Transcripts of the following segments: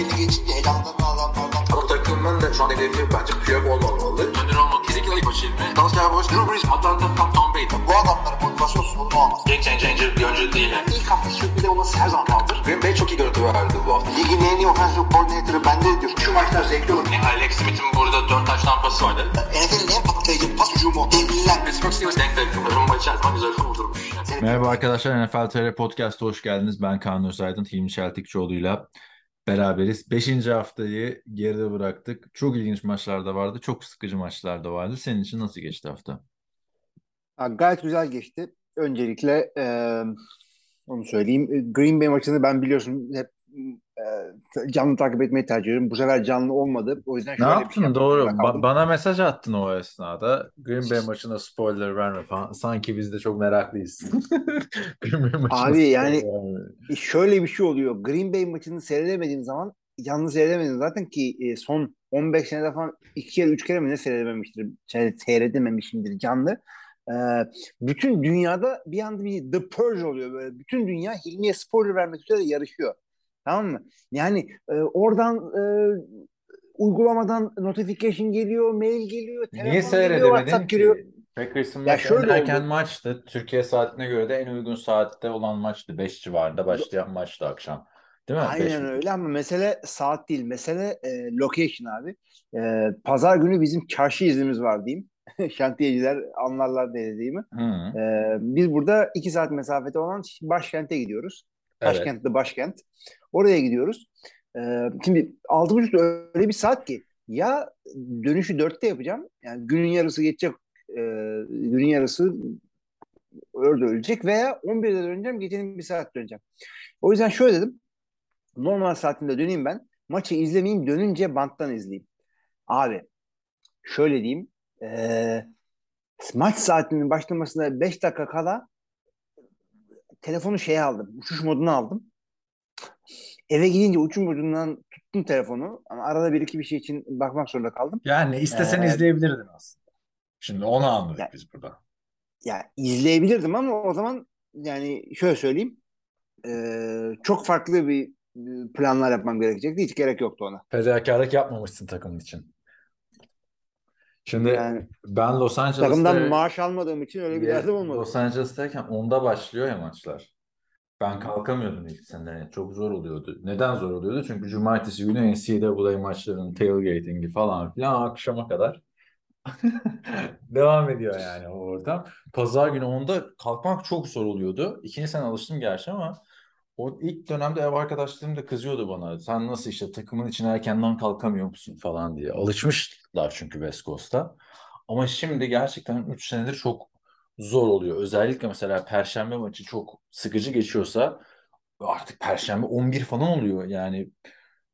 belli geçince elamdan adamlardan. Ama takımın da şu an hedefi bence Piyok olmamalı. Önder olmak kesinlikle ilk başı ilmi. Dalsya Boş, Drew Brees, Atlanta, Tom, Tom Brady. Bu adamların motivasyon sorunu olmaz. Game changer bir oyuncu değil. Yani. İlk hafta sürpriz olması her zaman kaldır. Green Bay çok iyi görüntü verdi bu hafta. Ligin en iyi offensive coordinator'ı bende diyor. Şu maçlar zevkli olur. Yani Alex Smith'in burada 4 taş tampası vardı. NFL'in en patlayıcı pas hücumu. Devliler. Pittsburgh Steelers denk denk. Rumba içerisinde güzel kurdurmuş. Merhaba arkadaşlar NFL TR Podcast'a hoş geldiniz. Ben Kaan Özaydın, Hilmi Çeltikçioğlu'yla beraberiz. Beşinci haftayı geride bıraktık. Çok ilginç maçlar da vardı, çok sıkıcı maçlar da vardı. Senin için nasıl geçti hafta? Ha, gayet güzel geçti. Öncelikle e, onu söyleyeyim. Green Bay maçını ben biliyorsun hep canlı takip etmeyi tercih ediyorum. Bu sefer canlı olmadı. O yüzden Ne şöyle bir yaptın? şey Doğru. Ba- bana mesaj attın o esnada. Green Bay maçına spoiler verme falan. Sanki biz de çok meraklıyız. Green Bay Abi yani- verme. E, Şöyle bir şey oluyor. Green Bay maçını seyredemediğin zaman canlı seyredemedin. Zaten ki e, son 15 senede falan iki kere üç kere mi ne seyredememiştir? Şey, seyredememişimdir canlı. E, bütün dünyada bir anda bir The Purge oluyor böyle. Bütün dünya Hilmi'ye spoiler vermek üzere yarışıyor. Tamam mı? Yani e, oradan e, uygulamadan notification geliyor, mail geliyor, Niye telefon geliyor, WhatsApp ki? geliyor. Packers'ın Ya şöyle en erken oldu. maçtı. Türkiye saatine göre de en uygun saatte olan maçtı. 5 civarında başlayan maçtı akşam. Değil mi? Beş Aynen mi? öyle ama mesele saat değil. Mesele e, location abi. E, Pazar günü bizim çarşı iznimiz var diyeyim. Şantiyeciler anlarlar ne dediğimi. Hı, E, biz burada iki saat mesafede olan başkente gidiyoruz. Evet. Taşkent de başkent. Oraya gidiyoruz. E, şimdi altı buçukta öyle bir saat ki ya dönüşü dörtte yapacağım. Yani günün yarısı geçecek. E, günün yarısı orada ölecek veya 11'de döneceğim. Gecenin bir saat döneceğim. O yüzden şöyle dedim. Normal saatinde döneyim ben. Maçı izlemeyeyim dönünce banttan izleyeyim. Abi şöyle diyeyim. eee, maç saatinin başlamasına 5 dakika kala telefonu şeye aldım. Uçuş moduna aldım. Eve gidince uçuş modundan tuttum telefonu. Ama arada bir iki bir şey için bakmak zorunda kaldım. Yani istesen Ee, izleyebilirdin aslında. Şimdi onu anladık Ya- biz burada. Ya izleyebilirdim ama o zaman yani şöyle söyleyeyim. eee, çok farklı bir e, planlar yapmam gerekecekti. Hiç gerek yoktu ona. Fedakarlık yapmamışsın takımın için. Şimdi Yani ben Los Angeles'ta takımdan maaş almadığım için öyle bir derdim olmadı. Los Angeles'tayken 10'da başlıyor ya maçlar. Ben kalkamıyordum ilk sene. Çok zor oluyordu. Neden zor oluyordu? Çünkü cumartesi günü NCAA maçlarının tailgating'i falan filan akşama kadar devam ediyor yani o ortam. Pazar günü 10'da kalkmak çok zor oluyordu. İkinci sene alıştım gerçi ama o ilk dönemde ev arkadaşlarım da kızıyordu bana. Sen nasıl işte takımın için erkenden kalkamıyor musun falan diye. Alışmışlar çünkü West Coast'ta. Ama şimdi gerçekten 3 senedir çok zor oluyor. Özellikle mesela Perşembe maçı çok sıkıcı geçiyorsa artık Perşembe 11 falan oluyor. Yani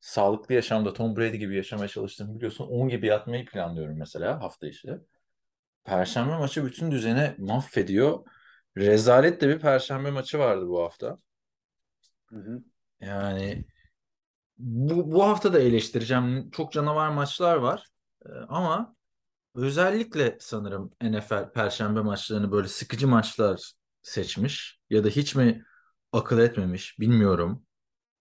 sağlıklı yaşamda Tom Brady gibi yaşamaya çalıştığımı biliyorsun. 10 gibi yatmayı planlıyorum mesela hafta içi. Perşembe maçı bütün düzeni mahvediyor. Rezalet de bir Perşembe maçı vardı bu hafta. Hı hı. Yani bu, bu hafta da eleştireceğim. Çok canavar maçlar var. Ee, ama özellikle sanırım NFL Perşembe maçlarını böyle sıkıcı maçlar seçmiş ya da hiç mi akıl etmemiş bilmiyorum.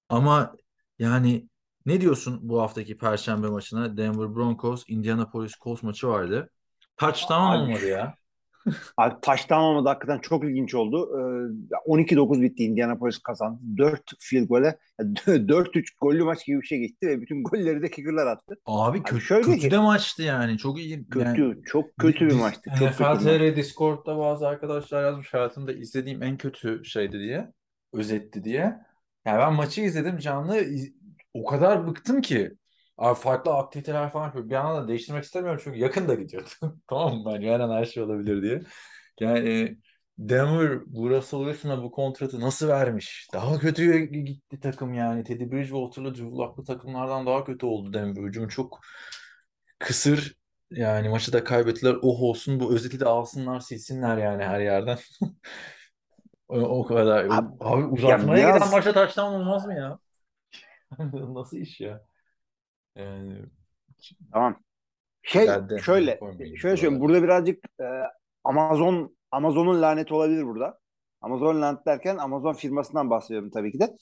Ama yani ne diyorsun bu haftaki Perşembe maçına? Denver Broncos, Indianapolis Colts maçı vardı. Touchdown olmadı ya. Abi taştan olmadı hakikaten çok ilginç oldu. Ee, 12-9 bitti Indianapolis kazandı. 4 field gole 4-3 gollü maç gibi bir şey geçti ve bütün golleri de kicker'lar attı. Abi kötü, şöyle kötü ki- de maçtı yani. Çok iyi. Kötü, Yani çok kötü bir maçtı. Çok. NFL TR Discord'da bazı arkadaşlar yazmış hayatımda izlediğim en kötü şeydi diye. Özetti diye. Yani ben maçı izledim canlı. O kadar bıktım ki. Abi farklı aktiviteler falan yapıyorum. Bir anda da değiştirmek istemiyorum çünkü yakın da gidiyordu. Tamam mı? Yani her an her şey olabilir diye. Yani Denver bu Russell Wilson'a bu kontratı nasıl vermiş? Daha kötüye gitti takım yani. Teddy Bridgewater'lı Luck'lı takımlardan daha kötü oldu Denver. Hücum çok kısır. Yani maçı da kaybettiler. Oh olsun bu özeti de alsınlar silsinler yani her yerden. O, o kadar. Abi, Abi, uzatmaya ya biraz- giden maçta taştan olmaz mı ya? Nasıl iş ya? Yani Tamam. Şey şöyle şöyle söyleyeyim. Burada birazcık e, Amazon Amazon'un laneti olabilir burada. Amazon Land derken Amazon firmasından bahsediyorum tabii ki de.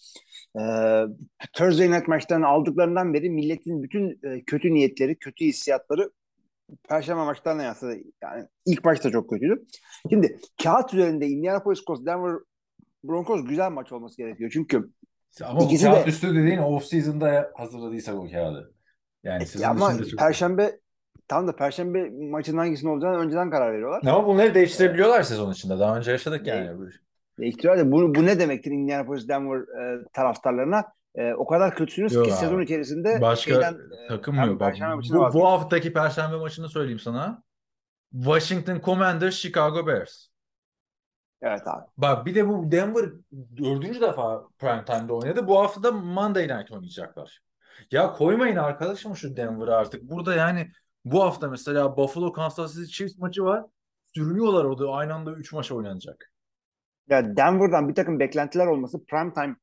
Ee, Thursday Night maçlarını aldıklarından beri milletin bütün e, kötü niyetleri, kötü hissiyatları Perşembe maçlarına yansıdı. Yani ilk maç da çok kötüydü. Şimdi kağıt üzerinde Indianapolis Colts, Denver Broncos güzel maç olması gerekiyor. Çünkü Ama bu kağıt de- üstü dediğin off season'da hazırladıysak o kağıdı. Yani sizin ya ama çok... Perşembe tam da Perşembe maçının hangisinin olacağını önceden karar veriyorlar. Ama bunları değiştirebiliyorlar sezon içinde. Daha önce yaşadık yani. bu- Ve ihtimal de bu, bu ne demektir Indianapolis Denver e, taraftarlarına? E, o kadar kötüsünüz Yok ki abi. sezon içerisinde Başka şeyden, e, takım yok. Bak, bu, vazgeç- bu haftaki Perşembe maçını söyleyeyim sana. Washington Commanders, Chicago Bears. Evet abi. Bak bir de bu Denver dördüncü defa prime time'da oynadı. Bu hafta da Monday Night oynayacaklar. Ya koymayın arkadaşım şu Denver'ı artık. Burada yani bu hafta mesela Buffalo Kansas City Chiefs maçı var. Sürünüyorlar orada. Aynı anda 3 maç oynanacak. Ya Denver'dan bir takım beklentiler olması prime time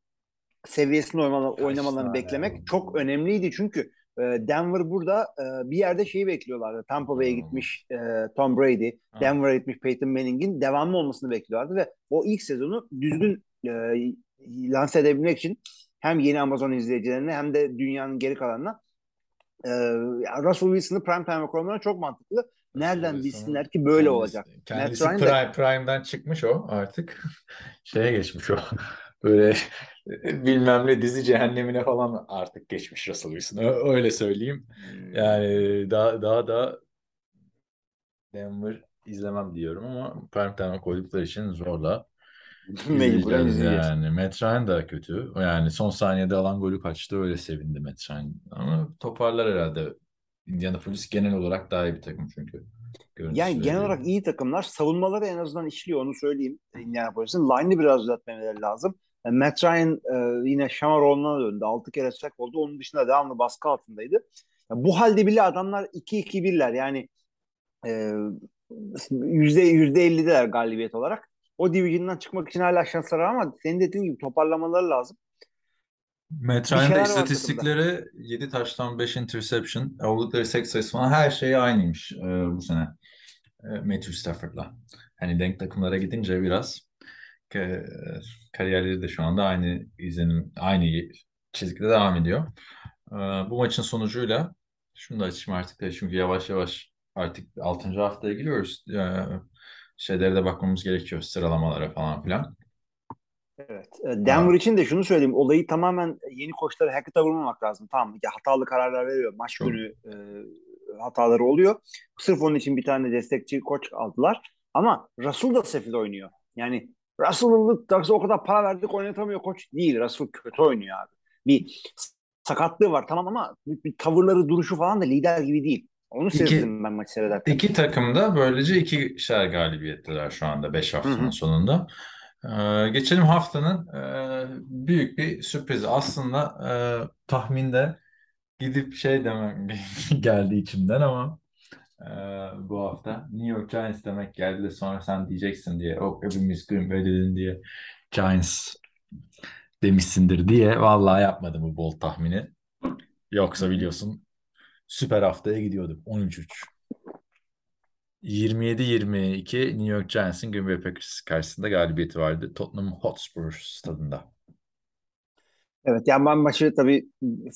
Kaç oynamalarını tane beklemek oldu? çok önemliydi. Çünkü e, Denver burada e, bir yerde şeyi bekliyorlardı. Tampa Bay'e Hmm. gitmiş e, Tom Brady. Denver'a gitmiş Peyton Manning'in devamlı olmasını bekliyorlardı ve o ilk sezonu düzgün lanse edebilmek için hem yeni Amazon izleyicilerine hem de dünyanın geri kalanına e, Russell Wilson'ı prime time'a koymaları çok mantıklı. Nereden bilsinler ki böyle Kendisi- olacak? Kendisi Matt prime, prime'den çıkmış o artık. Şeye geçmiş o. Böyle bilmem ne dizi cehennemine falan artık geçmiş Russell Wilson. Öyle söyleyeyim. Yani daha daha da Denver izlemem diyorum ama prime time'a koydukları için zorla izleyeceğiz yani. Matt Ryan da kötü. Yani son saniyede alan golü kaçtı. Öyle sevindi Matt Ryan. Ama toparlar herhalde. Indianapolis genel olarak daha iyi bir takım çünkü. Görüntüsü Yani genel olarak iyi takımlar. Savunmaları en azından işliyor onu söyleyeyim. Indianapolis'in. Line'ı biraz düzeltmemeleri lazım. E, Matt Ryan e, yine Şamaroğlu'na döndü. 6 kere sack oldu. Onun dışında devamlı baskı altındaydı. Bu halde bile adamlar 2-2-1'ler. Yani e, yüzde yüzde 50'deler galibiyet olarak. O division'dan çıkmak için hala şansları ama senin dediğin gibi toparlamaları lazım. Şeyler var istatistikleri 7 touchdown 5 interception. Oldukları sek sayısı falan her şey aynıymış e, bu sene. E, Matthew Stafford'la. Hani denk takımlara gidince biraz ke- kariyerleri de şu anda aynı izlenim, aynı çizgide devam ediyor. E, bu maçın sonucuyla şunu da açayım artık da çünkü yavaş yavaş artık 6. haftaya giriyoruz. E, şeylere de bakmamız gerekiyor sıralamalara falan filan. Evet. E, Denver için de şunu söyleyeyim. Olayı tamamen yeni koçlara Hackett'a vurmamak lazım. Tamam. Ya hatalı kararlar veriyor. Maç Çok. günü e, hataları oluyor. Sırf onun için bir tane destekçi koç aldılar. Ama Russell da sefil oynuyor. Yani Russell'ı Russell o kadar para verdik oynatamıyor koç değil. Russell kötü oynuyor abi. Bir sakatlığı var tamam ama bir, bir tavırları duruşu falan da lider gibi değil. Onu İki- sezdim ben maçı seyrederken. İki takım da böylece ikişer galibiyetteler şu anda 5 haftanın Hı hı. sonunda. Ee, geçelim haftanın e, büyük bir sürprizi. Aslında e, tahminde gidip şey demem geldi içimden ama e, bu hafta New York Giants demek geldi de sonra sen diyeceksin diye o hepimiz Green Bay dedin diye Giants demişsindir diye vallahi yapmadım bu bol tahmini. Yoksa biliyorsun süper haftaya gidiyordum 13-3. 27-22 New York Giants'ın Green Bay Packers karşısında galibiyeti vardı. Tottenham Hotspur stadında. Evet yani ben maçı tabii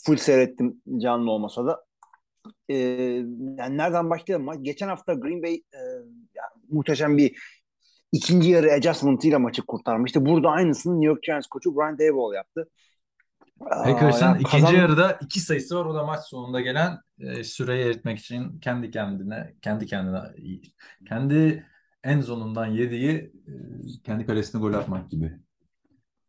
full seyrettim canlı olmasa da. Ee, yani nereden başlayalım? Geçen hafta Green Bay e, yani muhteşem bir ikinci yarı adjustment'ıyla maçı kurtarmıştı. Burada aynısını New York Giants koçu Brian Daboll yaptı. Packers'ın yani ikinci kazan- yarıda iki sayısı var. O da maç sonunda gelen e, süreyi eritmek için kendi kendine, kendi kendine, kendi en zonundan yediği e, kendi kalesine gol atmak gibi.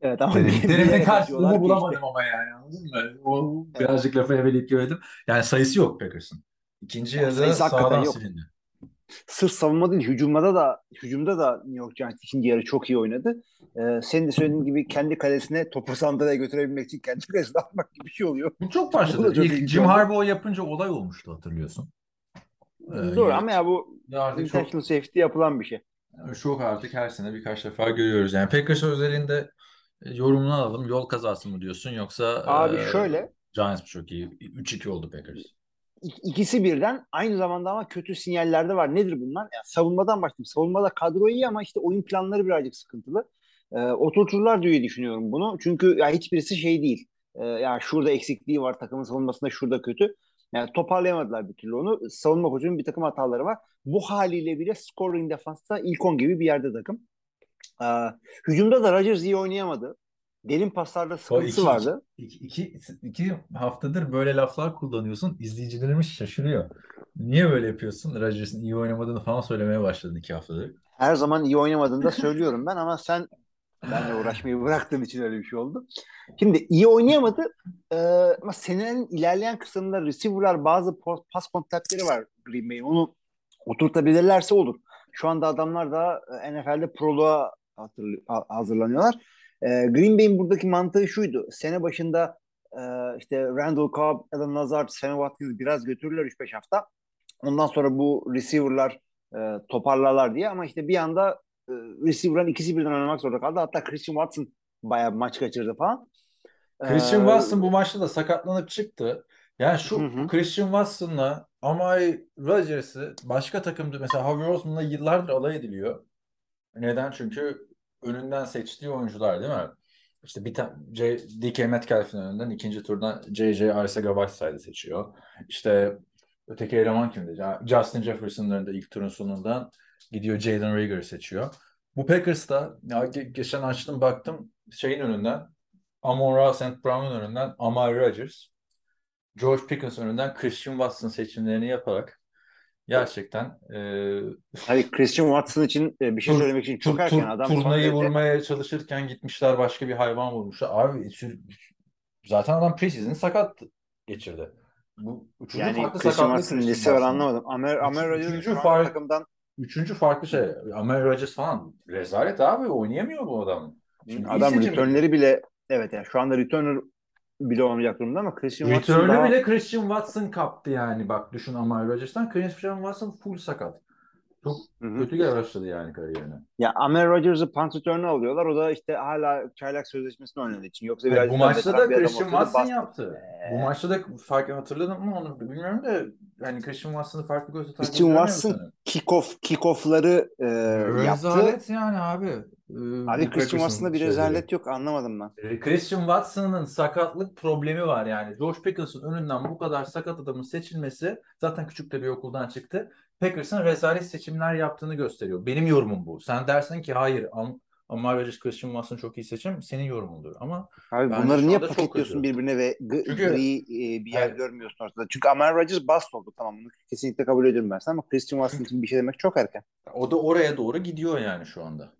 Evet ama bilerek karşılığını bulamadım işte. ama yani anladın mı? O birazcık lafı eveleyip söyledim. Yani sayısı yok Packers'ın. İkinci Ya yarıda sayısı hakikaten sağdan yok. silindi. Sırf savunma değil, hücumda da hücumda da New York Giants ikinci yarı çok iyi oynadı. Ee, senin de söylediğin gibi kendi kalesine topu sandalye götürebilmek için kendi kalesine atmak gibi bir şey oluyor. Bu çok başladı. çok İlk Jim oldu. Harbaugh yapınca olay olmuştu hatırlıyorsun. Ee, Doğru ama ya bu artık çok safety yapılan bir şey. Çok artık her sene birkaç defa görüyoruz. Yani Packers özelinde e, yorumunu alalım. Yol kazası mı diyorsun yoksa Abi e, şöyle Giants çok iyi? 3-2 oldu Packers. İk- ikisi birden aynı zamanda ama kötü sinyaller de var. Nedir bunlar? Ya savunmadan başlayayım. Savunmada kadro iyi ama işte oyun planları birazcık sıkıntılı. e, oturturlar diye düşünüyorum bunu. Çünkü ya hiçbirisi şey değil. E, ya şurada eksikliği var takımın savunmasında şurada kötü. Yani toparlayamadılar bir türlü onu. Savunma koçunun bir takım hataları var. Bu haliyle bile scoring defansta ilk 10 gibi bir yerde takım. Ee, hücumda da Rodgers iyi oynayamadı. Derin paslarda sıkıntısı iki, vardı. iki, iki, iki haftadır böyle laflar kullanıyorsun. İzleyicilerimiz şaşırıyor. Niye böyle yapıyorsun? Rodgers'ın iyi oynamadığını falan söylemeye başladın iki haftadır. Her zaman iyi oynamadığını da söylüyorum ben ama sen benle uğraşmayı bıraktığın için öyle bir şey oldu. Şimdi iyi oynayamadı ee, ama senenin ilerleyen kısmında receiver'lar bazı pas kontakları var Green Bay'in. Onu oturtabilirlerse olur. Şu anda adamlar da e, NFL'de proluğa hazırlanıyorlar. Ee, Green Bay'in buradaki mantığı şuydu. Sene başında e, işte Randall Cobb, Adam Lazard, Sammy Watkins biraz götürürler 3-5 hafta. Ondan sonra bu receiver'lar e, toparlarlar diye ama işte bir anda e, receiver'ların ikisi birden oynamak zorunda kaldı. Hatta Christian Watson bayağı bir maç kaçırdı falan. Christian Ee, Watson bu maçta da sakatlanıp çıktı. Yani şu Hı hı. Christian Watson'la Amari Rodgers'ı başka takımda mesela Harvey Roseman'la yıllardır alay ediliyor. Neden? Çünkü önünden seçtiği oyuncular değil mi? İşte bir tane DK Metcalf'in önünden ikinci turdan J.J. Arcega-Whiteside'ı seçiyor. İşte öteki eleman kimdi? Justin Jefferson'ın önünde ilk turun sonundan gidiyor Jalen Reagor'ı seçiyor. Bu Packers'ta ya ge- geçen açtım baktım şeyin önünden Amon-Ra St. Brown'un önünden Amari Rodgers, George Pickens önünden Christian Watson seçimlerini yaparak gerçekten e, Hayır Christian Watson için e, bir şey Tur- söylemek için çok tur- erken tur- adam. turnayı vurmaya çalışırken gitmişler başka bir hayvan vurmuşlar. Abi zaten adam preseason sakat geçirdi. Bu üçüncü Yani farklı Christian Watson'ın nesi var anlamadım. Amer, Amer Üçüncü- Rodgers'ın üçüncü fark- takımdan Üçüncü farklı şey. Amari Rodgers falan rezalet abi oynayamıyor bu adam. Şimdi adam returnleri bile evet yani şu anda returner bile olmayacak durumda ama Christian Watson daha bile Christian Watson kaptı yani. Bak düşün Amari Rodgers'tan Christian Watson full sakat. Çok Hı hı. kötü başladı yani kariyerine. ya Amer Rodgers'ı punt return'ü alıyorlar. O da işte hala çaylak sözleşmesini oynadığı için. Yoksa biraz bu maçta da Christian Watson bastı. yaptı. Bu maçta da fark hatırladın mı onu bilmiyorum da yani Christian Watson'ı farklı gözle takip Christian Watson musun? kick-off, kick-off'ları e, yaptı. Rezalet yani abi. Ee, Abi Christian Watson'da bir rezalet yok anlamadım ben. Ee, Christian Watson'ın sakatlık problemi var yani. George Pickens'ın önünden bu kadar sakat adamın seçilmesi zaten küçük de bir okuldan çıktı. Packers'ın rezalet seçimler yaptığını gösteriyor. Benim yorumum bu. Sen dersin ki hayır Am Amar Rodgers, Christian Watson çok iyi seçim. Senin yorumundur. Ama Abi bunları niye paketliyorsun birbirine ve Çünkü- gri e, bir yer Evet. görmüyorsun ortada. Çünkü Amar Rodgers bast oldu tamam bunu kesinlikle kabul ediyorum ben sana ama Christian Watson için bir şey demek çok erken. o da oraya doğru gidiyor yani şu anda.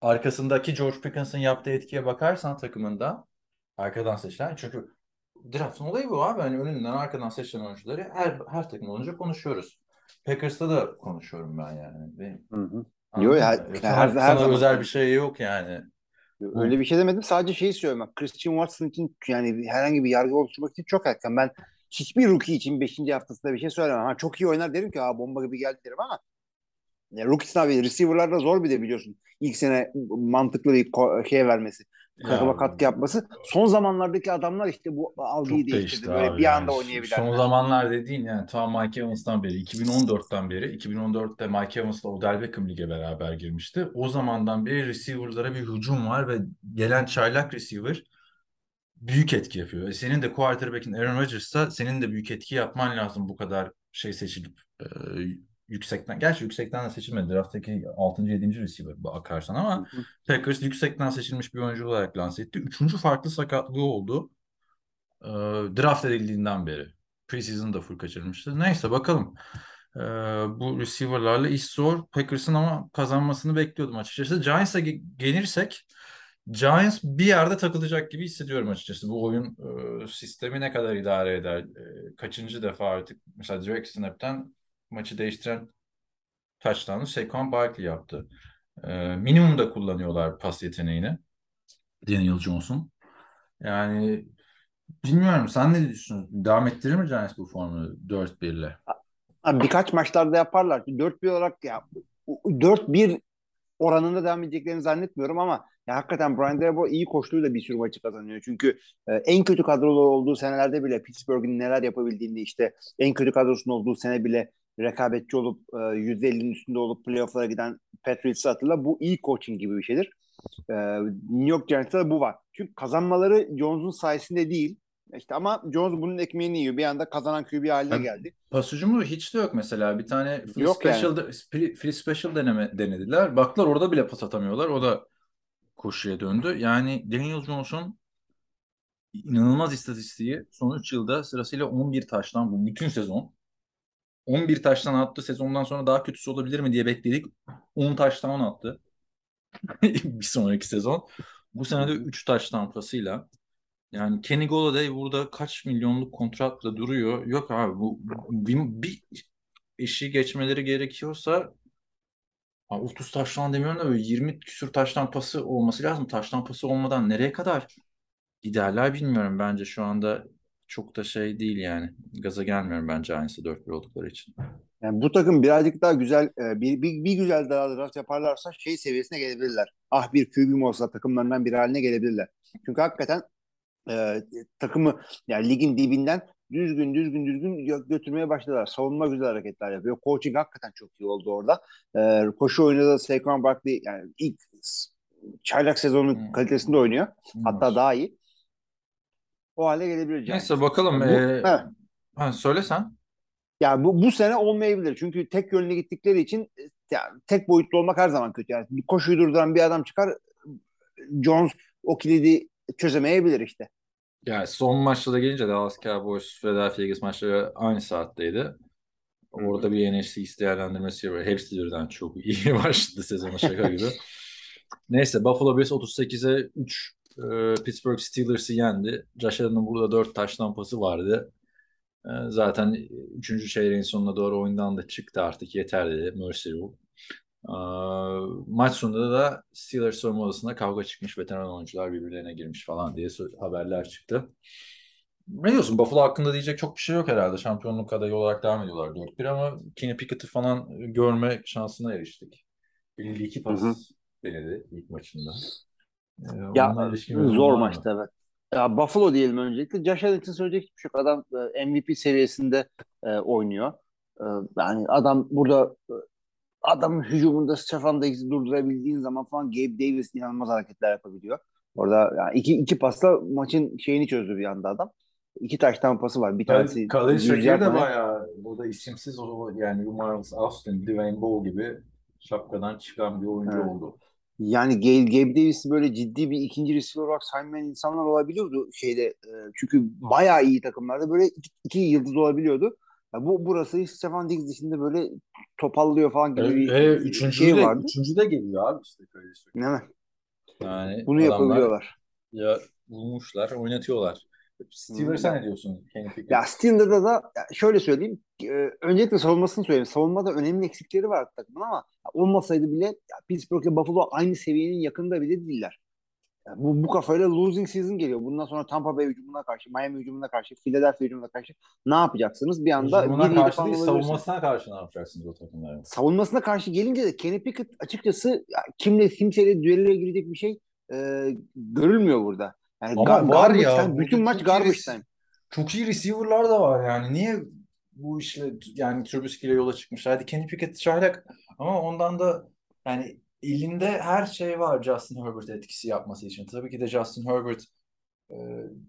Arkasındaki George Pickens'ın yaptığı etkiye bakarsan takımında arkadan seçilen çünkü draft'ın olayı bu abi. Hani önünden arkadan seçilen oyuncuları her, her takım olunca konuşuyoruz. Packers'ta da konuşuyorum ben yani. Benim, Hı hı. Anladın Yo, mı? her- her- sana her zaman özel bir şey yok yani. Öyle bir şey demedim. Sadece şeyi söylüyorum. Christian Watson için yani herhangi bir yargı oluşturmak için çok erken. Ben hiçbir rookie için 5. haftasında bir şey söylemem. Ha, çok iyi oynar derim ki Aa, bomba gibi geldi derim ama ya, rookie sınavı receiver'lar da zor bir de biliyorsun. İlk sene mantıklı bir şey vermesi. Takıma Ya, katkı yapması. Son zamanlardaki adamlar işte bu algıyı Çok değiştirdi. değişti Böyle abi bir yani. anda oynayabilen. Son zamanlar dediğin yani ta Mike Evans'tan beri 2014'ten beri 2014'te Mike Evans'la Odell Beckham lige beraber girmişti. O zamandan beri receiver'lara bir hücum var ve gelen çaylak receiver büyük etki yapıyor. E senin de quarterback'in Aaron Rodgers'sa senin de büyük etki yapman lazım bu kadar şey seçilip e, yüksekten. Gerçi yüksekten de seçilmedi. Draft'taki 6. 7. receiver bakarsan ama Hı hı. Packers yüksekten seçilmiş bir oyuncu olarak lanse etti. Üçüncü farklı sakatlığı oldu. E, draft edildiğinden beri. Preseason'da full kaçırmıştı. Neyse bakalım. E, bu receiver'larla iş zor. Packers'ın ama kazanmasını bekliyordum açıkçası. Giants'a ge- gelirsek Giants bir yerde takılacak gibi hissediyorum açıkçası. Bu oyun e, sistemi ne kadar idare eder? E, kaçıncı defa artık mesela direct snap'ten maçı değiştiren touchdown'u Saquon Barkley yaptı. E, minimumda kullanıyorlar pas yeteneğini. Daniel Johnson. Yani bilmiyorum sen ne düşünüyorsun? Devam ettirir mi Giants bu formu 4-1 ile? Birkaç maçlarda yaparlar. 4-1 olarak ya 4-1 oranında devam edeceklerini zannetmiyorum ama ya hakikaten Brian Daboll iyi koştuğuyla bir sürü maçı kazanıyor. Çünkü e, en kötü kadrolar olduğu senelerde bile Pittsburgh'in neler yapabildiğini işte en kötü kadrosunun olduğu sene bile rekabetçi olup e, %50'nin üstünde olup playoff'lara giden Patriots'ı hatırla. Bu iyi coaching gibi bir şeydir. Ee, New York Giants'ta bu var. Çünkü kazanmaları Jones'un sayesinde değil. İşte ama Jones bunun ekmeğini yiyor. Bir anda kazanan QB haline Ben- geldi. Pas ucumu hiç de yok mesela. Bir tane free Yok yani. special, de- free, special deneme denediler. Baktılar orada bile pas atamıyorlar. O da koşuya döndü. Yani Daniel Jones'un inanılmaz istatistiği son 3 yılda sırasıyla 11 taştan bu bütün sezon. 11 taştan attı. Sezondan sonra daha kötüsü olabilir mi diye bekledik. 10 taştan attı. bir sonraki sezon. Bu sene de 3 taştan pasıyla. Yani Kenny Golladay burada kaç milyonluk kontratla duruyor. Yok abi bu bir, bir eşi geçmeleri gerekiyorsa abi 30 taştan demiyorum da böyle 20 küsür taştan pası olması lazım. Taştan pası olmadan nereye kadar giderler bilmiyorum. Bence şu anda çok da şey değil yani. Gaza gelmiyorum bence aynısı 4-1 oldukları için. Yani bu takım birazcık daha güzel e, bir, bir, bir güzel daha draft yaparlarsa şey seviyesine gelebilirler. Ah bir QB'm olsa takımlarından biri haline gelebilirler. Çünkü hakikaten e, takımı yani ligin dibinden düzgün düzgün düzgün gö- götürmeye başladılar. Savunma güzel hareketler yapıyor. Coaching hakikaten çok iyi oldu orada. E, koşu oynadı Saquon Barkley yani ilk çaylak sezonu Hmm. kalitesinde oynuyor. Hatta daha iyi. O hale gelebilir. Giants. Neyse bakalım. Bu- Ee, evet. ha, söyle sen. Ya bu bu sene olmayabilir. Çünkü tek yönlü gittikleri için e, yani tek boyutlu olmak her zaman kötü. Yani bir koşuyu durduran bir adam çıkar. Jones o kilidi çözemeyebilir işte. Yani son maçta da gelince Dallas Cowboys Philadelphia Eagles maçları aynı saatteydi. Orada bir NFC East değerlendirmesi yapıyor. Hepsi birden çok iyi başladı sezona şaka gibi. Neyse Buffalo Bills 38'e 3 e, Pittsburgh Steelers'ı yendi. Josh Allen'ın burada 4 taş tampası vardı. E, zaten 3. çeyreğin sonuna doğru oyundan da çıktı artık yeter dedi Mercy Rule. E, maç sonunda da Steelers soyunma odasında kavga çıkmış. Veteran oyuncular birbirlerine girmiş falan diye haberler çıktı. Ne diyorsun? Buffalo hakkında diyecek çok bir şey yok herhalde. Şampiyonluk adayı olarak devam ediyorlar 4-1 ama Kenny Pickett'ı falan görme şansına eriştik. 52 pas denedi ilk maçında. Ee, Ya zor maçtı evet. Ya Buffalo diyelim öncelikle. Josh Allen için söyleyecek hiçbir şey yok. Adam e, MVP seviyesinde e, oynuyor. E, yani adam burada e, adamın hücumunda Stefan Diggs'i durdurabildiğin zaman falan Gabe Davis inanılmaz hareketler yapabiliyor. Orada yani iki, iki pasla maçın şeyini çözdü bir anda adam. İki taştan pası var. Bir tanesi yüz Şakir yard de bayağı burada isimsiz o yani Marvel's Austin, Dwayne Bowe gibi şapkadan çıkan bir oyuncu Evet. oldu. Yani Gabe, Gabe Davis'i böyle ciddi bir ikinci receiver olarak saymayan insanlar olabiliyordu şeyde. e, çünkü bayağı iyi takımlarda böyle iki, iki yıldız olabiliyordu. Ya bu burası Stefan Diggs dışında böyle topallıyor falan gibi bir E, e, üçüncü şey de, vardı. üçüncü de geliyor abi işte Şakir. Değil mi? Yani Bunu yapabiliyorlar. ya bulmuşlar, oynatıyorlar. Steelers'a ne diyorsun Pickett? Ya Steelers'da da şöyle söyleyeyim. e, öncelikle savunmasını söyleyeyim. Savunmada önemli eksikleri var takımın ama olmasaydı bile ya Pittsburgh ile Buffalo aynı seviyenin yakında bile değiller. Ya bu, bu kafayla losing season geliyor. Bundan sonra Tampa Bay hücumuna karşı, Miami hücumuna karşı, Philadelphia hücumuna karşı ne yapacaksınız? Bir anda Hücumuna 1-7 karşı değil, savunmasına karşı ne yapacaksınız o takımların? Savunmasına karşı gelince de Kenny Pickett açıkçası kimle kimseyle düelloya girecek bir şey e, görülmüyor burada. Yani Ama gar- var ya, time, bütün maç garbage time. Çok iyi receiver'lar da var yani. Niye bu işle yani Trubisky ile yola çıkmış? Hadi Kenny Pickett çaylak ama ondan da yani elinde her şey var Justin Herbert etkisi yapması için. Tabii ki de Justin Herbert e,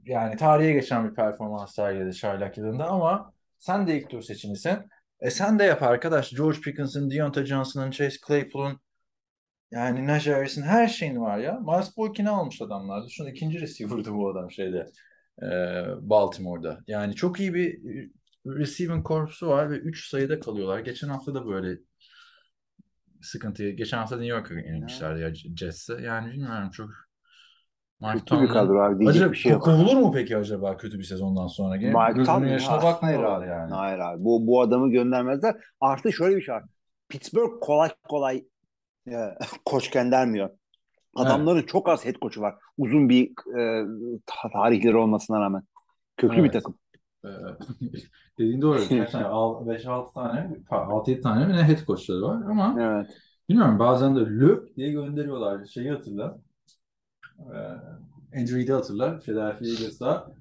yani tarihe geçen bir performans sergiledi çaylak yılında ama sen de ilk tur seçimisin. E sen de yap arkadaş. George Pickens'ın, Deontay Johnson'ın, Chase Claypool'un yani Najee Harris'in her şeyin var ya. Miles Boykin'i almış adamlar. Düşün ikinci receiver'dı bu adam şeyde e, Baltimore'da. Yani çok iyi bir e, receiving corps'u var ve 3 sayıda kalıyorlar. Geçen hafta da böyle sıkıntı. Geçen hafta New York'a yenilmişlerdi ya Jets'e. Yani bilmiyorum çok Mike Kötü bir kadro abi diyecek Acaba bir şey yok. kovulur mu peki acaba kötü bir sezondan sonra? Mike Gözünün Tomlin, yaşına bakmıyorlar abi. yani. Hayır abi. Bu, bu adamı göndermezler. Artı şöyle bir şey var. Pittsburgh kolay kolay e, koç göndermiyor. Adamların çok az head coach'u var. Uzun bir e, ta- tarihleri olmasına rağmen. Köklü bir Evet. takım. Ee, dediğin doğru. Kaç tane? 5-6 tane, 6-7 tane mi ne head coachları var ama Evet. bilmiyorum bazen de lök diye gönderiyorlar. Şeyi hatırla. Ee, Andrew Reid'i hatırla. Philadelphia Eagles'da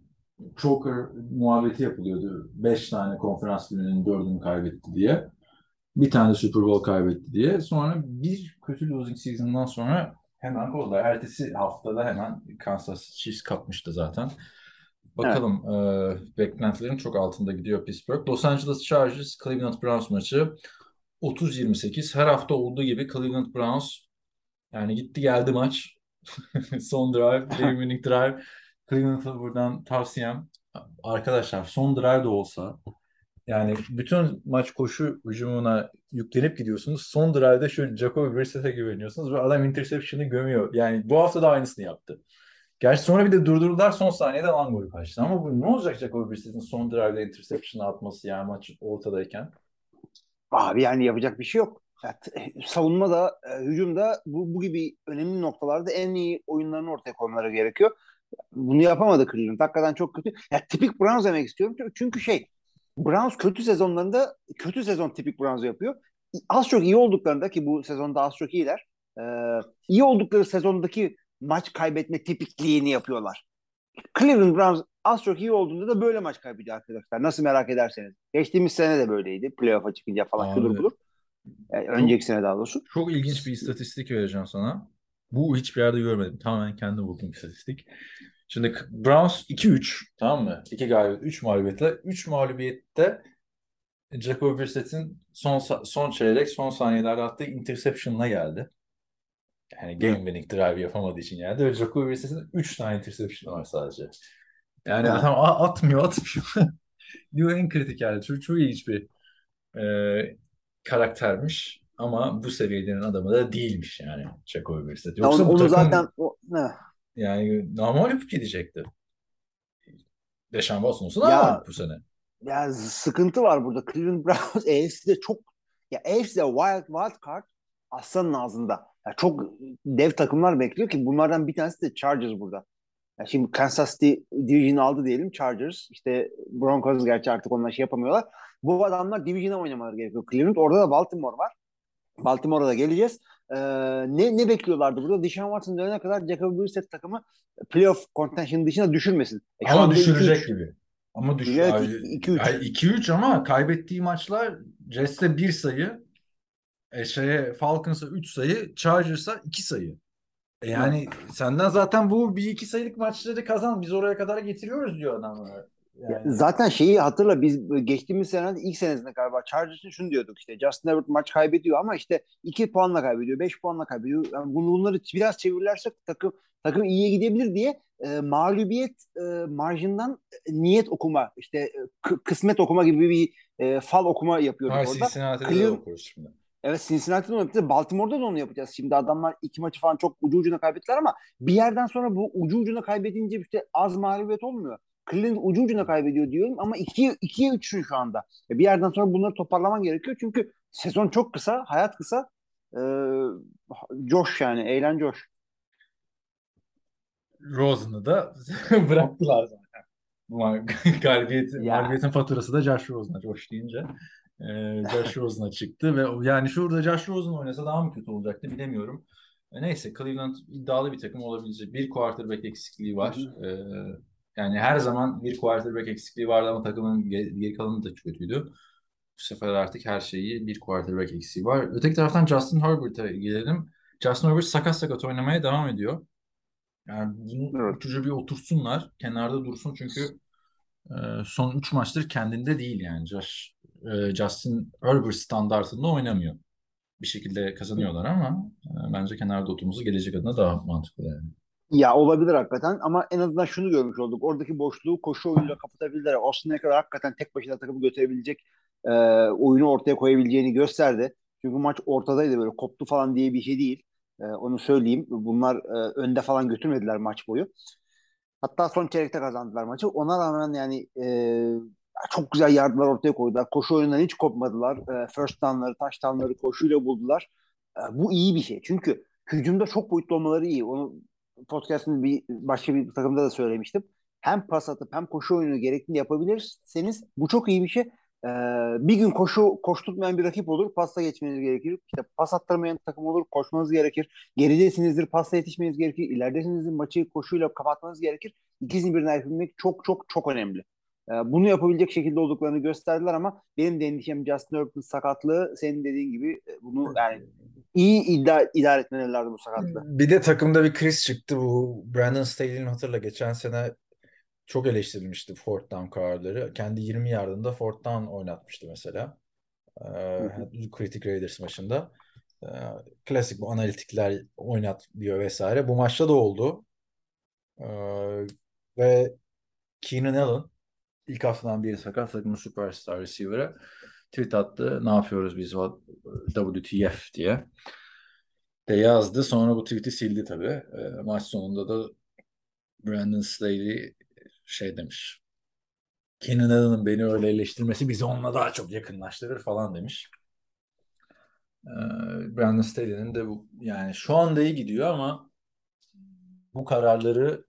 Choker muhabbeti yapılıyordu. 5 tane konferans gününün 4'ünü kaybetti diye. Bir tane Super Bowl kaybetti diye. Sonra bir kötü losing season'dan sonra Hemen kovdular. Ertesi haftada hemen Kansas Chiefs kapmıştı zaten. Bakalım e, beklentilerin çok altında gidiyor Pittsburgh. Los Angeles Chargers Cleveland Browns maçı 30-28. Her hafta olduğu gibi Cleveland Browns yani gitti geldi maç. Son drive, game winning drive. Cleveland'a buradan tavsiyem arkadaşlar son drive de olsa yani bütün maç koşu hücumuna yüklenip gidiyorsunuz. Son drive'da şu Jacoby Brissett'e güveniyorsunuz ve adam interception'ı gömüyor. Yani bu hafta da aynısını yaptı. Gerçi sonra bir de durdurdular son saniyede lan golü kaçtı. Ama bu ne olacak Jacoby Brissett'in son drive'da interception'ı atması yani maç ortadayken? Abi yani yapacak bir şey yok. Savunma da e, hücum da bu, bu gibi önemli noktalarda en iyi oyunlarını ortaya koymaları gerekiyor. Bunu yapamadı Cleveland. Hakikaten çok kötü. Ya, tipik Browns demek istiyorum. Çünkü şey Browns kötü sezonlarında kötü sezon tipik Browns yapıyor. Az çok iyi olduklarında ki bu sezonda az çok iyiler. E, iyi oldukları sezondaki maç kaybetme tipikliğini yapıyorlar. Cleveland Browns az çok iyi olduğunda da böyle maç kaybediyor arkadaşlar. Nasıl merak ederseniz. Geçtiğimiz sene de böyleydi. Playoff'a çıkınca falan şudur budur. Yani önceki sene daha doğrusu. Çok ilginç bir istatistik vereceğim sana. Bu hiçbir yerde görmedim. Tamamen kendi bulduğum istatistik. Şimdi Browns 2-3 tamam mı? 2 galibiyet, 3 mağlubiyetle. 3 mağlubiyette Jacoby Brissett'in son son çeyrek, son saniyelerde attığı interception'la geldi. Yani game winning drive yapamadığı için geldi. Ve Jacoby Brissett'in 3 tane interception var sadece. Yani adam atmıyor, atmıyor. Diyor en kritik yani. Çok, çok ilginç bir e, karaktermiş. Ama bu seviyenin adamı da değilmiş yani Jacoby Brissett. Yoksa onu, onu takım, zaten o, ne? Yani namalip gidecekti. Deşan Watson olsa ya, bu sene. Ya sıkıntı var burada. Cleveland Browns AFC'de çok ya AFC'de wild, wild card aslanın ağzında. Ya çok dev takımlar bekliyor ki bunlardan bir tanesi de Chargers burada. Ya şimdi Kansas City Division aldı diyelim Chargers. işte Broncos gerçi artık onlar şey yapamıyorlar. Bu adamlar Division'a oynamaları gerekiyor. Cleveland orada da Baltimore var. Baltimore'a da geleceğiz. Ee, ne, ne bekliyorlardı burada? Deshaun Watson dönene kadar Jacob Brissett takımı playoff contention dışına düşürmesin. E, ama düşürecek 2-3. gibi. Ama düş 2-3 ama kaybettiği maçlar Jets'e 1 sayı, e, şeye Falcons'a 3 sayı, Chargers'a 2 sayı. E yani evet. senden zaten bu bir iki sayılık maçları kazan. Biz oraya kadar getiriyoruz diyor adamlar. Yani. Zaten şeyi hatırla biz geçtiğimiz sene ilk senesinde galiba Chargers'ın şunu diyorduk işte Justin Herbert maç kaybediyor ama işte 2 puanla kaybediyor, 5 puanla kaybediyor. Yani bunları biraz çevirirlersek takım takım iyiye gidebilir diye e, mağlubiyet e, marjından e, niyet okuma, işte e, kısmet okuma gibi bir e, fal okuma yapıyorduk Hayır, orada. Cincinnati'de Cleveland, okuruz şimdi. Evet Cincinnati'de onu yapacağız. Baltimore'da da onu yapacağız. Şimdi adamlar iki maçı falan çok ucu ucuna kaybettiler ama bir yerden sonra bu ucu ucuna kaybedince işte az mağlubiyet olmuyor. Cleveland ucu ucuna kaybediyor diyorum ama 2'ye 2'ye 3'ün şu anda. Bir yerden sonra bunları toparlaman gerekiyor. Çünkü sezon çok kısa, hayat kısa. Ee, coş yani, eğlen coş. Rosen'ı da bıraktılar zaten. Bu galibiyet, ya. galibiyetin faturası da Josh Rosen'a coş deyince. E, Josh Rosen'a çıktı ve yani şurada Josh Rosen oynasa daha mı kötü olacaktı bilemiyorum. E, neyse Cleveland iddialı bir takım olabilecek. Bir quarterback eksikliği var. E, yani her zaman bir quarterback eksikliği vardı ama takımın geri kalanı da kötüydü. Bu sefer artık her şeyi bir quarterback eksiği var. Öteki taraftan Justin Herbert'a gelelim. Justin Herbert sakat sakat oynamaya devam ediyor. Yani bunu evet. bir otursunlar. Kenarda dursun çünkü e, son 3 maçtır kendinde değil yani. Josh, e, Justin Herbert standartında oynamıyor. Bir şekilde kazanıyorlar ama e, bence kenarda oturması gelecek adına daha mantıklı yani. Ya olabilir hakikaten ama en azından şunu görmüş olduk. Oradaki boşluğu koşu oyunuyla kapatabilirler. Austin Eckler hakikaten tek başına takımı götürebilecek e, oyunu ortaya koyabileceğini gösterdi. Çünkü maç ortadaydı böyle koptu falan diye bir şey değil. E, onu söyleyeyim. Bunlar e, önde falan götürmediler maç boyu. Hatta son çeyrekte kazandılar maçı. Ona rağmen yani e, çok güzel yardımlar ortaya koydular. Koşu oyunundan hiç kopmadılar. E, first down'ları, touchdown'ları koşuyla buldular. E, bu iyi bir şey. Çünkü hücumda çok boyutlu olmaları iyi. Onu podcast'ın bir başka bir takımda da söylemiştim. Hem pas atıp hem koşu oyunu gerektiğini yapabilirseniz bu çok iyi bir şey. Ee, bir gün koşu koşturmayan bir rakip olur. Pasta geçmeniz gerekir. İşte pas attırmayan takım olur. Koşmanız gerekir. Geridesinizdir. Pasta yetişmeniz gerekir. İleridesinizdir. Maçı koşuyla kapatmanız gerekir. İkisini birden yapabilmek çok çok çok önemli. Ee, bunu yapabilecek şekilde olduklarını gösterdiler ama benim de endişem Justin Herbert'ın sakatlığı senin dediğin gibi e, bunu yani iyi idare, idare etmeleri lazım bu sakatlığı. Bir de takımda bir kriz çıktı. Bu Brandon Staley'nin hatırla geçen sene çok eleştirilmişti fourth down kararları. Kendi 20 yardında fourth down oynatmıştı mesela. Ee, kritik Raiders maçında. Ee, klasik bu analitikler oynat diyor vesaire. Bu maçta da oldu. Ee, ve Keenan Allen ilk haftadan beri sakat takımın süperstar receiver'ı tweet attı. Ne yapıyoruz biz WTF diye de yazdı. Sonra bu tweet'i sildi tabii. E, maç sonunda da Brandon Staley şey demiş. Keenan Allen'ın beni öyle eleştirmesi bizi onunla daha çok yakınlaştırır falan demiş. E, Brandon Staley'nin de bu yani şu anda iyi gidiyor ama bu kararları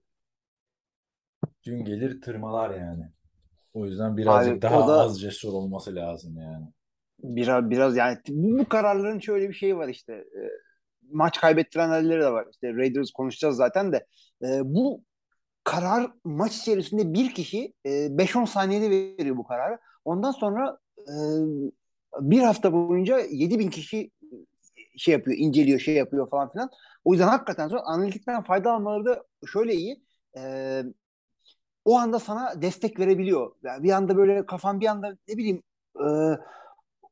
gün gelir tırmalar yani. O yüzden birazcık Abi, daha da- az cesur olması lazım yani. Biraz biraz yani bu, bu kararların şöyle bir şey var işte. E, maç kaybettiren halleri de var. İşte Raiders konuşacağız zaten de. E, bu karar maç içerisinde bir kişi e, 5-10 saniyede veriyor bu kararı. Ondan sonra e, bir hafta boyunca 7000 kişi şey yapıyor, inceliyor, şey yapıyor falan filan. O yüzden hakikaten sonra analitikten fayda almaları da şöyle iyi. E, o anda sana destek verebiliyor. Yani bir anda böyle kafan bir anda ne bileyim e,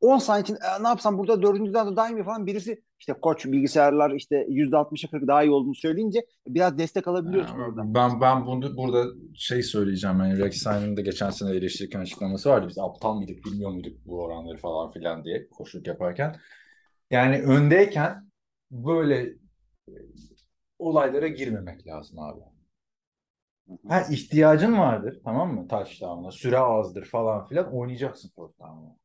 10 saniye için "E, ne yapsam burada dördüncüden de daha iyi mi falan birisi işte koç bilgisayarlar işte %60'a 40 daha iyi olduğunu söyleyince biraz destek alabiliyorsun Yani oradan. Ben ben bunu burada şey söyleyeceğim yani Rex Ryan'ın da geçen sene eleştirirken açıklaması vardı. Biz aptal mıydık bilmiyor muyduk bu oranları falan filan diye koşuluk yaparken. Yani öndeyken böyle olaylara girmemek lazım abi. Ha ihtiyacın vardır tamam mı touchdown'a süre azdır falan filan oynayacaksın fourth down'a.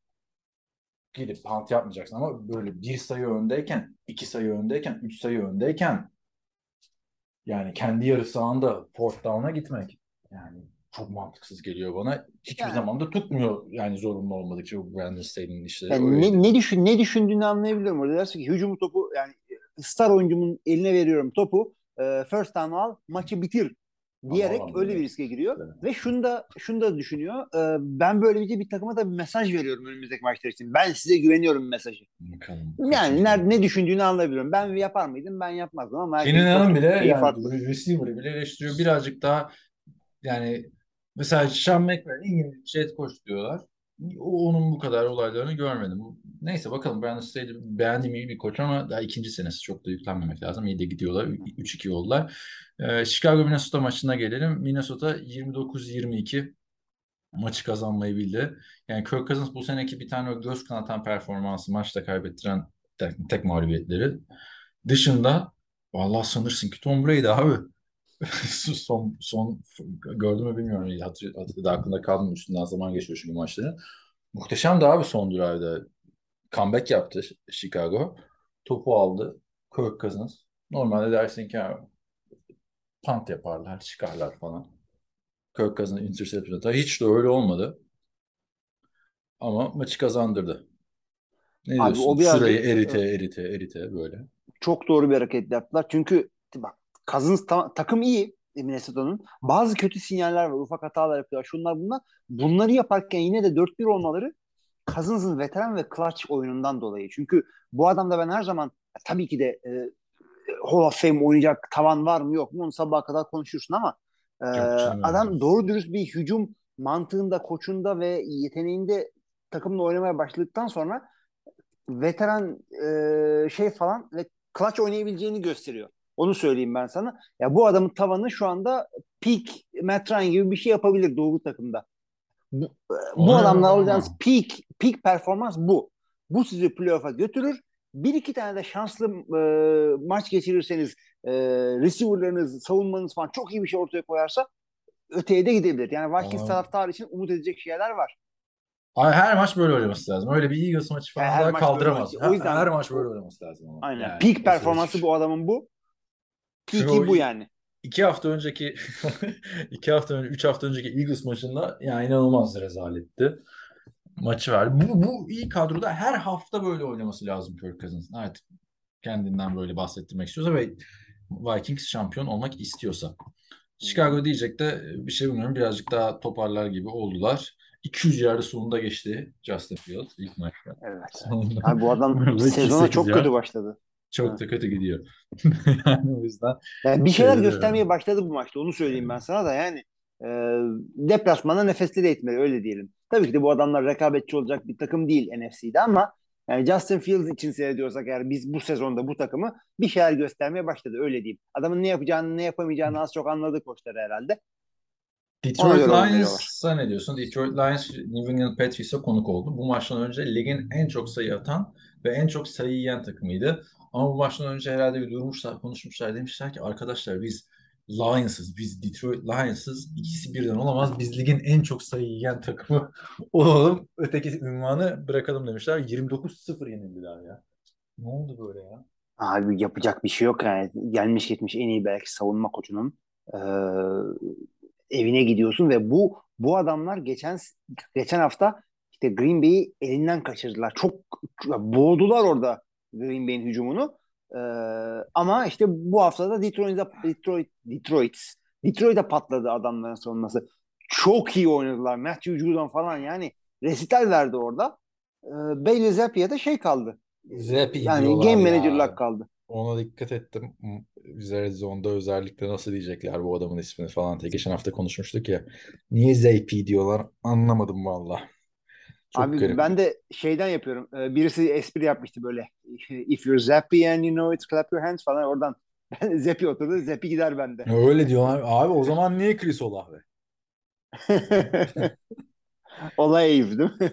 Gidip punt yapmayacaksın ama böyle bir sayı öndeyken, iki sayı öndeyken, üç sayı öndeyken yani kendi yarı sahanda fourth down'a gitmek yani çok mantıksız geliyor bana. Hiçbir Yani- zaman da tutmuyor yani zorunlu olmadıkça bu Brandon Staley'nin işleri. Yani öyle. ne, ne düşün ne düşündüğünü anlayabiliyorum orada. Dersin ki hücum topu yani star oyuncumun eline veriyorum topu. e, first down al, maçı bitir diyerek Ama öyle bir riske giriyor. Evet. Ve şunu da şunu da düşünüyor. e, ben böylece bir takıma da bir mesaj veriyorum önümüzdeki maçlar için. Ben size güveniyorum mesajı. Bakalım. Yani nerede ne düşündüğünü anlayabiliyorum. Ben yapar mıydım? Ben yapmazdım ama Keenan Allen bile yani farklı. receiver'ı bile eleştiriyor. Birazcık daha yani mesela Sean McVay İngiliz jet koç diyorlar. O, onun bu kadar olaylarını görmedim. Neyse bakalım Brandon Staley beğendiğim iyi bir koç ama daha ikinci senesi çok da yüklenmemek lazım. İyi de gidiyorlar. 3-2 oldular. Ee, Chicago Minnesota maçına gelelim. Minnesota 29-22 maçı kazanmayı bildi. Yani Kirk Cousins bu seneki bir tane göz kanatan performansı maçta kaybettiren tek, tek mağlubiyetleri dışında vallahi sanırsın ki Tom Brady abi. son son gördün mü bilmiyorum. Hatır, hatır, aklında kaldı mı üstünden zaman geçiyor çünkü maçların. Muhteşem de abi son drive'da. Comeback yaptı Chicago. Topu aldı. Kirk Cousins. Normalde dersin ki punt yaparlar, çıkarlar falan. Kirk Cousins interception atar. Hiç de öyle olmadı. Ama maçı kazandırdı. Ne Abi diyorsun? o birazcık- Süreyi erite erite erite böyle. Çok doğru bir hareket yaptılar. Çünkü bak Cousins ta- takım iyi Minnesota'nın. Bazı kötü sinyaller var. Ufak hatalar yapıyorlar. Şunlar bunlar. Bunları yaparken yine de 4-1 olmaları Cousins'ın veteran ve clutch oyunundan dolayı. Çünkü bu adamda ben her zaman tabii ki de e, Hall of Fame oynayacak tavan var mı yok mu onu sabaha kadar konuşursun ama e, Yok adam doğru dürüst bir hücum mantığında, koçunda ve yeteneğinde takımla oynamaya başladıktan sonra veteran e, şey falan ve clutch oynayabileceğini gösteriyor. Onu söyleyeyim ben sana. Ya bu adamın tavanı şu anda peak Matt Ryan gibi bir şey yapabilir doğru takımda. Bu, bu Onu- adamla alacağınız peak peak performans bu. Bu sizi playoff'a götürür. Bir iki tane de şanslı e, maç geçirirseniz e, receiver'larınız, savunmanız falan çok iyi bir şey ortaya koyarsa öteye de gidebilir. Yani Vikings taraftarı için umut edecek şeyler var. Her maç böyle oynaması lazım. Öyle bir Eagles maçı falan Her daha maç böyle kaldıramaz. oynaması- o yüzden- her, her maç böyle oynaması lazım ama. Aynen. Yani peak performansı bu adamın bu. Peak'i bu yani. İki hafta önceki iki hafta önce, üç hafta önceki Eagles maçında yani inanılmaz rezaletti. Maçı verdi. Bu, bu iyi kadroda her hafta böyle oynaması lazım Kirk Cousins'ın. Artık kendinden böyle bahsettirmek istiyorsa ve Vikings şampiyon olmak istiyorsa. Chicago diyecek de bir şey bilmiyorum. Birazcık daha toparlar gibi oldular. 200 yarı sonunda geçti Justin Fields ilk maçta. Evet. Abi bu adam sezona 2-8 çok ya. kötü başladı. Çok da kötü gidiyor. Yani o yüzden Yani bir şeyler Şey, göstermeye başladı bu maçta. Onu söyleyeyim ben sana da yani. E, deplasmanda nefesleri etmeli öyle diyelim. Tabii ki de bu adamlar rekabetçi olacak bir takım değil NFC'de ama yani Justin Fields için seyrediyorsak eğer biz bu sezonda bu takımı bir şeyler göstermeye başladı öyle diyeyim. Adamın ne yapacağını ne yapamayacağını az çok anladı koçları herhalde. Detroit. Lions'a ne diyorsun? Detroit Lions New England Patriots'a konuk oldu. Bu maçtan önce ligin en çok sayı atan ve en çok sayı yiyen takımıydı. Ama bu maçtan önce herhalde bir durmuşlar, konuşmuşlar. Demişler ki arkadaşlar biz Lions'ız, biz Detroit Lions'ız. İkisi birden olamaz. Biz ligin en çok sayı yiyen takımı olalım. Öteki ünvanı bırakalım demişler. 29-0 yenildiler ya. Ne oldu böyle ya? Abi yapacak bir şey yok yani. Gelmiş gitmiş en iyi belki savunma koçunun e, evine gidiyorsun ve bu bu adamlar geçen geçen hafta işte Green Bay'i elinden kaçırdılar. Çok boğdular orada Green Bay'in hücumunu. E, ama işte bu hafta da Detroit'e Detroit Detroit Detroit'e patladı adamların savunması. Çok iyi oynadılar. Matthew Judon falan yani resital verdi orada. E, Bailey Zappia'ya da şey kaldı. Zep iyi Yani game ya. manager'lık kaldı. Ona dikkat ettim. Zone'da özellikle nasıl diyecekler bu adamın ismini falan. Geçen hafta konuşmuştuk ya. Niye ZP diyorlar anlamadım valla. Çok Abi garip. ben de şeyden yapıyorum. Ee, Birisi espri yapmıştı böyle. If you're zappy and you know it, clap your hands falan oradan. Ben Zeppi oturdu. Zeppi gider bende. Öyle diyorlar. Abi o zaman niye Chris Olave? Olay Eve değil mi?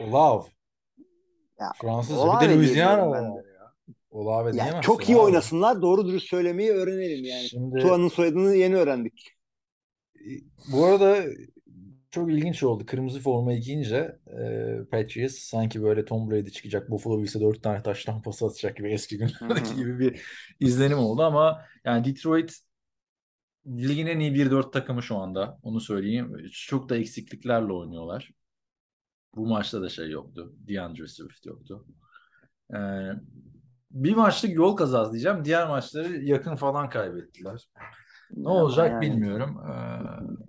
Olave. Ya, Fransız. Olave bir de Louisiana. Olave. Olave diyemezsin çok iyi abi. oynasınlar. Doğru dürüst söylemeyi öğrenelim yani. Şimdi Tua'nın soyadını yeni öğrendik. bu arada çok ilginç oldu. Kırmızı formayı giyince e, Patriots sanki böyle Tom Brady çıkacak. Buffalo Bills'e dört tane taştan pas atacak gibi eski günlerdeki gibi bir izlenim oldu ama yani Detroit ligin en iyi 1-4 takımı şu anda. Onu söyleyeyim. Çok da eksikliklerle oynuyorlar. Bu maçta da şey yoktu. DeAndre Swift yoktu. Ee, bir maçlık yol kazası diyeceğim. Diğer maçları yakın falan kaybettiler. Ne olacak Yani bilmiyorum. Ee,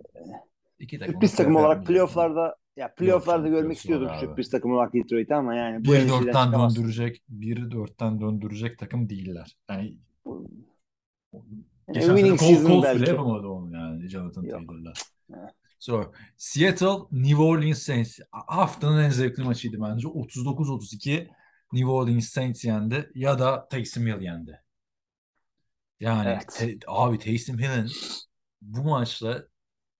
iki takım Sürpriz takım olarak playofflarda ya playofflarda görmek istiyorduk abi. sürpriz takım olarak Detroit'i ama yani bu bir NFC'den dörtten çıkamaz. döndürecek, biri dörtten döndürecek takım değiller. Yani Yani geçen sene winning Cole, season Cole belki. bile yapamadı onu yani Jonathan. Taylor'la. So, Seattle, New Orleans Saints. Haftanın en zevkli maçıydı bence. 39-32 New Orleans Saints yendi ya da Taysom Hill yendi. Yani Evet. te- abi Taysom Hill'in bu maçla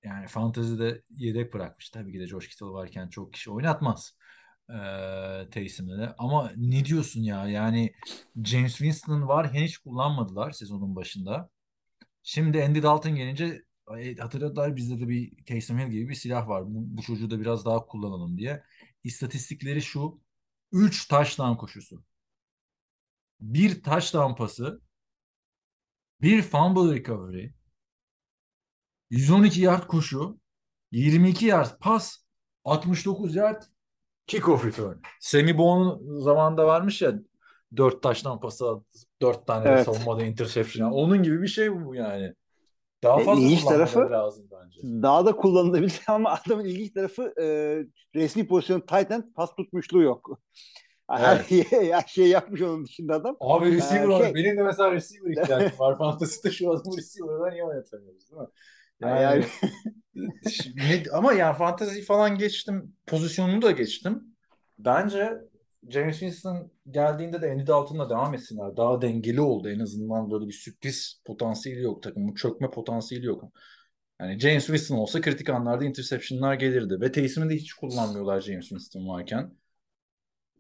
yani fantezide yedek bırakmış. Tabii ki de Josh Kittle varken çok kişi oynatmaz. Ee, Taysom'ı da. Ama ne diyorsun ya? Yani James Winston var hiç kullanmadılar sezonun başında. Şimdi Andy Dalton gelince e, hatırladılar bizde de bir Taysom Hill gibi bir silah var. Bu, bu çocuğu da biraz daha kullanalım diye. İstatistikleri şu. 3 touchdown koşusu. Bir touchdown pası. Bir fumble recovery. 112 yard koşu. 22 yard pas. 69 yard kickoff return. Sammy Bone'un zamanında varmış ya 4 taştan pası 4 tane Evet. savunmada interception. Onun gibi bir şey bu yani. Daha E, fazla ilginç tarafı- lazım bence. Daha da kullanılabilir ama adamın ilginç tarafı e, resmi pozisyon tight end pas tutmuşluğu yok. Her, her şey yapmış onun dışında adam. Abi receiver Ee, şey- Benim de mesela receiver ihtiyacım var. Fantasy'de şu adamı receiver'dan niye oynatamıyoruz değil mi? Yani, Yani- ne- ama yani fantasy falan geçtim. Pozisyonunu da geçtim. Bence James Winston geldiğinde de Andy Dalton'la devam etsinler. Daha dengeli oldu en azından böyle bir sürpriz potansiyeli yok takımın. Çökme potansiyeli yok. Yani James Winston olsa kritik anlarda interceptionlar gelirdi. Ve Taysom'u da hiç kullanmıyorlar James Winston varken.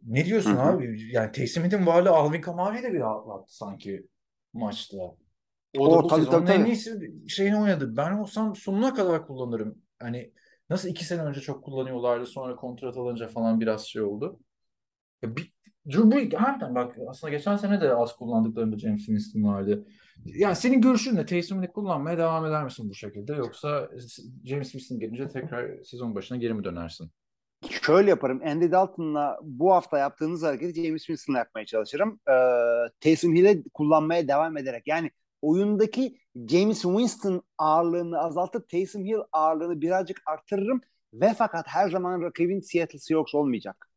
Ne diyorsun Hı hı. abi? Yani Taysom Hill'in varlığı Alvin Kamara'yı da bir rahatlattı sanki maçta. O da O, bu tabii, sezonun tabii, en tabii. iyisi şeyini oynadı. Ben olsam sonuna kadar kullanırım. Hani nasıl iki sene önce çok kullanıyorlardı sonra kontrat alınca falan biraz şey oldu. Ya bir, Brees, harbiden bak aslında geçen sene de az kullandıklarında James Winston vardı. Ya senin görüşün ne? Taysom'u kullanmaya devam eder misin bu şekilde? Yoksa James Winston gelince tekrar sezon başına geri mi dönersin? Şöyle yaparım. Andy Dalton'la bu hafta yaptığınız hareketi James Winston'la yapmaya çalışırım. Ee, Taysom Hill'e kullanmaya devam ederek. Yani oyundaki James Winston ağırlığını azaltıp Taysom Hill ağırlığını birazcık arttırırım ve fakat her zaman rakibin Seattle Seahawks olmayacak.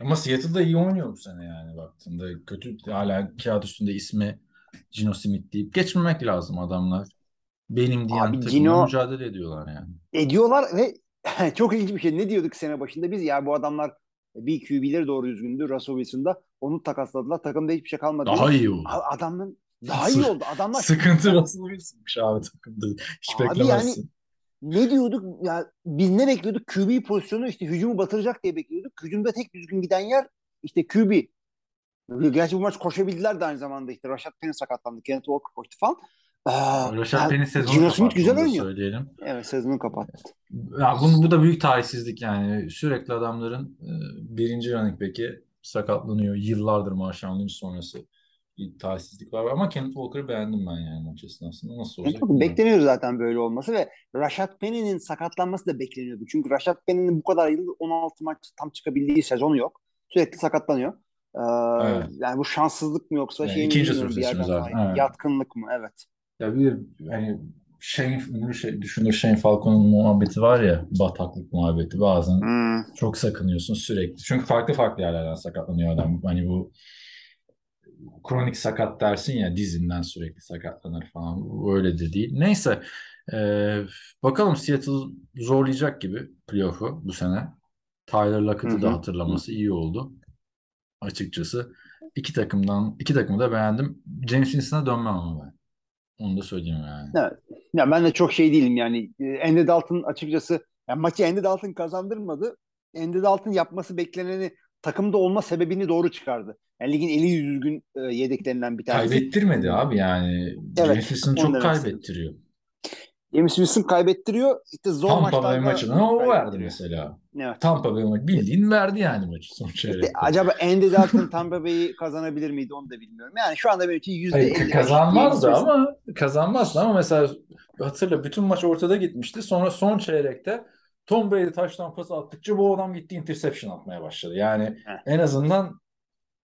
Ama Seattle'da iyi oynuyor bu sene yani baktığında. Kötü hala kağıt üstünde ismi Gino Smith deyip geçmemek lazım adamlar. Benim diyen Abi Gino- mücadele ediyorlar yani. ediyorlar ve çok ilginç bir şey. Ne diyorduk sene başında biz? Ya bu adamlar bir QB'leri doğru düzgündü. Russell Wilson'da onu takasladılar. Takımda hiçbir şey kalmadı. Daha iyi oldu. Adamın daha iyi oldu. Adamlar Sıkıntı Russell Wilson'mış abi takımda. Hiç Abi beklemezsin. ne diyorduk? Ya biz ne bekliyorduk? QB pozisyonu işte hücumu batıracak diye bekliyorduk. Hücumda tek düzgün giden yer işte QB. Gerçi bu maç koşabildiler de aynı zamanda işte. Rashad Penny sakatlandı. Kenneth Walker koştu falan. Aa, Rashad yani Penny sezonu Gino kapattı, güzel oynuyor. Söyleyelim. Evet sezonu kapattı. Ya bunu, bu da büyük talihsizlik yani. Sürekli adamların e, birinci running back'i sakatlanıyor. Yıllardır Marshawn Lynch sonrası bir talihsizlik var. Ama Kenneth Walker'ı beğendim ben yani maç esnasında. Nasıl olacak? Bilmiyorum. bekleniyor zaten böyle olması ve Rashad Penny'nin sakatlanması da bekleniyordu. Çünkü Rashad Penny'nin bu kadar yıl 16 maç tam çıkabildiği sezonu yok. Sürekli sakatlanıyor. Ee, Evet. Yani bu şanssızlık mı yoksa Yani şey mi ikinci tur bir yerden zaten, evet. Yatkınlık mı? Evet. Ya bir hani Shane, ünlü şey, düşünür Shane Falco'nun muhabbeti var ya bataklık muhabbeti bazen Hmm. çok sakınıyorsun sürekli. Çünkü farklı farklı yerlerden sakatlanıyor adam. Hani bu kronik sakat dersin ya dizinden sürekli sakatlanır falan. Öyle de değil. Neyse ee, bakalım Seattle zorlayacak gibi playoff'u bu sene. Tyler Lockett'ı da hatırlaması iyi oldu açıkçası. İki takımdan iki takımı da beğendim. James Winston'a dönmem ama ben. Onu da söyleyeyim yani. Evet. Ya ben de çok şey değilim yani. Ee, Andy Dalton açıkçası yani maçı Andy Dalton kazandırmadı. Andy Dalton yapması bekleneni takımda olma sebebini doğru çıkardı. Yani ligin eli yüz düzgün e, yedeklerinden bir tanesi. Kaybettirmedi abi yani. Winston onu çok kaybettiriyor. James Wilson kaybettiriyor. İşte zor Tampa Bay maçlarda maçına o verdi mesela. Evet. Tampa Bay maçı bildiğin verdi yani maçı son İşte çeyrekte. acaba Andy Dalton Tampa Bay'i kazanabilir miydi onu da bilmiyorum. Yani şu anda için yüzde elli. kazanmazdı ama kazanmazdı ama mesela hatırla bütün maç ortada gitmişti. Sonra son çeyrekte Tom Brady taştan pas attıkça bu adam gitti interception atmaya başladı. Yani Heh. en azından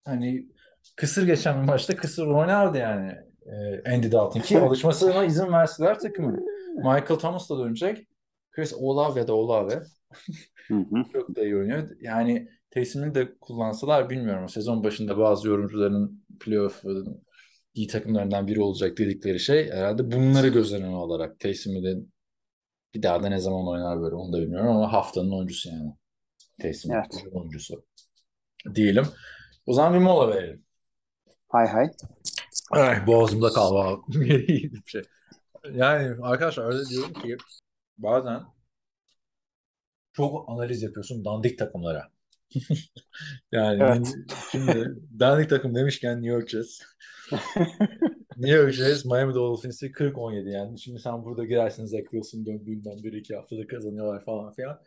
hani kısır geçen bir maçta kısır oynardı yani e, Andy Dalton ki alışmasına izin verseler takımın. Michael Thomas da dönecek. Chris Olave de Olave. Çok da iyi oynuyor. Yani Taysom'u de kullansalar bilmiyorum. Sezon başında bazı yorumcuların playoff'un iyi takımlarından biri olacak dedikleri şey herhalde bunları göz önüne alarak Taysom'u de bir daha da ne zaman oynar böyle onu da bilmiyorum ama haftanın oyuncusu yani. Taysom Evet. oyuncusu. Diyelim. O zaman bir mola verelim. Hay hay. Ay, boğazımda kalma. Şey. Yani arkadaşlar öyle diyorum ki bazen çok analiz yapıyorsun dandik takımlara. Yani Evet. şimdi dandik takım demişken New York Jets. New York Jets Miami Dolphins'i 40-17 yani. Şimdi sen burada girersin Zach Wilson döndüğünden bir iki haftada kazanıyorlar falan filan.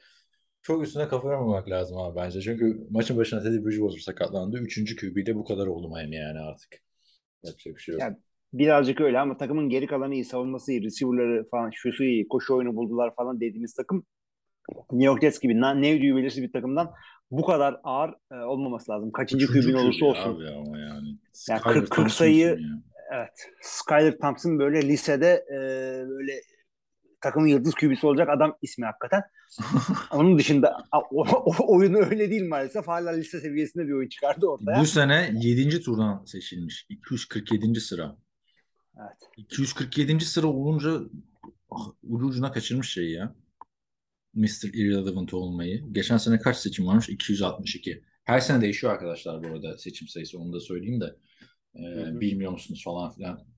Çok üstüne kafa yormamak lazım abi bence. Çünkü maçın başına Teddy Bridgewater sakatlandı. Üçüncü QB'de bu kadar oldu Miami yani artık. Yapacak bir şey yok. Yani birazcık öyle ama takımın geri kalanı iyi. Savunması iyi. Receiver'ları falan şusu iyi. Koşu oyunu buldular falan dediğimiz takım New York Jets gibi ne ödüğü belirsiz bir takımdan bu kadar ağır e, olmaması lazım. Kaçıncı kübün olursa olsun. Abi ama yani. Yani Skyler 40 40 Thompson sayı ya? evet. Skyler Thompson böyle lisede e, böyle takımın yıldız kübüsü olacak adam ismi hakikaten. Onun dışında o, o oyunu öyle değil maalesef. Hala lise seviyesinde bir oyun çıkardı ortaya. Bu sene 7. turdan seçilmiş. 247. sıra. Evet. 247. sıra olunca ah, ucu ucuna kaçırmış şey ya. Mr. Irrelevant olmayı. Geçen sene kaç seçim varmış? 262. Her sene değişiyor arkadaşlar bu arada seçim sayısı onu da söyleyeyim de. Ee, hı. bilmiyor musunuz falan filan.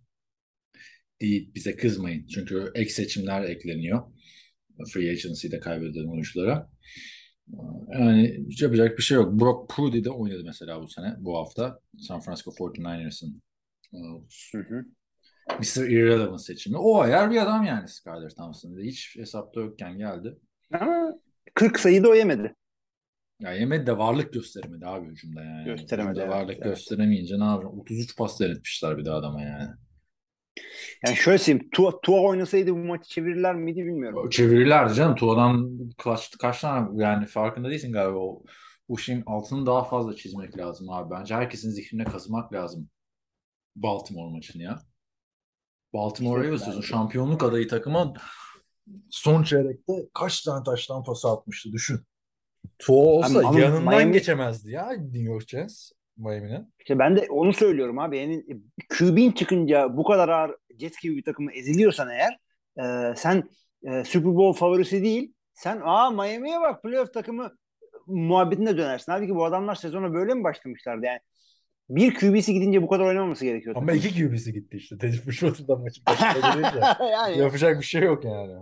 Değil, bize kızmayın. Çünkü ek seçimler ekleniyor. Free agency'de kaybedilen oyunculara. Yani yapacak bir şey yok. Brock Purdy de oynadı mesela bu sene, bu hafta. San Francisco 49ers'ın e. Mr. Irrelevant seçimi. O ayar bir adam yani Skyler Thompson. Hiç hesapta yokken geldi. Ama 40 sayı da o yemedi. Ya yemedi de varlık gösteremedi abi hücumda yani. Gösteremedi, Hücumda evet, varlık evet. gösteremeyince ne yapacağım? 33 pas denetmişler bir de adama yani. Yani şöyle söyleyeyim. Tua, Tua oynasaydı bu maçı çevirirler miydi bilmiyorum. Çevirirlerdi canım. Tuğa'dan kaç, kaç tane yani farkında değilsin galiba. O, bu şeyin altını daha fazla çizmek lazım abi. Bence herkesin zihnine kazımak lazım. Baltimore maçını ya. Baltimore Ravens'ın şampiyonluk adayı takıma son çeyrekte kaç tane taştan pası atmıştı düşün. Tua olsa Ama yanından Miami- geçemezdi ya New York Jets Miami'nin. İşte ben de onu söylüyorum abi. Yani QB'in çıkınca bu kadar ağır Jets gibi bir takımı eziliyorsan eğer e, sen e, Super Bowl favorisi değil sen aa Miami'ye bak playoff takımı muhabbetine dönersin. Halbuki bu adamlar sezona böyle mi başlamışlardı yani? Bir QB'si gidince bu kadar oynamaması gerekiyor. Ama iki QB'si gitti işte. Teddy Bridgewater'da maçın başına yani, Yapacak bir şey yok yani.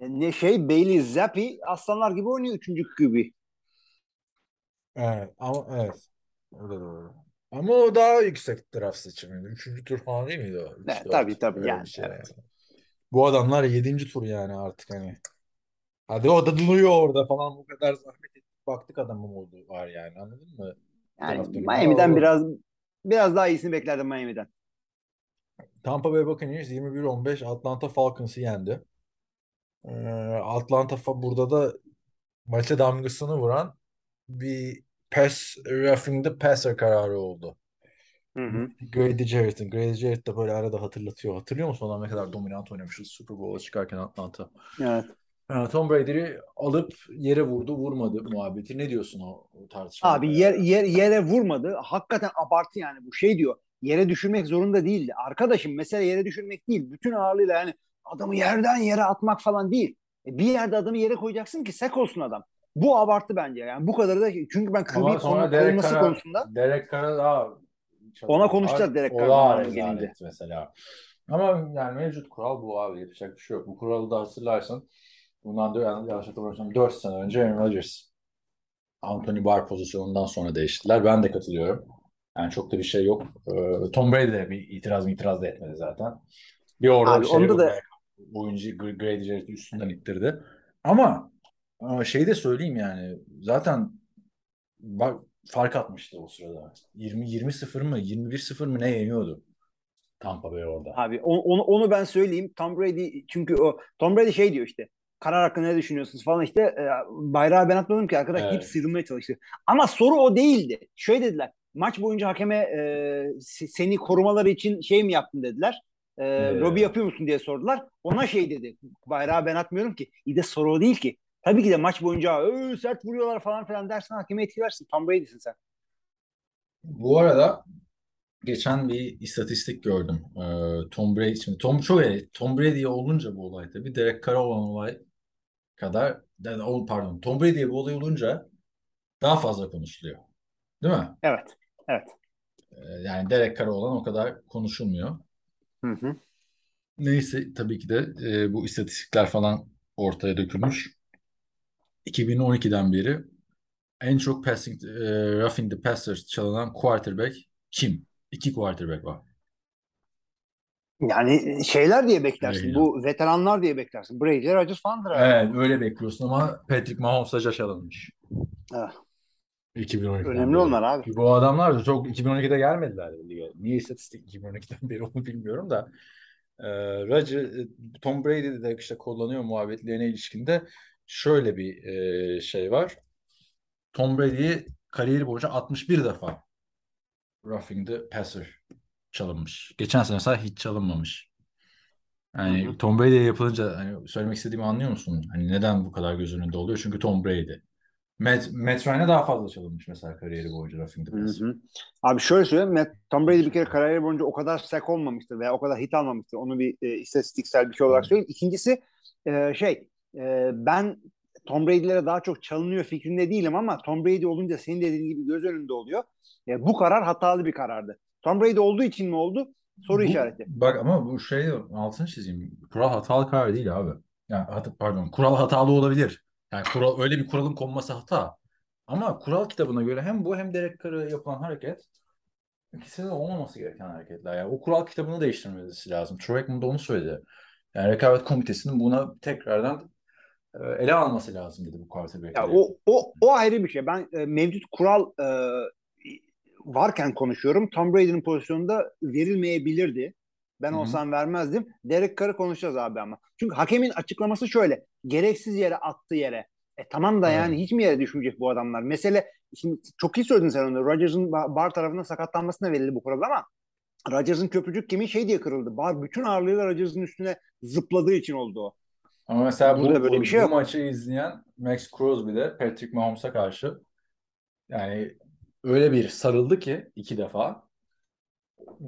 ne şey Bailey Zappi aslanlar gibi oynuyor üçüncü QB. Evet ama evet. O da doğru. Ama o daha yüksek draft seçimiydi. Üçüncü tur falan değil miydi o? Üç, Evet, dört. tabii, tabii, yani, şey evet. Bu adamlar yedinci tur yani artık hani. Hadi o da duruyor orada falan bu kadar zahmet ettik. Baktık adamın olduğu var yani anladın mı? Yani. Miami'den biraz biraz daha iyisini beklerdim Miami'den. Tampa Bay Buccaneers 21-15 Atlanta Falcons'ı yendi. Ee, Atlanta burada da maça damgasını vuran bir pass roughing the passer kararı oldu. Hı hı. Grady Jarrett'ın. Grady Jarrett de böyle arada hatırlatıyor. Hatırlıyor musun onlar ne kadar dominant oynamıştı Super Bowl'a çıkarken Atlanta? Evet. Yani Tom Brady'yi alıp yere vurdu vurmadı muhabbeti. Ne diyorsun o, o tartışmaya? Abi yer, yer, yere vurmadı. Hakikaten abartı yani bu şey diyor. Yere düşürmek zorunda değildi. Arkadaşım mesela yere düşürmek değil. Bütün ağırlığıyla yani adamı yerden yere atmak falan değil. E, bir yerde adamı yere koyacaksın ki sek olsun adam. Bu abartı bence. Yani bu kadarı da çünkü ben QB konması Carr'a- konusunda Derek Carr'a daha Ona konuşacağız Derek rezalet gelince. mesela. Ama yani mevcut kural bu abi. Yapacak bir şey yok. Bu kuralı da hatırlarsın. Bundan da yani yanlış hatırlamıyorsam 4 sene önce Aaron Rodgers Anthony Barr pozisyonundan sonra değiştiler. Ben de katılıyorum. Yani çok da bir şey yok. Ee, Tom Brady de bir itiraz mı itiraz da etmedi zaten. Bir orada Abi bir şey onda da- oyuncu Gr- Grady üstünden ittirdi. Ama e, şey de söyleyeyim yani zaten bak fark atmıştı o sırada. 20 20-0 mı 21-0 mı ne yeniyordu Tampa Bay orada. abi onu, onu, onu ben söyleyeyim. Tom Brady çünkü o Tom Brady şey diyor işte karar hakkında ne düşünüyorsunuz falan işte e, bayrağı ben atmadım ki arkadaş Evet. deyip sıyrılmaya çalıştı. Ama soru o değildi. Şöyle dediler. Maç boyunca hakeme e, se- seni korumaları için şey mi yaptın dediler. E, Evet. lobi yapıyor musun diye sordular. Ona şey dedi. Bayrağı ben atmıyorum ki. İyi de soru o değil ki. Tabii ki de maç boyunca "Ee, sert vuruyorlar falan filan dersen hakeme etkilersin. Tom Brady'sin sen. Bu arada geçen bir istatistik gördüm. Ee, Tom Brady şimdi Tom çok. Tom Brady olunca bu olay tabii Derek Carr olan olay kadar pardon Tom Brady'ye bu olay olunca daha fazla konuşuluyor. Değil mi? Evet. Evet. Ee, yani Derek Carr olan o kadar konuşulmuyor. Hı hı. Neyse tabii ki de e, bu istatistikler falan ortaya dökülmüş. 2012'den beri en çok passing, e, roughing the passer çalınan quarterback kim? İki quarterback var. Yani şeyler diye beklersin. Öyle. Bu veteranlar diye beklersin. Brady, Rodgers falandır. Evet öyle bekliyorsun ama Patrick Mahomes'a caş alınmış. Evet. 2012'den Önemli beri. onlar abi. Bu adamlar da çok 2012'de gelmediler lige. Niye istatistik 2012'den beri onu bilmiyorum da. Ee, Roger, e, Tom Brady de işte kullanıyor muhabbetlerine ilişkinde şöyle bir e, şey var. Tom Brady'yi kariyeri boyunca 61 defa roughing the passer çalınmış. Geçen sene mesela hiç çalınmamış. Yani Hı hı. Tom Brady'ye yapılınca hani söylemek istediğimi anlıyor musun? Hani neden bu kadar göz önünde oluyor? Çünkü Tom Brady. Matt, Matt Ryan'a daha fazla çalınmış mesela kariyeri boyunca roughing the passer. Abi şöyle söyleyeyim. Matt, Tom Brady bir kere kariyeri boyunca o kadar sack olmamıştır veya o kadar hit almamıştır. Onu bir e, istatistiksel bir şey olarak söyleyeyim. İkincisi e, şey e, ben Tom Brady'lere daha çok çalınıyor fikrinde değilim ama Tom Brady olunca senin dediğin gibi göz önünde oluyor. E, bu karar hatalı bir karardı. Tom Brady olduğu için mi oldu? Soru Bu- işareti. Bak ama bu şey altını çizeyim. Kural hatalı karar değil abi. Yani pardon kural hatalı olabilir. Yani kural öyle bir kuralın konması hata. Ama kural kitabına göre hem bu hem Derek Carr'a yapılan hareket ikisi de olmaması gereken hareketler. Yani o kural kitabını değiştirmesi lazım. Troy Aikman da onu söyledi. Yani rekabet komitesinin buna tekrardan ele alması lazım dedi bu Ya quarterback'leri. o, o, o ayrı bir şey. Ben e, mevcut kural e, varken konuşuyorum. Tom Brady'nin pozisyonunda verilmeyebilirdi. Ben Hı hı. olsam vermezdim. Derek Carr'ı konuşacağız abi ama. Çünkü hakemin açıklaması şöyle. Gereksiz yere attı yere. E tamam da yani Evet. hiç mi yere düşmeyecek bu adamlar? Mesele şimdi çok iyi söyledin sen onu. Rodgers'ın Bar Bar tarafından sakatlanmasına verildi bu kural ama Rodgers'ın köprücük kemiği şey diye kırıldı. Bar bütün ağırlığıyla Rodgers'ın üstüne zıpladığı için oldu o. Ama mesela bu, böyle bir şey bu yok. maçı izleyen Max Crosby de Patrick Mahomes'a karşı yani öyle bir sarıldı ki iki defa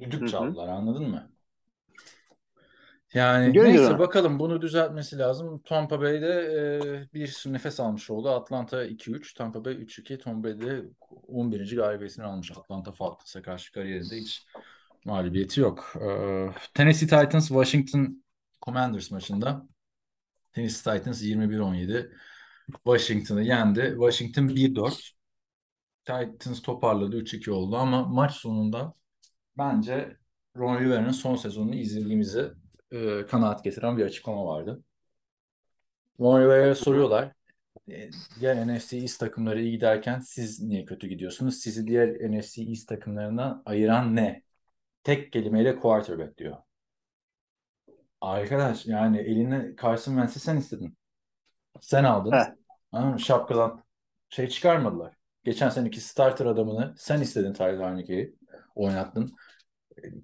düdük çaldılar anladın mı? Yani Görüyoruz neyse bakalım bunu düzeltmesi lazım. Tampa Bay'de e, bir nefes almış oldu. Atlanta 2-3, Tampa Bay 3-2. Tampa Bay'de 11. galibiyetini almış. Atlanta Falcons'a karşı kariyerinde hiç mağlubiyeti yok. E, Tennessee Titans Washington Commanders maçında Tennessee Titans 21-17 Washington'ı yendi. Washington 1-4. Titans toparladı 3-2 oldu ama maç sonunda bence Ron Rivera'nın son sezonunu izlediğimizi e, kanaat getiren bir açıklama vardı. Ron Rivera'ya soruyorlar. E, diğer NFC East takımları iyi giderken siz niye kötü gidiyorsunuz? Sizi diğer NFC East takımlarından ayıran ne? Tek kelimeyle quarterback diyor. Arkadaş yani eline Carson Wentz'i sen istedin. Sen aldın. He. Anladın mı? Şapkadan şey çıkarmadılar. Geçen seneki starter adamını sen istedin Tyler Heineke'yi. Oynattın.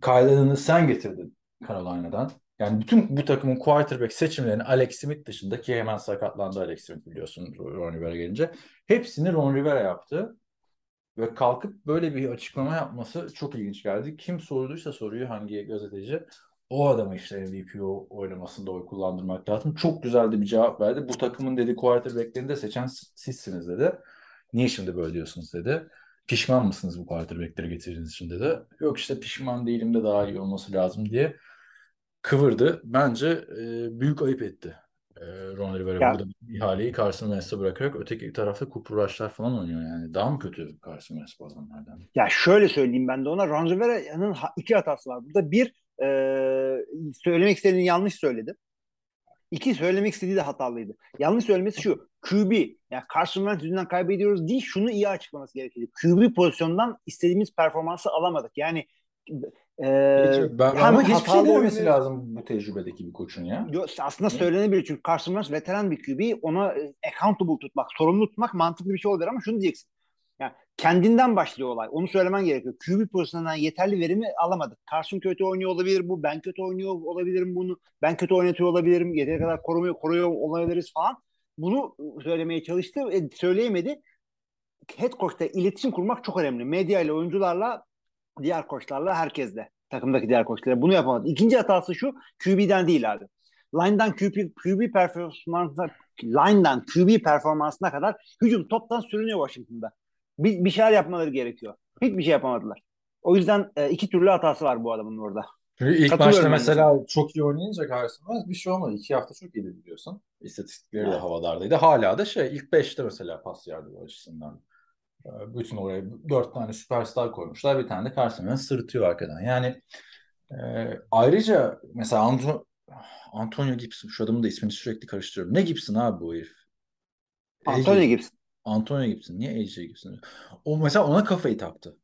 Kyle sen getirdin Carolina'dan. Yani bütün bu takımın quarterback seçimlerini Alex Smith dışında ki hemen sakatlandı Alex Smith biliyorsun Ron Rivera gelince. Hepsini Ron Rivera yaptı. Ve kalkıp böyle bir açıklama yapması çok ilginç geldi. Kim sorduysa soruyu hangi gazeteci o adamı işte MVP oylamasında oy kullandırmak lazım. Çok güzel de bir cevap verdi. Bu takımın dedi quarterback'lerini de seçen sizsiniz dedi. Niye şimdi böyle diyorsunuz dedi. Pişman mısınız bu quarterback'leri getirdiğiniz için dedi. Yok işte pişman değilim de daha iyi olması lazım diye kıvırdı. Bence e, büyük ayıp etti. E, Ron Rivera Ya- burada ihaleyi Carson Wentz'e bırakarak öteki tarafta Rush'lar falan oynuyor yani. Daha mı kötü Carson Wentz bu adamlardan? Ya şöyle söyleyeyim ben de ona. Ron Rivera'nın iki hatası var. Burada bir e, söylemek istediğini yanlış söyledi. İki söylemek istediği de hatalıydı. Yanlış söylemesi şu. QB yani Carson Wentz yüzünden kaybediyoruz değil şunu iyi açıklaması gerekiyordu. QB pozisyondan istediğimiz performansı alamadık. Yani e, Peki, ben, ama hiçbir şey dememesi lazım bu tecrübedeki bir koçun ya. Yo, aslında söylenebilir çünkü Carson Wentz veteran bir QB ona e, accountable tutmak, sorumlu tutmak mantıklı bir şey olabilir ama şunu diyeceksin. Kendinden başlıyor olay. Onu söylemen gerekiyor. QB pozisyonundan yeterli verimi alamadık. Carson kötü oynuyor olabilir bu. Ben kötü oynuyor olabilirim bunu. Ben kötü oynatıyor olabilirim. Yeteri kadar koruyor, koruyor olabiliriz falan. Bunu söylemeye çalıştı. E, söyleyemedi. Head coach'ta iletişim kurmak çok önemli. Medya ile oyuncularla diğer koçlarla herkesle. Takımdaki diğer koçlarla. Bunu yapamadı. İkinci hatası şu. QB'den değil abi. Line'dan QB, QB performansına line'dan QB performansına kadar hücum toptan sürünüyor Washington'da. Bir, bir şeyler yapmaları gerekiyor. Hiçbir şey yapamadılar. O yüzden e, iki türlü hatası var bu adamın orada. Çünkü ilk ben de mesela çok iyi oynayınca Wentz bir şey olmadı. İki hafta çok iyiydi biliyorsun. İstatistikleri de Evet. havalardaydı. Hala da şey ilk beşte mesela pas yardı açısından. Ee, Bütün oraya dört tane süperstar koymuşlar. Bir tane de Carson sırıtıyor arkadan. Yani e, ayrıca mesela Anto- Antonio Gibson şu adamın da ismini sürekli karıştırıyorum. Ne Gibson abi bu herif? Antonio Gibson. Antonio Gibson. Niye AJ Gibson? O mesela ona kafayı taktı.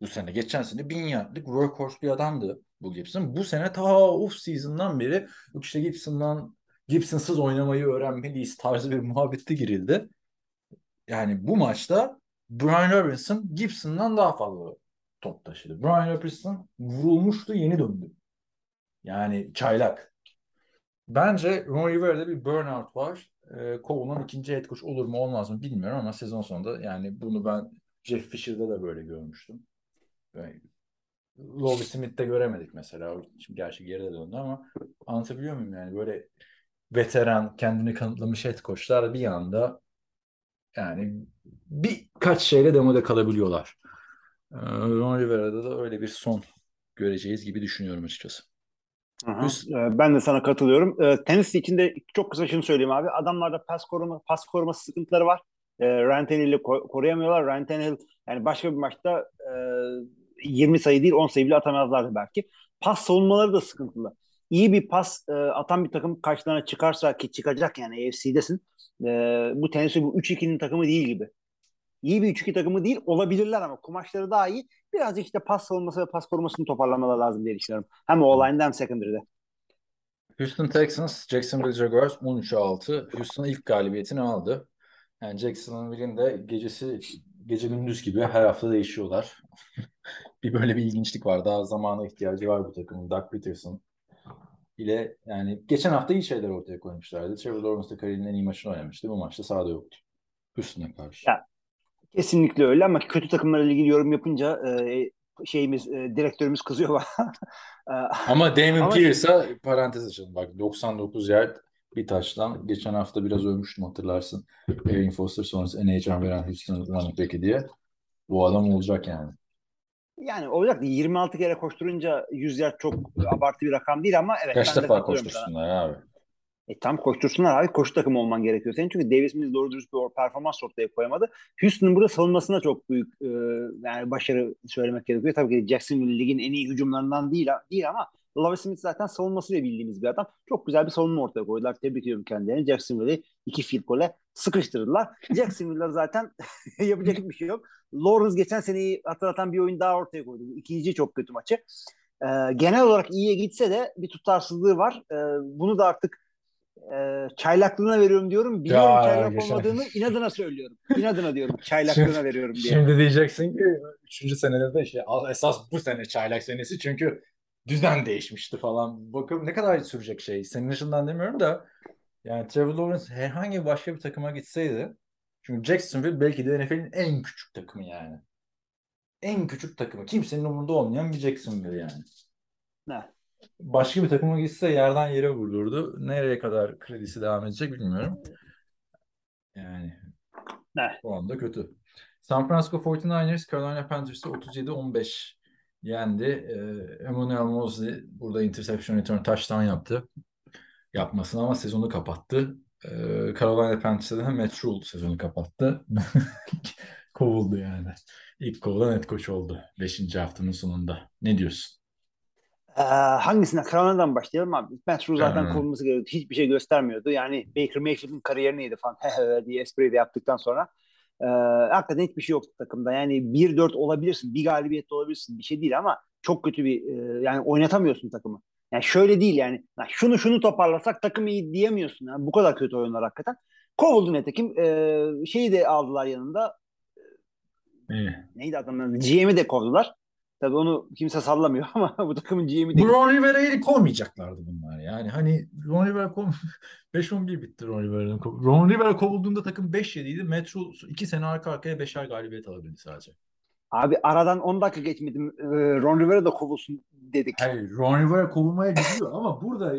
Bu sene. Geçen sene bin yardlık workhorse bir adamdı bu Gibson. Bu sene ta off season'dan beri işte Gibson'dan Gibson'sız oynamayı öğrenmeliyiz tarzı bir muhabbette girildi. Yani bu maçta Brian Robinson Gibson'dan daha fazla top taşıdı. Brian Robinson vurulmuştu yeni döndü. Yani çaylak. Bence Ron Rivera'da bir burnout var. Ee, kovulan ikinci head coach olur mu olmaz mı bilmiyorum ama sezon sonunda yani bunu ben Jeff Fisher'da da böyle görmüştüm. Yani, Lovie Smith'te göremedik mesela. Şimdi gerçi geride döndü ama anlatabiliyor muyum yani böyle veteran kendini kanıtlamış head coachlar bir anda yani birkaç şeyle demode kalabiliyorlar. Ee, Ron Rivera'da da öyle bir son göreceğiz gibi düşünüyorum açıkçası. Üst- Ee, Ben de sana katılıyorum. Ee, Tennessee için de çok kısa şunu söyleyeyim abi. Adamlarda pas koruma pas koruması sıkıntıları var. Ee, Ryan Tannehill'i ko- koruyamıyorlar. Ryan Tannehill yani başka bir maçta e, 20 sayı değil 10 sayı bile atamazlardı belki. Pas savunmaları da sıkıntılı. İyi bir pas e, atan bir takım karşılarına çıkarsa ki çıkacak yani AFC'desin. E, bu Tennessee bu 3-2'nin takımı değil gibi. İyi bir 3-2 takımı değil olabilirler ama kumaşları daha iyi. Birazcık işte pas savunması ve pas korumasını toparlamaları lazım diye düşünüyorum. Hem o line'da hem secondary'de. Houston Texans, Jacksonville Jaguars 13'e 6. Houston ilk galibiyetini aldı. Yani Jacksonville'in de gecesi gece gündüz gibi her hafta değişiyorlar. bir böyle bir ilginçlik var. Daha zamana ihtiyacı var bu takımın. Doug Peterson ile yani geçen hafta iyi şeyler ortaya koymuşlardı. Trevor Lawrence da kariyerinin en iyi maçını oynamıştı. Bu maçta sahada yoktu. Houston'a karşı. Ya, Kesinlikle öyle ama kötü takımlarla ilgili yorum yapınca e, şeyimiz e, direktörümüz kızıyor bana. E, Ama Damon Ama- Pierce'a parantez açalım. Bak 99 yard bir taştan. Geçen hafta biraz övmüştüm hatırlarsın. Erin Foster sonrası en heyecan veren Houston running back'i diye. Bu adam olacak yani. yani olacak 26 kere koşturunca 100 yard çok abartı bir rakam değil ama evet Kaç defa koştursunlar abi. E, tam koştursunlar abi. Koşu takımı olman gerekiyor. Senin çünkü Davis Mills doğru dürüst bir performans ortaya koyamadı. Houston'ın burada savunmasına çok büyük e, yani başarı söylemek gerekiyor. Tabii ki Jacksonville ligin en iyi hücumlarından değil, değil ama Love Smith zaten savunmasıyla bildiğimiz bir adam. Çok güzel bir savunma ortaya koydular. Tebrik ediyorum kendilerini. Jacksonville'i iki field goal'e sıkıştırdılar. Jacksonville'lar zaten yapacak bir şey yok. Lawrence geçen seneyi hatırlatan bir oyun daha ortaya koydu. İkinci çok kötü maçı. E, genel olarak iyiye gitse de bir tutarsızlığı var. E, bunu da artık e, çaylaklığına veriyorum diyorum. Biliyorum Ya, çaylak geçen- olmadığını inadına söylüyorum. İnadına diyorum çaylaklığına veriyorum diye. Şimdi diyeceksin ki 3. senede de işte esas bu sene çaylak senesi çünkü düzen değişmişti falan. Bakın ne kadar sürecek şey. Senin açından demiyorum da yani Trevor Lawrence herhangi başka bir takıma gitseydi çünkü Jacksonville belki de NFL'in en küçük takımı yani. En küçük takımı. Kimsenin umurunda olmayan bir Jacksonville yani. Ne? Başka bir takıma gitse yerden yere vururdu. Nereye kadar kredisi devam edecek bilmiyorum. Yani Ne? bu anda kötü. San Francisco 49ers Carolina Panthers'ı 37-15 yendi. Ee, Emmanuel Mosley burada interception return touchdown yaptı. Yapmasın ama sezonu kapattı. Ee, Carolina Panthers'da da Matt Rule sezonu kapattı. Kovuldu yani. İlk kovulan head coach oldu 5. haftanın sonunda. Ne diyorsun? Ee, hangisine? Carolina'dan başlayalım abi. Rule zaten kovulması gerekiyordu. Hiçbir şey göstermiyordu. Yani Baker Mayfield'in kariyerini yedi falan diye espri de yaptıktan sonra. Ee, hakikaten hiçbir şey yoktu takımda. Yani 1-4 olabilirsin. Bir galibiyette olabilirsin. Bir şey değil ama çok kötü bir e, yani oynatamıyorsun takımı. Yani şöyle değil yani. Ya şunu şunu toparlasak takım iyi diyemiyorsun. Yani bu kadar kötü oyunlar hakikaten. Kovuldu netekim. Ee, şeyi de aldılar yanında. İyi. Neydi adamın? GM'i de kovdular. Tabii onu kimse sallamıyor ama bu takımın GM'i de Ron Rivera'yı kovmayacaklardı bunlar yani. Hani Ron Rivera kov... 5-11 bitti Ron Rivera'nın. Ron Rivera kovulduğunda takım 5-7 idi. Metro 2 sene arka arkaya 5'er galibiyet alabildi sadece. Abi aradan 10 dakika geçmedim. Ee, Ron Rivera da kovulsun dedik. Hayır Ron Rivera kovulmaya gidiyor ama burada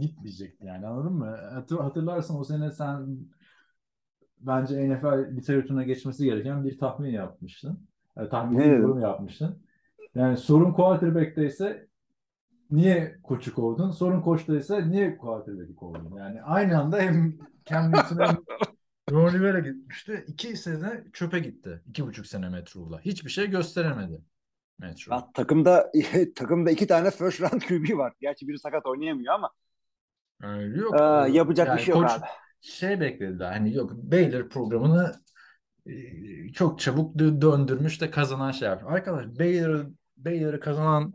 gitmeyecekti yani anladın mı? Hatır, hatırlarsan o sene sen bence NFL literatürüne geçmesi gereken bir tahmin yapmıştın. Yani tahmin dedim? yorum yapmıştın. Yani sorun quarterback'teyse niye koçu kovdun? Sorun koçtaysa niye quarterback'i kovdun? Yani aynı anda hem Cam Newton hem Ron Rivera gitmişti. İki sene çöpe gitti. İki buçuk sene Metro'la. Hiçbir şey gösteremedi Metro. Ya, takımda takımda iki tane first round QB var. Gerçi biri sakat oynayamıyor ama Öyle yok. Ee, yapacak Yani bir şey yok abi. Şey beklediler. Hani yok Baylor programını e, çok çabuk dö- döndürmüş de kazanan şey yapmış. Arkadaş Baylor Baylor'ı kazanan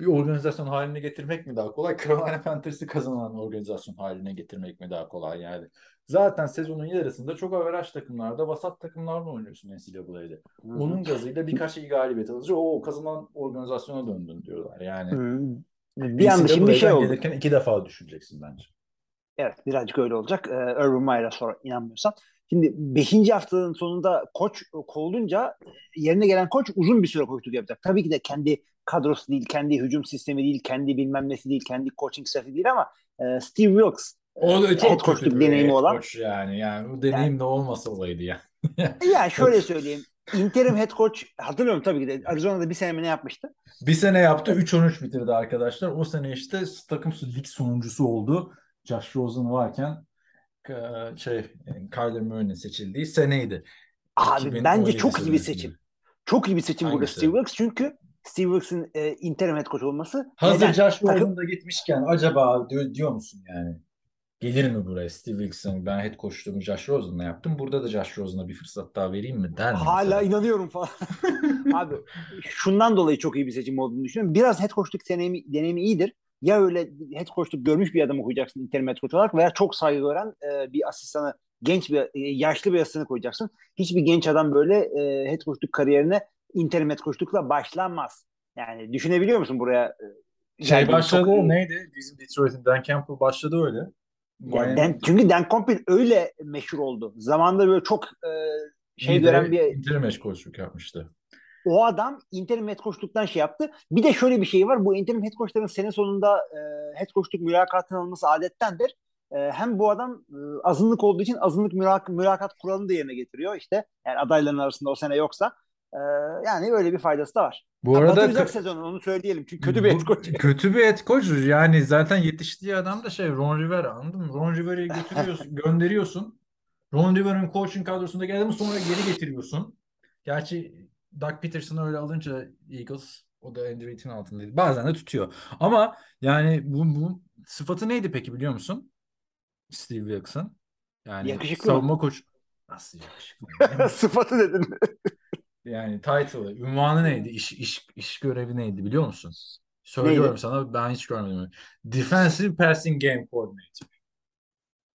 bir organizasyon haline getirmek mi daha kolay? Carolina Panthers'ı kazanan organizasyon haline getirmek mi daha kolay yani? Zaten sezonun yarısında çok averaj takımlarda, vasat takımlarla oynuyorsun NCAA'de. Onun gazıyla birkaç iyi galibiyet alınca o kazanan organizasyona döndün diyorlar. Yani. Bir anda şimdi şey oldu. gelirken iki defa düşüneceksin bence. Evet birazcık öyle olacak. Ee, Urban Meyer'a sonra inanmıyorsam. Şimdi 5. haftanın sonunda koç kovulunca yerine gelen koç uzun bir süre koçluk yapacak. Tabii ki de kendi kadrosu değil, kendi hücum sistemi değil, kendi bilmem nesi değil, kendi coaching staffı değil ama e, Steve Wilkes O da e, çok bir deneyimi olan. coach yani. Yani bu deneyim de olmasa olaydı ya. Ya şöyle söyleyeyim. Interim head coach hatırlıyorum tabii ki de Arizona'da bir sene mi ne yapmıştı? Bir sene yaptı 3-13 bitirdi arkadaşlar. O sene işte takım lig sonuncusu oldu. Josh Rosen varken e, şey Kyler Murray'nin seçildiği seneydi. Abi 2017 bence çok iyi bir seçim. Çok iyi bir seçim burada Hangisi? Steve Wilkes çünkü Steve Wilkes'in e, interim head coach olması Hazır neden? Josh Rosen da gitmişken acaba diyor, diyor musun yani? Gelir mi buraya Steve Wilkes'ın ben head coachluğumu Josh Rosen'la yaptım. Burada da Josh Rosen'a bir fırsat daha vereyim mi der mi? Hala mesela? inanıyorum falan. Abi şundan dolayı çok iyi bir seçim olduğunu düşünüyorum. Biraz head coachluk deneyimi, deneyimi iyidir. Ya öyle head coachluk görmüş bir adamı koyacaksın interim head coach olarak veya çok saygı gören e, bir asistanı, genç bir, e, yaşlı bir asistanı koyacaksın. Hiçbir genç adam böyle e, head coachluk kariyerine interim head coachlukla başlanmaz. Yani düşünebiliyor musun buraya e, Şey başladı Çok neydi? Bizim Detroit'in Dan Campbell başladı öyle. Yani Dan- çünkü Dan Campbell öyle meşhur oldu. Zamanında böyle çok e, şey gören bir interim head coachluk yapmıştı. O adam interim head coachluktan şey yaptı. Bir de şöyle bir şey var. Bu interim head coachların sene sonunda e, head coachluk mülakatının alınması adettendir. E, hem bu adam e, azınlık olduğu için azınlık mülak mülakat kuralını da yerine getiriyor işte. Yani adayların arasında o sene yoksa. E, yani öyle bir faydası da var. Bu Ha, arada ka- sezonu onu söyleyelim. Çünkü kötü bir head coach. Kötü bir head coach. Yani zaten yetiştiği adam da şey Ron Rivera anladın mı? Ron Rivera'yı götürüyorsun, gönderiyorsun. Ron Rivera'nın coaching kadrosundaki adamı sonra geri getiriyorsun. Gerçi Doug Peterson'ı öyle alınca Eagles o da Andy Reid'in altındaydı. Bazen de tutuyor. Ama yani bu, bu sıfatı neydi peki biliyor musun? Steve Wilkes'ın. Yani Yakışıklı savunma koç nasıl yakışıklı? Sıfatı dedin. Yani title'ı, ünvanı neydi? İş, iş, iş görevi neydi biliyor musun? Söylüyorum Neydi? sana ben hiç görmedim. Defensive Passing Game Coordinator.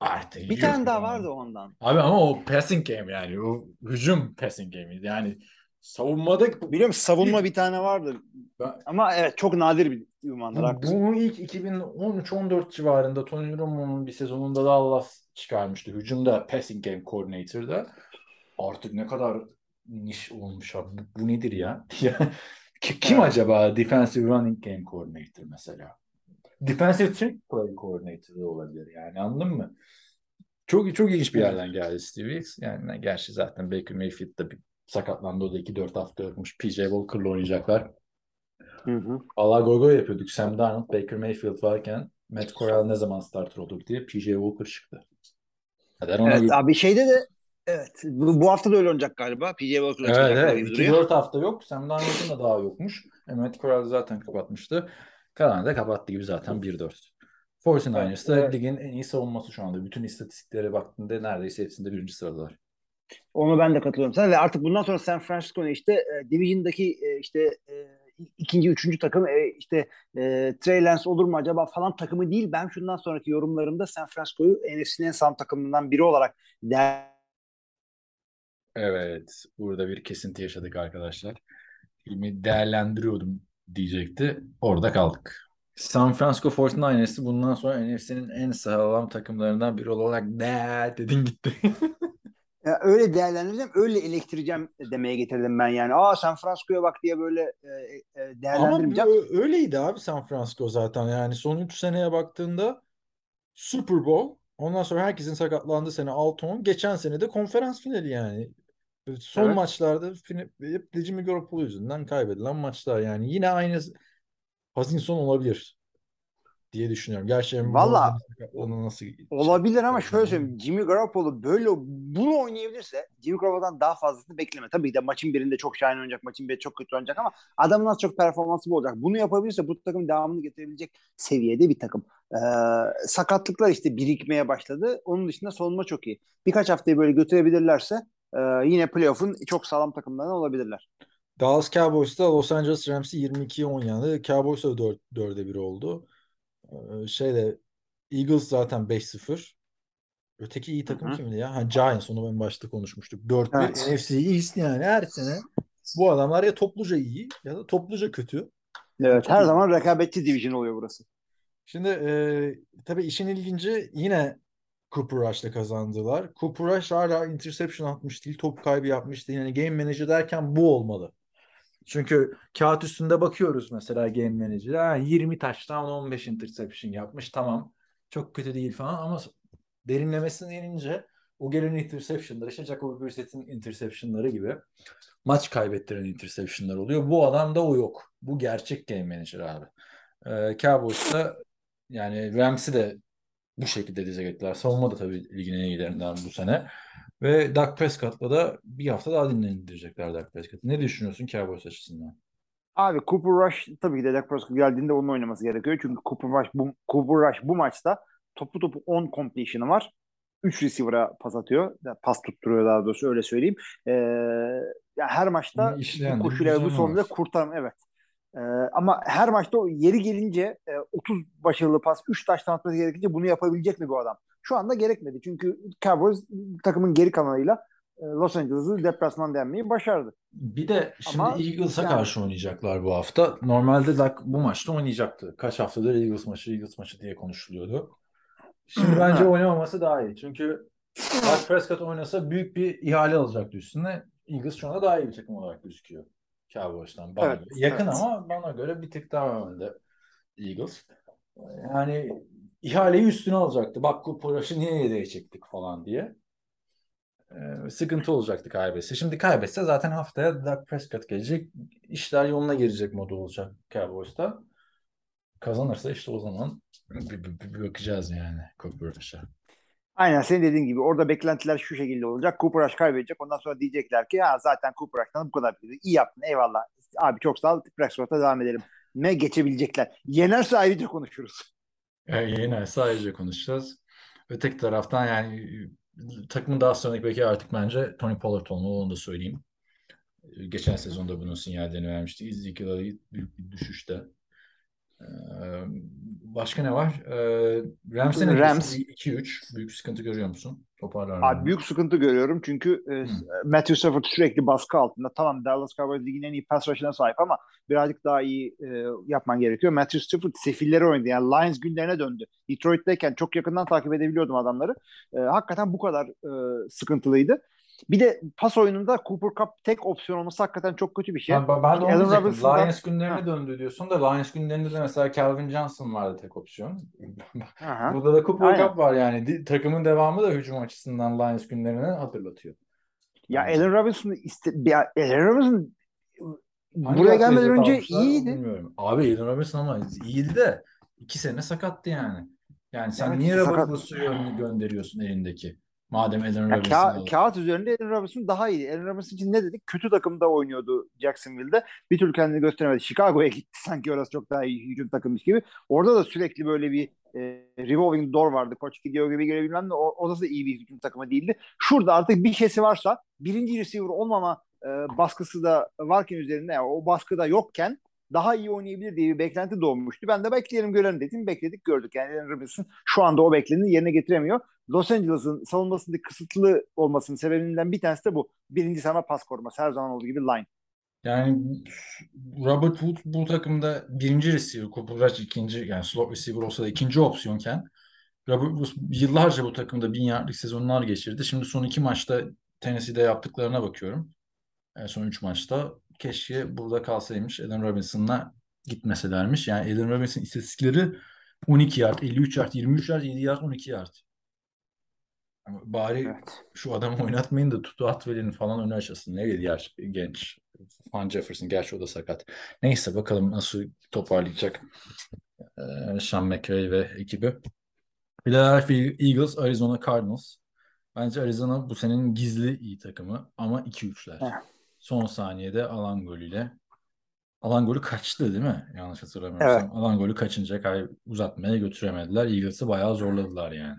Artık Bir tane daha vardı ondan. Abi ama o passing game yani. O hücum passing game'iydi. Yani savunmada Biliyor musun? Savunma bir tane vardı. Ben- Ama evet çok nadir bir ünvanlar. bu, haklısın. bunu ilk 2013-14 civarında Tony Romo'nun bir sezonunda Dallas çıkarmıştı. Hücumda passing game coordinator'da. Artık ne kadar niş olmuş abi. Bu, bu nedir ya? Ya, ki- Kim Evet. acaba defensive running game coordinator mesela? Defensive trick play coordinator olabilir yani anladın mı? Çok çok ilginç bir yerden geldi Steve Wilkes. Yani gerçi zaten Baker Mayfield da bir sakatlandı. O da 2-4 hafta yokmuş. PJ Walker'la oynayacaklar. Hı hı. Goy yapıyorduk. Sam Darnold, Baker Mayfield varken Matt Corral ne zaman starter olur diye PJ Walker çıktı. Kadar ona Evet abi şeyde de evet bu, bu hafta da öyle olacak galiba. PJ Walker'la Evet evet. gibi duruyor. 2-4 hafta yok. Sam Darnold'un da daha yokmuş. E, Matt Corral zaten kapatmıştı. Kalan da kapattı gibi zaten 1-4. 49ers da Evet. ligin en iyi savunması şu anda. Bütün istatistiklere baktığında neredeyse hepsinde birinci sıradalar. Onu ben de katılıyorum sana ve artık bundan sonra San Francisco'nun işte e, Division'daki e, işte e, ikinci, üçüncü takım e, işte e, Trey Lance olur mu acaba falan takımı değil. Ben şundan sonraki yorumlarımda San Francisco'yu NFC'nin en sağlam takımından biri olarak değer Evet. Burada bir kesinti yaşadık arkadaşlar. Filmi değerlendiriyordum diyecekti. Orada kaldık. San Francisco 49ers'ı bundan sonra NFC'nin en sağlam takımlarından biri olarak ne dedin gitti. Ya öyle değerlendireceğim, öyle elektireceğim demeye getirdim ben yani. Aa San Francisco'ya bak diye böyle e, e, Ama değerlendirmeyeceğim. bu öyleydi abi San Francisco zaten. Yani son 3 seneye baktığında Super Bowl, ondan sonra herkesin sakatlandığı sene 6-10, geçen sene de konferans finali yani. Son Evet. maçlarda hep Jimmy Garoppolo yüzünden kaybedilen maçlar yani. Yine aynı hazin son olabilir diye düşünüyorum. Gerçi Valla, nasıl Olabilir ama şöyle söyleyeyim. Jimmy Garoppolo böyle bunu oynayabilirse Jimmy Garoppolo'dan daha fazlasını bekleme. Tabii de maçın birinde çok şahane oynayacak, maçın birinde çok kötü oynayacak ama adamın az çok performansı bu olacak. Bunu yapabilirse bu takım devamını getirebilecek seviyede bir takım. Ee, sakatlıklar işte birikmeye başladı. Onun dışında savunma çok iyi. Birkaç haftayı böyle götürebilirlerse e, yine playoff'un çok sağlam takımlarından olabilirler. Dallas Cowboys'ta Los Angeles Rams'i 22'ye 10 yendi. Cowboys da 4, 4'e 1 oldu. Ee, şeyde Eagles zaten 5-0. Öteki iyi takım Hı hı. kimdi ya? Ha, Giants onu ben başta konuşmuştuk. 4-1 Evet. NFC East yani her sene bu adamlar ya topluca iyi ya da topluca kötü. Evet, her zaman rekabetçi division oluyor burası. Şimdi e, tabii işin ilginci yine Cooper Rush'la kazandılar. Cooper Rush hala interception atmış değil, top kaybı yapmış değil. Yani game manager derken bu olmalı. Çünkü kağıt üstünde bakıyoruz mesela game manager'e. Ha, 20 touchdown 15 interception yapmış tamam. Çok kötü değil falan ama derinlemesine inince o gelen interception'lar işte Jacoby Brissett'in interception'ları gibi maç kaybettiren interception'lar oluyor. Bu adamda o yok. Bu gerçek game manager abi. Ee, Cowboys'ta yani Rams'i de bu şekilde dize getirdiler. Savunma da tabii ligin en iyilerinden bu sene. Ve Dak Prescott'la da bir hafta daha dinlendirecekler Dak Prescott'ı. Ne düşünüyorsun Cowboys açısından? Abi Cooper Rush tabii ki de Dak Prescott geldiğinde onun oynaması gerekiyor. Çünkü Cooper Rush bu, Cooper Rush bu maçta topu topu 10 completion'ı var. 3 receiver'a pas atıyor. Pas tutturuyor daha doğrusu öyle söyleyeyim. Ee, ya her maçta işleyen bu koşuyla bu sonunda var. kurtarma evet. Ee, ama her maçta o yeri gelince e, 30 başarılı pas 3 taştan atması gerekince bunu yapabilecek mi bu adam? Şu anda gerekmedi. Çünkü Cowboys takımın geri kalanıyla e, Los Angeles'ı deplasman denmeyi başardı. Bir de şimdi Ama Eagles'a yani- karşı oynayacaklar bu hafta. Normalde Dak bu maçta oynayacaktı. Kaç haftadır Eagles maçı, Eagles maçı diye konuşuluyordu. Şimdi bence oynamaması daha iyi. Çünkü Dak Prescott oynasa büyük bir ihale alacaktı üstüne. Eagles şu anda daha iyi bir takım olarak gözüküyor. Cowboys'tan bana Evet, göre. Yakın evet. ama bana göre bir tık daha önde Eagles. Yani ihaleyi üstüne alacaktı. Bak bu Poraş'ı niye yedeğe çektik falan diye. Ee, sıkıntı olacaktı kaybetse. Şimdi kaybetse zaten haftaya Dak Prescott gelecek. İşler yoluna girecek modu olacak Cowboys'ta. Kazanırsa işte o zaman bir, bir- bir- bakacağız yani Rush'a. Aynen senin dediğin gibi orada beklentiler şu şekilde olacak. Cooper Rush kaybedecek. Ondan sonra diyecekler ki ya zaten Cooper Rush'tan bu kadar bildi. İyi yaptın eyvallah. Abi çok sağ ol. Prescott'a devam edelim. Ne geçebilecekler. Yenerse ayrıca konuşuruz. Yani yine sadece konuşacağız. Öteki taraftan yani takımın daha sonraki beki artık bence Tony Pollard olmalı onu da söyleyeyim. Geçen sezonda bunun sinyallerini vermişti. Elliott büyük bir düşüşte. Ee, Başka ne var? Ee, Rams'e ne Rams. diyorsun? 2-3. Büyük sıkıntı görüyor musun? Toparlar mı? Abi büyük sıkıntı görüyorum çünkü e, Matthew Stafford sürekli baskı altında. Tamam Dallas Cowboys ligin en iyi pass rush'ına sahip ama birazcık daha iyi e, yapman gerekiyor. Matthew Stafford sefilleri oynadı. Yani Lions günlerine döndü. Detroit'teyken çok yakından takip edebiliyordum adamları. E, hakikaten bu kadar e, sıkıntılıydı. Bir de pas oyununda Cooper Cup tek opsiyon olması hakikaten çok kötü bir şey. Ben, ben de onu. Robinson'dan- Lions günlerine Ha. döndü diyorsun da Lions günlerinde de mesela Calvin Johnson vardı tek opsiyon. Burada da Cooper Aynen. Cup var yani. Takımın devamı da hücum açısından Lions günlerini hatırlatıyor. Ya Bence. Allen Robinson iste ya Allen Robinson Hangi buraya gelmeden önce iyiydi. Bilmiyorum. Abi Allen Robinson ama iyiydi de iki sene sakattı yani. Yani sen Evet, niye sakat. Robert Woods'u gönderiyorsun elindeki? Madem Allen Robinson ka- kağıt üzerinde Allen Robinson daha iyi. Allen Robinson için ne dedik? Kötü takımda oynuyordu Jacksonville'de. Bir türlü kendini gösteremedi. Chicago'ya gitti sanki orası çok daha iyi hücum takımmış gibi. Orada da sürekli böyle bir e, revolving door vardı. Koç gidiyor gibi görebilmem de o, o da iyi bir hücum takımı değildi. Şurada artık bir şeysi varsa birinci receiver olmama e, baskısı da varken üzerinde yani o baskı da yokken daha iyi oynayabilir diye bir beklenti doğmuştu. Ben de bekleyelim görelim dedim. Bekledik gördük. Yani Allen Robinson şu anda o bekleneni yerine getiremiyor. Los Angeles'ın savunmasında kısıtlı olmasının sebebinden bir tanesi de bu. Birinci sana pas koruması. Her zaman olduğu gibi line. Yani Robert Wood bu takımda birinci receiver, Rush ikinci yani slot receiver olsa da ikinci opsiyonken Robert Wood yıllarca bu takımda bin yardlık sezonlar geçirdi. Şimdi son iki maçta Tennessee'de yaptıklarına bakıyorum. En son üç maçta keşke burada kalsaymış. Allen Robinson'la gitmeselermiş. Yani Allen Robinson istatistikleri 12 yard, 53 yard, 23 yard, 7 yard, 12 yard. Ama bari Evet. şu adamı oynatmayın da Tutu Atwell'in falan önü açılsın. Ne diğer genç. Van Jefferson gerçi o da sakat. Neyse bakalım nasıl toparlayacak ee, Sean McVay ve ekibi. Philadelphia Eagles, Arizona Cardinals. Bence Arizona bu senenin gizli iyi takımı ama 2-3'ler. Heh. Son saniyede alan golüyle. Alan golü kaçtı değil mi? Yanlış hatırlamıyorsam. Alan golü kaçınca kay uzatmaya götüremediler. Eagles'ı bayağı zorladılar yani.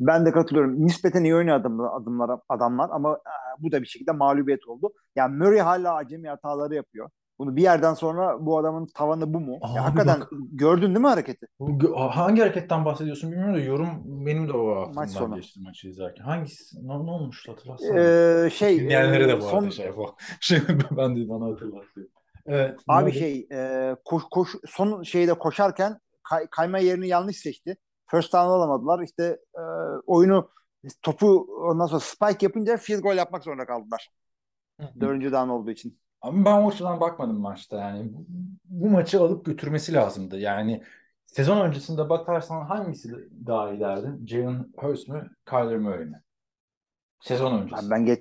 Ben de katılıyorum. Nispeten iyi oynuyor adamlar, adımlar, adamlar ama e, bu da bir şekilde mağlubiyet oldu. Yani Murray hala acemi hataları yapıyor. Bunu bir yerden sonra bu adamın tavanı bu mu? Abi ya hakikaten bak- gördün değil mi hareketi? Bu hangi hareketten bahsediyorsun bilmiyorum da yorum benim de o Maç aklımdan sonu. geçti maçı izlerken. Hangisi? Ne, ne olmuş hatırlatsana. Ee, şey Dinleyenlere de e, bu son arada şey yapalım. Şey, ben de bana hatırlattım. Evet. abi oldu? şey e, koş, koş, son şeyde koşarken kay, kayma yerini yanlış seçti. First down alamadılar. İşte e, oyunu topu ondan sonra spike yapınca field goal yapmak zorunda kaldılar. Dördüncü down olduğu için. Abi ben o açıdan bakmadım maçta yani. Bu, bu maçı alıp götürmesi lazımdı. Yani sezon öncesinde bakarsan hangisi daha iyi derdin? Jalen Hurts mü? Kyler Murray mi? Sezon öncesi. Ben, ben geç,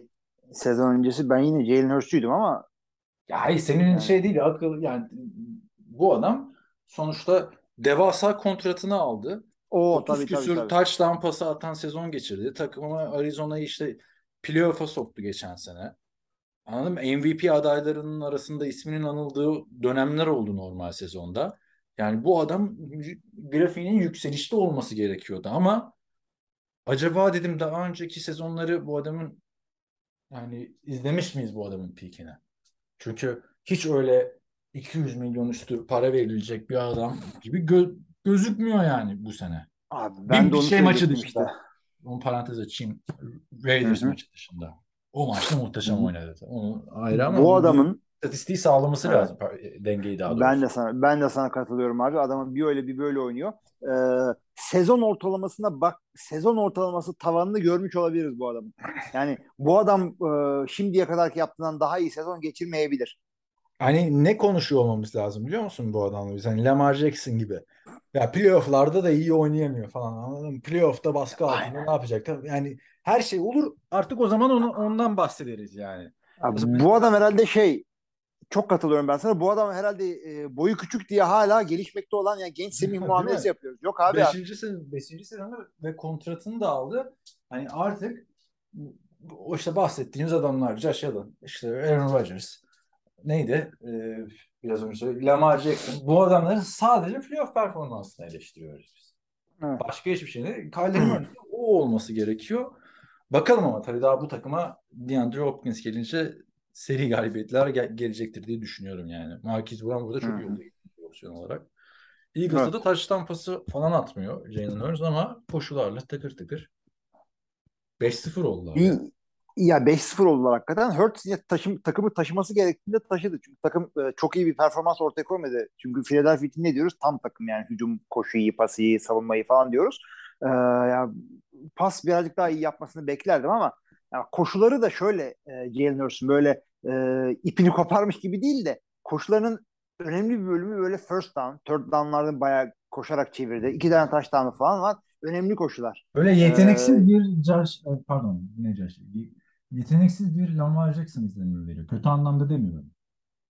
sezon öncesi ben yine Jalen Hurts'üydüm ama Ya hayır senin Yani- şey değil akıl yani bu adam sonuçta devasa kontratını aldı. o 30 tabii tabii küsür tabii. touchdown pası atan sezon geçirdi. Takımı Arizona'yı işte playoff'a soktu geçen sene. Anladın mı? MVP adaylarının arasında isminin anıldığı dönemler oldu normal sezonda. Yani bu adam grafiğinin yükselişte olması gerekiyordu ama acaba dedim daha önceki sezonları bu adamın yani izlemiş miyiz bu adamın peakini? Çünkü hiç öyle 200 milyon üstü para verilecek bir adam gibi gö- gözükmüyor yani bu sene. Abi Bir- ben de bir onu şey maçı dışında. işte. Onun parantez açayım. Raiders Hı hı. maçı dışında. O maçta muhteşem oynadı. Onu ayrı ama Bu adamın istatistiği sağlaması Evet. lazım. Dengeyi daha doğrusu. ben de sana ben de sana katılıyorum abi. Adamın bir öyle bir böyle oynuyor. Ee, sezon ortalamasına bak sezon ortalaması tavanını görmüş olabiliriz bu adamın. Yani bu adam e, şimdiye kadarki yaptığından daha iyi sezon geçirmeyebilir. Hani ne konuşuyor olmamız lazım biliyor musun bu adamla biz? Hani Lamar Jackson gibi. Ya playoff'larda da iyi oynayamıyor falan. Anladın mı? Playoff'ta baskı altında ne yapacak? Yani her şey olur. Artık o zaman onu, ondan bahsederiz yani. Abi, bu adam herhalde şey çok katılıyorum ben sana. Bu adam herhalde e, boyu küçük diye hala gelişmekte olan yani genç Semih muamelesi yapıyoruz. Yok abi. Beşinci sezon, beşinci sezonda ve kontratını da aldı. Hani artık o işte bahsettiğimiz adamlar Josh Allen, işte Aaron Rodgers, neydi? Ee, biraz önce söyledim. Lamar Jackson. Bu adamların sadece playoff performansını eleştiriyoruz biz. Evet. Başka hiçbir şey değil. Kyler o olması gerekiyor. Bakalım ama tabii daha bu takıma DeAndre Hopkins gelince seri galibiyetler gel- gelecektir diye düşünüyorum yani. Marquise Brown burada çok iyi oldu opsiyon olarak. Eagles'da Evet. da taç tampası falan atmıyor Jalen Hurts ama koşularla tıkır tıkır 5-0 oldular. Ya. ya 5-0 oldular hakikaten. Hurts yine taşım, takımı taşıması gerektiğinde taşıdı. Çünkü takım e, çok iyi bir performans ortaya koymadı. Çünkü Philadelphia ne diyoruz? Tam takım yani hücum, koşu iyi, pas iyi, savunmayı falan diyoruz. Ee, ya pas birazcık daha iyi yapmasını beklerdim ama ya koşuları da şöyle e, Jalen Hurts'un böyle e, ipini koparmış gibi değil de koşularının önemli bir bölümü böyle first down, third down'larda bayağı koşarak çevirdi. İki tane touchdown'ı falan var. Önemli koşular. Böyle yeteneksiz Ee, bir Josh, e, pardon ne Josh, yeteneksiz bir Lamar Jackson izlenimi veriyor. Kötü anlamda demiyorum.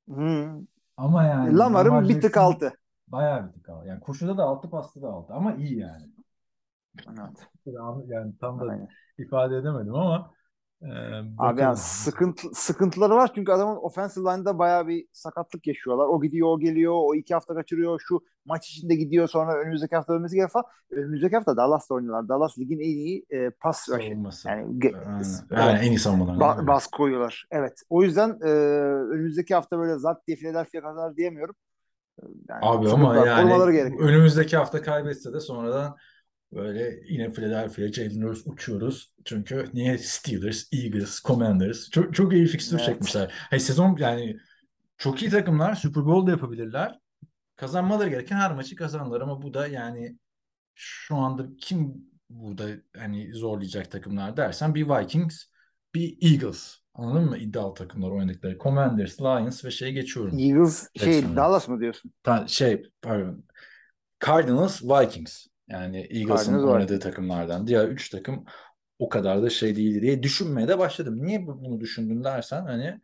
Hı. Ama yani Lamar'ın Lamar bir tık altı. Bayağı bir tık altı. Yani koşuda da altı, pasta da altı ama iyi yani. Evet. Yani tam da Aynen. ifade edemedim ama e, Abi yani sıkıntı, sıkıntıları var çünkü adamın offensive line'da bayağı bir sakatlık yaşıyorlar. O gidiyor, o geliyor, o iki hafta kaçırıyor, şu maç içinde gidiyor sonra önümüzdeki hafta gerekiyor falan. Önümüzdeki hafta Dallas'ta oynuyorlar. Dallas ligin en iyi e, pas. Savunması. Yani, ge- Aynen. evet. En iyi savunmalarından Ba- baskı koyuyorlar. Evet. O yüzden e, önümüzdeki hafta böyle zat diye Philadelphia kadar diyemiyorum. Yani Abi ama yani önümüzdeki hafta kaybetse de sonradan böyle yine Philadelphia, Jalen Hurts uçuyoruz. Çünkü niye Steelers, Eagles, Commanders çok çok iyi fikstür Evet. çekmişler. Hey, sezon yani çok iyi takımlar Super Bowl da yapabilirler. Kazanmaları gereken her maçı kazandılar ama bu da yani şu anda kim burada hani zorlayacak takımlar dersen bir Vikings, bir Eagles. Anladın mı? İddialı takımlar oynadıkları. Commanders, Lions ve şey geçiyorum. Eagles şey. Dallas mı diyorsun? Ta- şey pardon. Cardinals, Vikings. Yani Eagles'ın oynadığı takımlardan. Diğer üç takım o kadar da şey değildi diye düşünmeye de başladım. Niye bu- bunu düşündüm dersen hani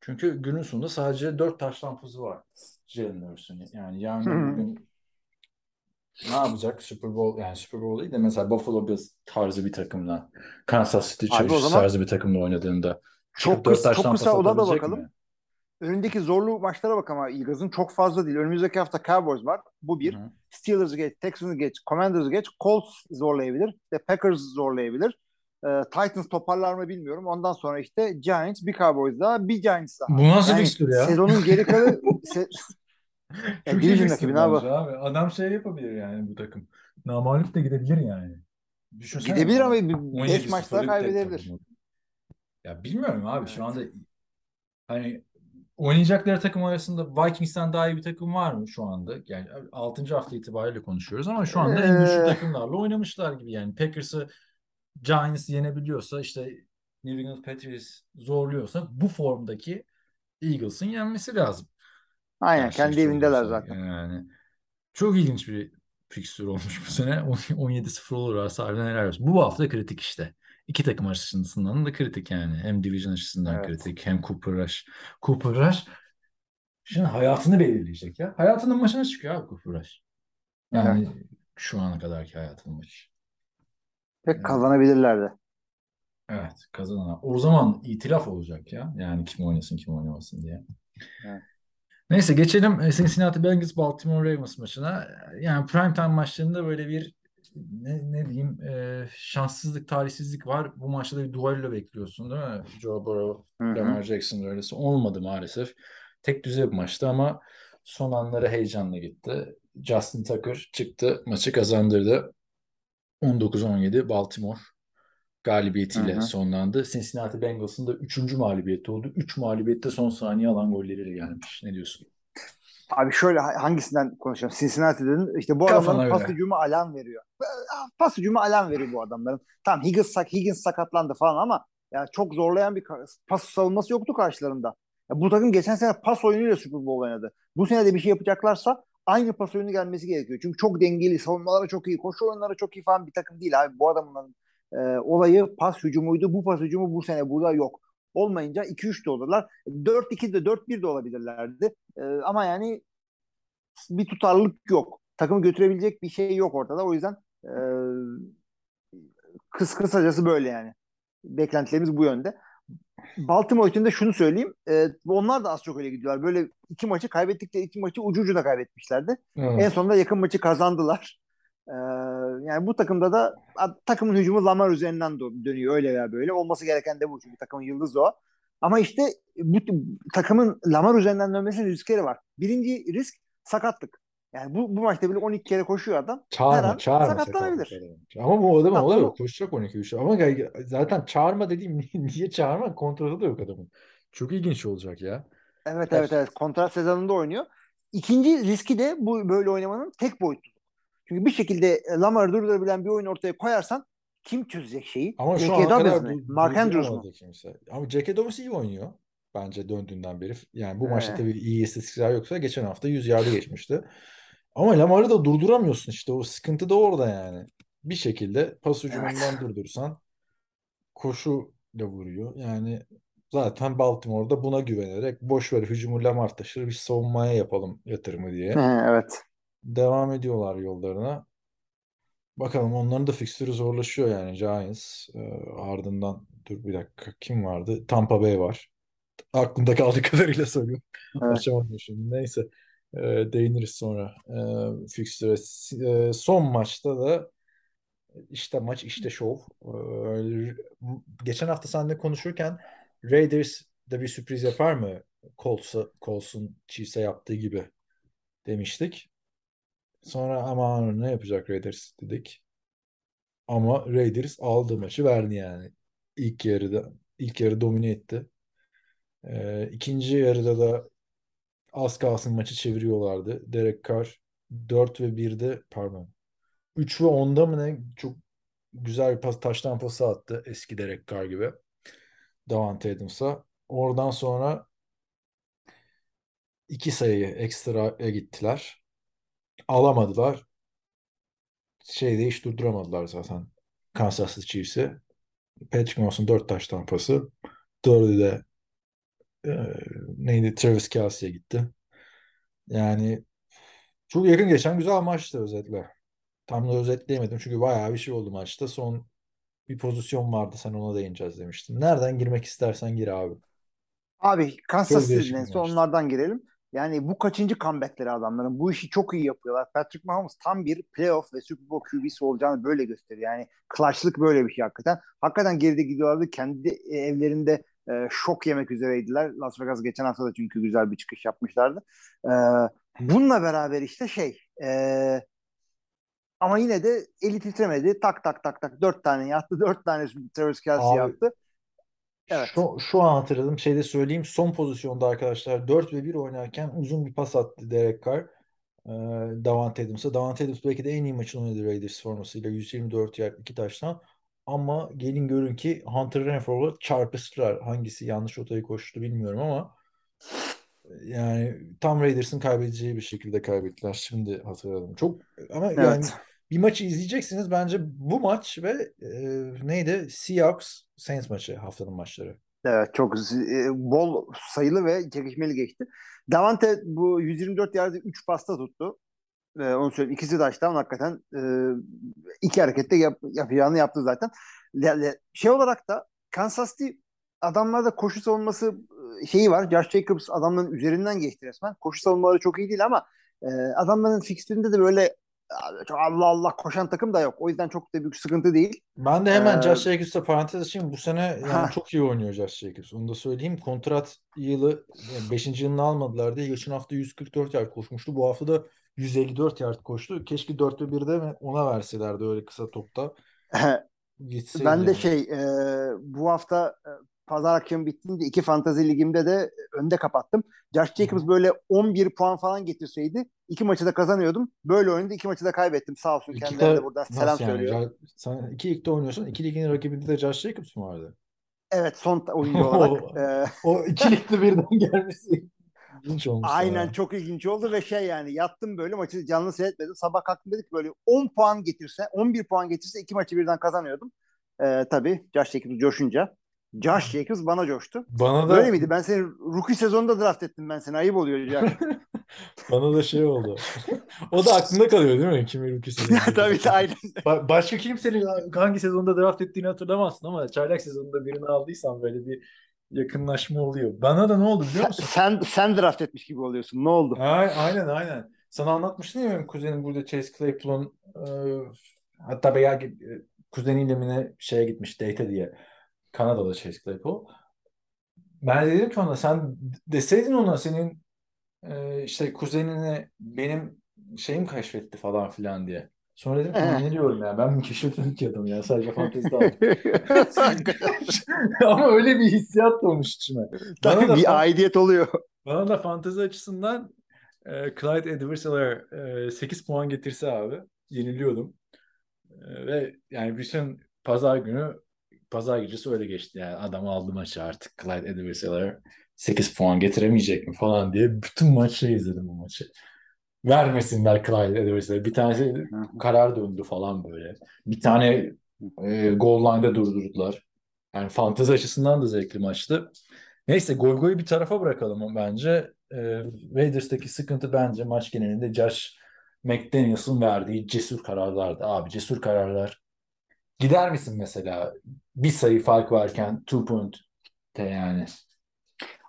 çünkü günün sonunda sadece dört taş tampası var Jalen Hurts'un. Yani yarın bugün ne yapacak Super Bowl yani Super Bowl değil de mesela Buffalo Bills tarzı bir takımla Kansas City Chiefs tarzı bir takımla oynadığında çok kısa, çok kısa ona da bakalım. mi? Önündeki zorlu maçlara bak ama Eagles'ın çok fazla değil. Önümüzdeki hafta Cowboys var. Bu bir. Hı hı. Steelers'ı geç, Texans'ı geç, Commanders'ı geç. Colts zorlayabilir. İşte Packers zorlayabilir. Ee, Titans toparlar mı bilmiyorum. Ondan sonra işte Giants, bir Cowboys daha, bir Giants daha. Bu nasıl Yani fikstür ya? sezonun geri kalı se- Çok iyi rakibi abi? abi. Adam şey yapabilir yani bu takım. Namağlup da gidebilir yani. Düşünsene gidebilir ama 17 5 maçta kaybedebilir. Ya bilmiyorum abi şu anda hani oynayacakları takım arasında Vikings'ten daha iyi bir takım var mı şu anda? Yani 6. hafta itibariyle konuşuyoruz ama şu anda en güçlü Ee, takımlarla oynamışlar gibi yani. Packers'ı Giants yenebiliyorsa işte New England Patriots zorluyorsa bu formdaki Eagles'ın yenmesi lazım. Aynen kendi Karşılaştırılırsa. evindeler zaten. Yani çok ilginç bir fikstür olmuş bu sene. 17-0 olursa harbiden helal olsun. Bu hafta kritik işte. İki takım açısından da kritik yani. Hem division açısından Evet. kritik hem Cooper Rush. Cooper Rush şimdi hayatını belirleyecek ya. Hayatının maçına çıkıyor abi Cooper Rush. Yani şu ana kadarki hayatının maçı. Pek Evet. kazanabilirlerdi. Evet kazanan. O zaman itilaf olacak ya. Yani kim oynasın kim oynamasın diye. Evet. Neyse geçelim Cincinnati Bengals Baltimore Ravens maçına. Yani primetime maçlarında böyle bir ne, ne diyeyim e, şanssızlık, talihsizlik var. Bu maçta da bir duello bekliyorsun değil mi? Joe Burrow. Lamar Jackson öylesi olmadı maalesef. Tek düze bir maçtı ama son anları heyecanla gitti. Justin Tucker çıktı, maçı kazandırdı. 19-17 Baltimore galibiyetiyle Hı hı. sonlandı. Cincinnati Bengals'ın da 3. mağlubiyeti oldu. 3 mağlubiyette son saniye alan golleri gelmiş. Ne diyorsun? Abi şöyle ha- hangisinden konuşalım? Cincinnati dedin. İşte bu Kafana adamların pas göre. hücumu alan veriyor. Ah, Pas hücumu alan veriyor bu adamların. Tamam Higgins, sak Higgins sakatlandı falan ama yani çok zorlayan bir pas savunması yoktu karşılarında. Ya bu takım geçen sene pas oyunuyla Super Bowl oynadı. Bu sene de bir şey yapacaklarsa aynı pas oyunu gelmesi gerekiyor. Çünkü çok dengeli, savunmaları çok iyi, koşu oyunları çok iyi falan bir takım değil abi. Bu adamın e, olayı pas hücumuydu. Bu pas hücumu bu sene burada yok. Olmayınca 2-3 de olurlar. 4-2 de 4-1 de olabilirlerdi. E, ama yani bir tutarlılık yok. Takımı götürebilecek bir şey yok ortada. O yüzden e, kıs kısacası böyle yani. Beklentilerimiz bu yönde. Baltimore için de şunu söyleyeyim. E, onlar da az çok öyle gidiyorlar. Böyle iki maçı kaybettikleri iki maçı ucu ucuna kaybetmişlerdi. En sonunda yakın maçı kazandılar. E, yani bu takımda da takımın hücumu Lamar üzerinden dö- dönüyor öyle veya böyle. Olması gereken de bu çünkü takımın yıldızı o. Ama işte bu takımın Lamar üzerinden dönmesinin riskleri var. Birinci risk sakatlık. Yani bu, bu maçta bile 12 kere koşuyor adam. Her Çağırma, an çağırma sakatlanabilir. sakatlık. Ama bu onu- yok. Koşacak 12 3 Ama zaten çağırma dediğim niye çağırma? Kontrolü de yok adamın. Çok ilginç olacak ya. Evet Kaç- evet evet. Kontrat sezonunda oynuyor. İkinci riski de bu böyle oynamanın tek boyutlu. Çünkü bir şekilde e, Lamar'ı durdurabilen bir oyun ortaya koyarsan kim çözecek şeyi? Ama şu ana kadar Dobbins mi? du- Mark Andrews mu? kimse. Ama J.K. Dobbins iyi oynuyor. Bence döndüğünden beri. Yani bu Ee. maçta tabii iyi istatistikler yoksa geçen hafta 100 yardı geçmişti. Ama Lamar'ı da durduramıyorsun işte. O sıkıntı da orada yani. Bir şekilde pas hücumundan durdursan koşu da vuruyor. Yani zaten Baltimore'da buna güvenerek boş ver hücumu Lamar taşır biz savunmaya yapalım yatırımı diye. Hı, evet. Devam ediyorlar yollarına. Bakalım onların da fikstürü zorlaşıyor yani Giants. Ee, ardından dur bir dakika kim vardı? Tampa Bay var. Aklımda kaldığı kadarıyla söylüyorum. Evet. Açamadım şimdi. Neyse. Ee, değiniriz sonra ee, fikstüre. Ee, son maçta da işte maç işte şov. Ee, geçen hafta seninle konuşurken Raiders de bir sürpriz yapar mı? Colts'a, Colts'un Chiefs'e yaptığı gibi demiştik. Sonra aman ne yapacak Raiders dedik. Ama Raiders aldı maçı verdi yani. İlk yarıda ilk yarı domine etti. Ee, ikinci yarıda da az kalsın maçı çeviriyorlardı. Derek Carr 4 ve 1'de pardon 3 ve 10'da mı ne çok güzel bir pas taştan pası attı eski Derek Carr gibi. Davante Adams'a. Oradan sonra iki sayıyı ekstraya gittiler. Alamadılar. Şeyde hiç durduramadılar zaten. Kansas City Chiefs'i. Patrick Mahomes'un 4 taş tampası. Dördü de e, neydi Travis Kelce'ye gitti. Yani çok yakın geçen güzel maçtı özetle. Tam da özetleyemedim çünkü bayağı bir şey oldu maçta. Son bir pozisyon vardı sen ona değineceğiz demiştin. Nereden girmek istersen gir abi. Abi Kansas Çok City değişik bir neyse maçtı. onlardan girelim. Yani bu kaçıncı comeback'leri adamların. Bu işi çok iyi yapıyorlar. Patrick Mahomes tam bir playoff ve Super Bowl QB'si olacağını böyle gösteriyor. Yani clutchlık böyle bir şey hakikaten. Hakikaten geride gidiyorlardı. Kendi e, evlerinde e, şok yemek üzereydiler. Las Vegas geçen hafta da çünkü güzel bir çıkış yapmışlardı. E, bununla beraber işte şey e, ama yine de eli titremedi. Tak tak tak tak dört tane yattı. Dört tane Travis Kelce Abi, yaptı. Evet. Şu, şu an hatırladım. Şeyde söyleyeyim. Son pozisyonda arkadaşlar 4 ve 1 oynarken uzun bir pas attı Derek Carr. Ee, Davante Adams'a. Davante Adams belki de en iyi maçını oynadı Raiders formasıyla. 124 yer 2 taştan. Ama gelin görün ki Hunter Renfro'la çarpıştılar. Hangisi yanlış rotayı koştu bilmiyorum ama yani tam Raiders'ın kaybedeceği bir şekilde kaybettiler. Şimdi hatırladım. Çok ama yani Evet. Bir maçı izleyeceksiniz. Bence bu maç ve e, neydi? Seahawks Saints maçı haftanın maçları. Evet çok e, bol sayılı ve çekişmeli geçti. Davante bu 124 yerde 3 pasta tuttu. E, onu söyleyeyim. İkisi de touchdown hakikaten e, iki harekette yap, yapacağını yaptı zaten. Le- le- şey olarak da Kansas City adamlarda koşu savunması e, şeyi var. Josh Jacobs adamların üzerinden geçti resmen. Koşu savunmaları çok iyi değil ama e, adamların fikstüründe de böyle çok Allah Allah koşan takım da yok. O yüzden çok da büyük sıkıntı değil. Ben de hemen Ee, Josh Jacobs'a parantez açayım. Bu sene yani çok iyi oynuyor Josh Jacobs. Onu da söyleyeyim. Kontrat yılı 5. yılını almadılar diye. Geçen hafta 144 yard koşmuştu. Bu hafta da 154 yard koştu. Keşke 4 ve 1'de ona verselerdi öyle kısa topta. gitseydi. Ben de şey e, bu hafta e, pazar akşamı bittiğinde iki fantazi ligimde de önde kapattım. Josh Jacobs böyle 11 puan falan getirseydi iki maçı da kazanıyordum. Böyle oynadı iki maçı da kaybettim. Sağ olsun İki kendilerine de- buradan selam yani? söylüyorum. Sen iki ligde oynuyorsun. İki ligin rakibinde de Josh Jacobs mu vardı? Evet son oyuncu olarak. e, O iki ligde birden gelmesi ilginç olmuş. aynen ya. çok ilginç oldu ve şey yani yattım böyle maçı canlı seyretmedim. Sabah kalktım dedik böyle 10 puan getirse 11 puan getirse iki maçı birden kazanıyordum. E, tabii Josh Jacobs coşunca. Josh Jacobs bana coştu. Bana da Böyle miydi? Ben seni rookie sezonunda draft ettim ben seni. Ayıp oluyor Josh. bana da şey oldu. o da aklında kalıyor değil mi? Kimi rookie sezonu. Tabii aynen. Ba- Başka kimsenin hangi sezonda draft ettiğini hatırlamazsın ama çaylak sezonunda birini aldıysan böyle bir yakınlaşma oluyor. Bana da ne oldu biliyor Sen, musun? sen, sen draft etmiş gibi oluyorsun. Ne oldu? Ay- Aynen aynen. Sana anlatmıştım ya benim kuzenim burada Chase Claypool'un e, hatta veya e, kuzeniyle mi ne şeye gitmiş date diye. Kanada'da Chase Claypool. Ben de dedim ki ona sen deseydin ona senin e, işte kuzenine benim şeyim keşfetti falan filan diye. Sonra dedim ki "Ulan ne diyorum ya ben mi keşfetmedim ki adamı ya sadece fantezide aldım. Ama öyle bir hissiyat olmuş içime. Tabii da bir fan- aidiyet oluyor. bana da fantezi açısından e, Clyde Edwards-Helaire 8 puan getirse abi yeniliyordum. E, ve yani bütün pazar günü pazar gecesi öyle geçti yani adam aldı maçı artık Clyde Edwards-Helaire 8 puan getiremeyecek mi falan diye bütün maçı izledim bu maçı. Vermesinler Clyde Edwards-Helaire. Bir tanesi karar döndü falan böyle. Bir tane e, goal line'da durdurdular. Yani fantezi açısından da zevkli maçtı. Neyse gol golü bir tarafa bırakalım bence. E, Raiders'taki sıkıntı bence maç genelinde Josh McDaniels'ın verdiği cesur kararlardı. Abi cesur kararlar. Gider misin mesela bir sayı fark varken two point yani.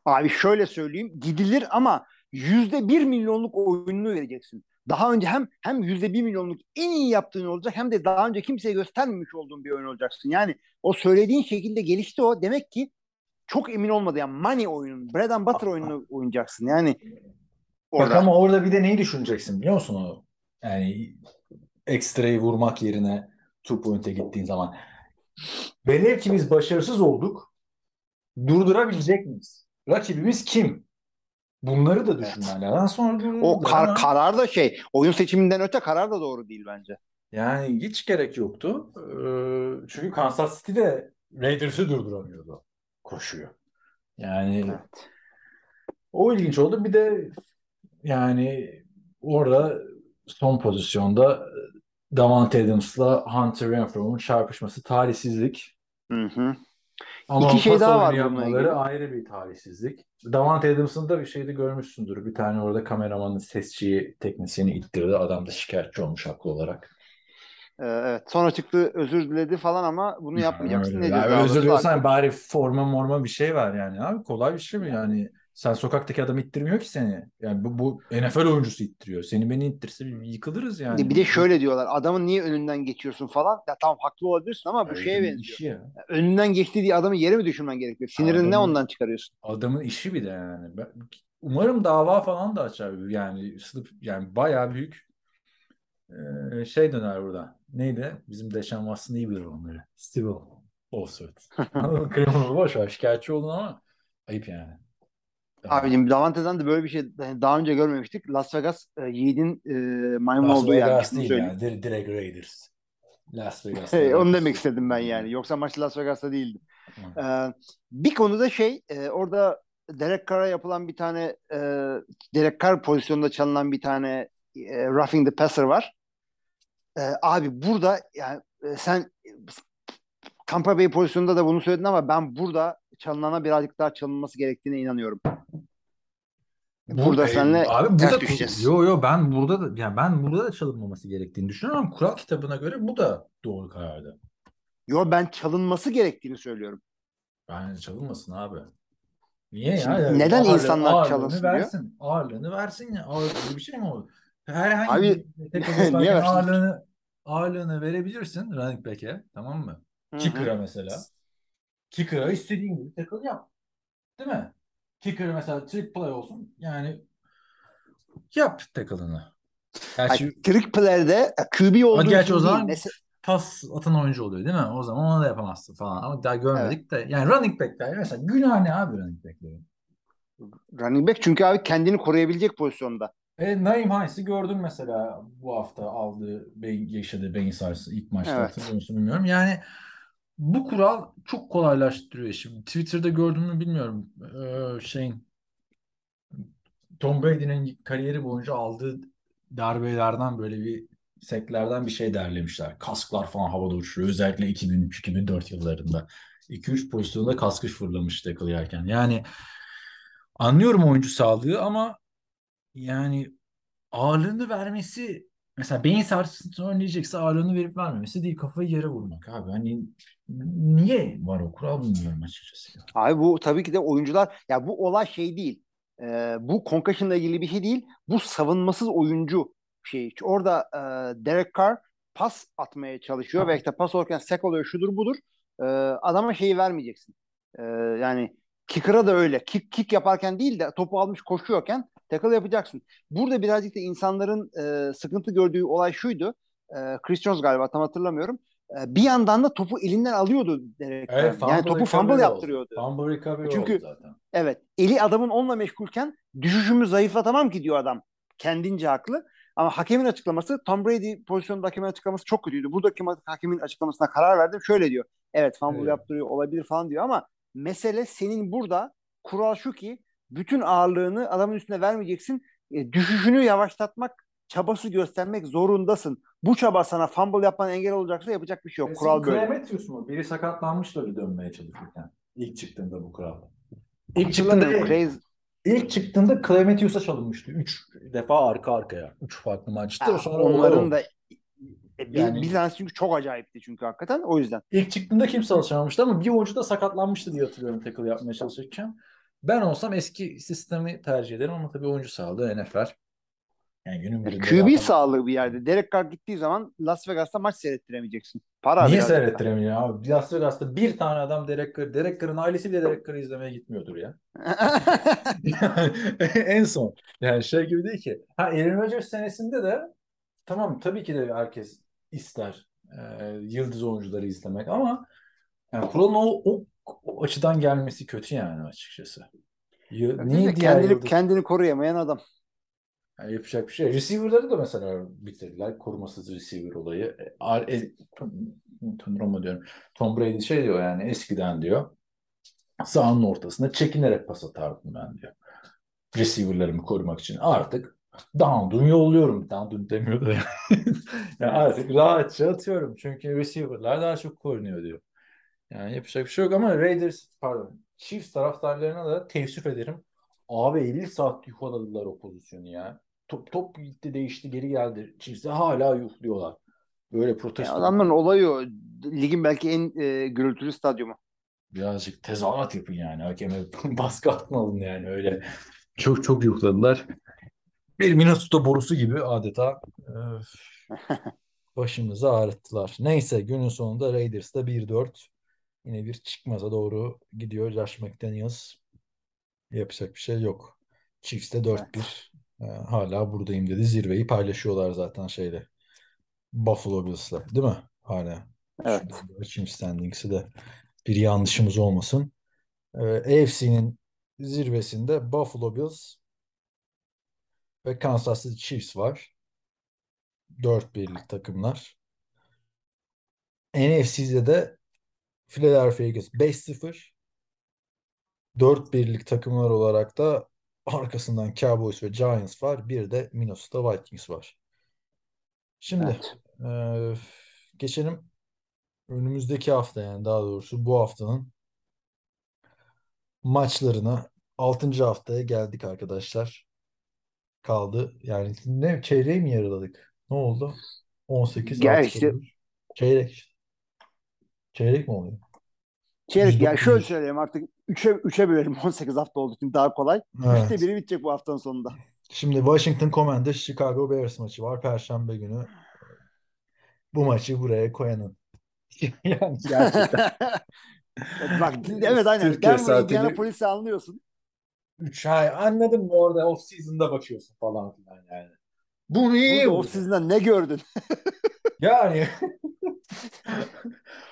Abi şöyle söyleyeyim. Gidilir ama yüzde bir milyonluk oyununu vereceksin. Daha önce hem hem yüzde bir milyonluk en iyi yaptığın olacak hem de daha önce kimseye göstermemiş olduğun bir oyun olacaksın. Yani o söylediğin şekilde gelişti o. Demek ki çok emin olmadı. Yani money oyunun, bread and butter oyununu oynayacaksın. Yani Bak orada. ama orada bir de neyi düşüneceksin biliyor musun o? Yani ekstrayı vurmak yerine two point'e gittiğin zaman. Velev ki biz başarısız olduk. Durdurabilecek miyiz? Rakibimiz kim? Bunları da düşünmen lazım. Sonra O kar- ama karar da şey, oyun seçiminden öte karar da doğru değil bence. yani hiç gerek yoktu. Ee, çünkü Kansas City de Raiders'ı durduramıyordu. Koşuyor. Yani Evet. O ilginç oldu. Bir de yani orada son pozisyonda Davante Adams'la Hunter Renfrow'un çarpışması talihsizlik. Hı hı. Ama İki şey daha var yapmaları ayrı bir talihsizlik. Davante Adams'ın da bir şeyde görmüşsündür. Bir tane orada kameramanın sesçiyi, teknisyeni ittirdi. Adam da şikayetçi olmuş haklı olarak. Ee, evet. Sonra çıktı özür diledi falan ama bunu yapmayacaksın. Öyle. Ne ceza özür hakkı. bari forma morma bir şey var yani. Abi kolay bir şey mi yani? Sen sokaktaki adam ittirmiyor ki seni. Yani bu, bu NFL oyuncusu ittiriyor. Seni beni ittirse yıkılırız yani. Bir de şöyle diyorlar. Adamın niye önünden geçiyorsun falan. Ya tamam haklı olabilirsin ama bu Öyle şeye benziyor. işi ya. Önünden geçti diye adamı yere mi düşürmen gerekiyor? Sinirini ne ondan çıkarıyorsun? Adamın işi bir de yani. Ben- umarım dava falan da açar. Yani sınıf yani bayağı büyük şey döner burada. Neydi? Bizim Deşan Watson iyi bilir onları. Civil lawsuit. Anladın mı? Boş ver. Şikayetçi oldun ama ayıp yani. Abicim Davante'den de böyle bir şey daha önce görmemiştik. Las Vegas e, Yiğit'in e, maymun Las olduğu yer. Vegas Bunu değil yani. Dir- Direkt Raiders. Las Vegas. Hey, onu demek istedim ben yani. Yoksa maç Las Vegas'ta değildi. Ee, bir konuda şey e, orada Derek Carr'a yapılan bir tane e, Derek Carr pozisyonunda çalınan bir tane e, roughing the passer var. E, abi burada yani e, sen Tampa Bay pozisyonunda da bunu söyledin ama ben burada çalınana birazcık daha çalınması gerektiğine inanıyorum. Burada e, seninle abi burada düşeceğiz. yo yo ben burada da yani ben burada da çalınmaması gerektiğini düşünüyorum ama kural kitabına göre bu da doğru karardı. Yo ben çalınması gerektiğini söylüyorum. Bence çalınmasın abi. Niye Şimdi ya? Yani neden ağırlığı- insanlar ağırlığını çalınsın diyor? versin. Ağırlığını versin ya. Ağırlığı bir şey mi olur? Herhangi Abi, bir niye ağırlığını ağırlığını verebilirsin running back'e. Tamam mı? Kicker'a mesela. Kicker'a istediğin gibi tackle yap. Değil mi? Kicker mesela trick play olsun. Yani yap tackle'ını. Gerçi trick play'de QB olduğu gerçi o zaman Mes- pas atan oyuncu oluyor değil mi? O zaman onu da yapamazsın falan. Ama daha görmedik de. Yani running backler mesela günah ne abi running backlerin? Running back çünkü abi kendini koruyabilecek pozisyonda. E, Naim Hines'i gördüm mesela bu hafta aldığı beyin, yaşadığı beyin sarsıntısı ilk maçta Evet. hatırlıyor musun bilmiyorum. Yani bu kural çok kolaylaştırıyor işi. Twitter'da gördüğümü bilmiyorum. Ee, şeyin Tom Brady'nin kariyeri boyunca aldığı darbelerden böyle bir seklerden bir şey derlemişler. Kasklar falan havada uçuyor. Özellikle 2003-2004 yıllarında. 2-3 pozisyonda kaskı fırlamış tackle. Yani anlıyorum oyuncu sağlığı ama yani ağırlığını vermesi mesela beyin sarsıntısını önleyecekse ağırlığını verip vermemesi değil kafayı yere vurmak abi. Hani niye var o kural bilmiyorum açıkçası. ya. Abi bu tabii ki de oyuncular ya bu olay şey değil. Ee, bu concussion'la ilgili bir şey değil. Bu savunmasız oyuncu şey. Orada e, Derek Carr pas atmaya çalışıyor ve işte pas olurken sack oluyor şudur budur. Ee, adama şeyi vermeyeceksin. Ee, yani kicker'a da öyle. Kick, kick yaparken değil de topu almış koşuyorken tackle yapacaksın. Burada birazcık da insanların e, sıkıntı gördüğü olay şuydu. E, Chris Jones galiba tam hatırlamıyorum. E, bir yandan da topu elinden alıyordu Derek Carr. Evet, yani topu fumble oldu. yaptırıyordu. Fumble recovery Çünkü- oldu zaten. Evet. Eli adamın onunla meşgulken düşüşümü zayıflatamam ki diyor adam. Kendince haklı. Ama hakemin açıklaması Tom Brady pozisyonunda hakemin açıklaması çok kötüydü. Buradaki hakemin açıklamasına karar verdim. Şöyle diyor. Evet fumble Evet. yaptırıyor olabilir falan diyor ama mesele senin burada kural şu ki bütün ağırlığını adamın üstüne vermeyeceksin. E, düşüşünü yavaşlatmak çabası göstermek zorundasın. Bu çaba sana fumble yapman engel olacaksa yapacak bir şey yok. Kural böyle. Clemetrius mu? Biri sakatlanmıştı öyle dönmeye çalışırken. İlk çıktığında bu kural. İlk çıktığında, Crazy. ilk çıktığında Clemetrius'a çalınmıştı. Üç defa arka arkaya. Üç farklı maçta. Ha, Sonra onların da e, bir, Yani- bir tanesi çünkü çok acayipti çünkü hakikaten o yüzden. İlk çıktığında kimse alışamamıştı ama bir oyuncu da sakatlanmıştı diye hatırlıyorum tackle yapmaya çalışırken. Ben olsam eski sistemi tercih ederim ama tabii oyuncu sağlığı NFL. Yani günün birinde QB zaten- sağlığı bir yerde. Derek Carr gittiği zaman Las Vegas'ta maç seyrettiremeyeceksin. Para Niye seyrettiremiyor abi? Las Vegas'ta bir tane adam Derek Carr, Derek Carr'ın ailesi bile Derek Carr'ı izlemeye gitmiyordur ya. en son. Yani şey gibi değil ki. Ha Aaron Rodgers senesinde de tamam tabii ki de herkes ister e, yıldız oyuncuları izlemek ama yani kuralın o, o, o açıdan gelmesi kötü yani açıkçası. Y- Niye kendini, yıldız... kendini koruyamayan adam. Yani yapacak bir şey. Receiver'ları da mesela bitirdiler. Korumasız receiver olayı. E, e, Tom, diyorum. Tom Brady şey diyor yani eskiden diyor. Sahanın ortasında çekinerek pas atardım ben diyor. Receiver'larımı korumak için. Artık down'dun yolluyorum. Down'dun demiyor da yani. yani artık rahatça atıyorum. Çünkü receiver'lar daha çok korunuyor diyor. Yani yapacak bir şey yok ama Raiders pardon Chiefs taraftarlarına da teessüf ederim. Abi 50 saat yuhaladılar o pozisyonu ya. Top, top gitti değişti geri geldi. Chiefs'e hala yuhluyorlar. Böyle Yani protesto. adamların olayı o. Ligin belki en e, gürültülü stadyumu. Birazcık tezahürat yapın yani. Hakeme baskı altına alın yani öyle. Çok çok yuhladılar. Bir Minnesota borusu gibi adeta öf, başımızı ağrıttılar. Neyse günün sonunda Raiders'da 1-4 yine bir çıkmaza doğru gidiyor Josh McDaniels. Yapacak bir şey yok. Chiefs'te 4-1. Ee, hala buradayım dedi. Zirveyi paylaşıyorlar zaten şeyle. Buffalo Bills'le değil mi? Hala. Evet. Açayım standings'i de bir yanlışımız olmasın. Ee, AFC'nin zirvesinde Buffalo Bills ve Kansas City Chiefs var. 4 birlik takımlar. NFC'de de Philadelphia Eagles 5-0. 4 birlik takımlar olarak da arkasından Cowboys ve Giants var. Bir de Minnesota Vikings var. Şimdi Evet. eee, geçelim önümüzdeki hafta yani daha doğrusu bu haftanın maçlarına 6. haftaya geldik arkadaşlar. Kaldı. Yani ne çeyreği mi yarıladık? Ne oldu? 18 Ya işte-. Çeyrek. Çeyrek mi oluyor? Çeyrek ya 109. şöyle söyleyeyim artık 3'e 3'e bölelim 18 hafta olduğu için daha kolay. Evet. 3'te biri bitecek bu haftanın sonunda. Şimdi Washington Commanders Chicago Bears maçı var Perşembe günü. Bu maçı buraya koyanın. Yani gerçekten. Bak evet aynen. Türkiye Denver saatiyle- Indianapolis'i anlıyorsun. 3 ay anladın mı orada off season'da bakıyorsun falan filan yani. Bu bu? off season'da ne gördün? Yani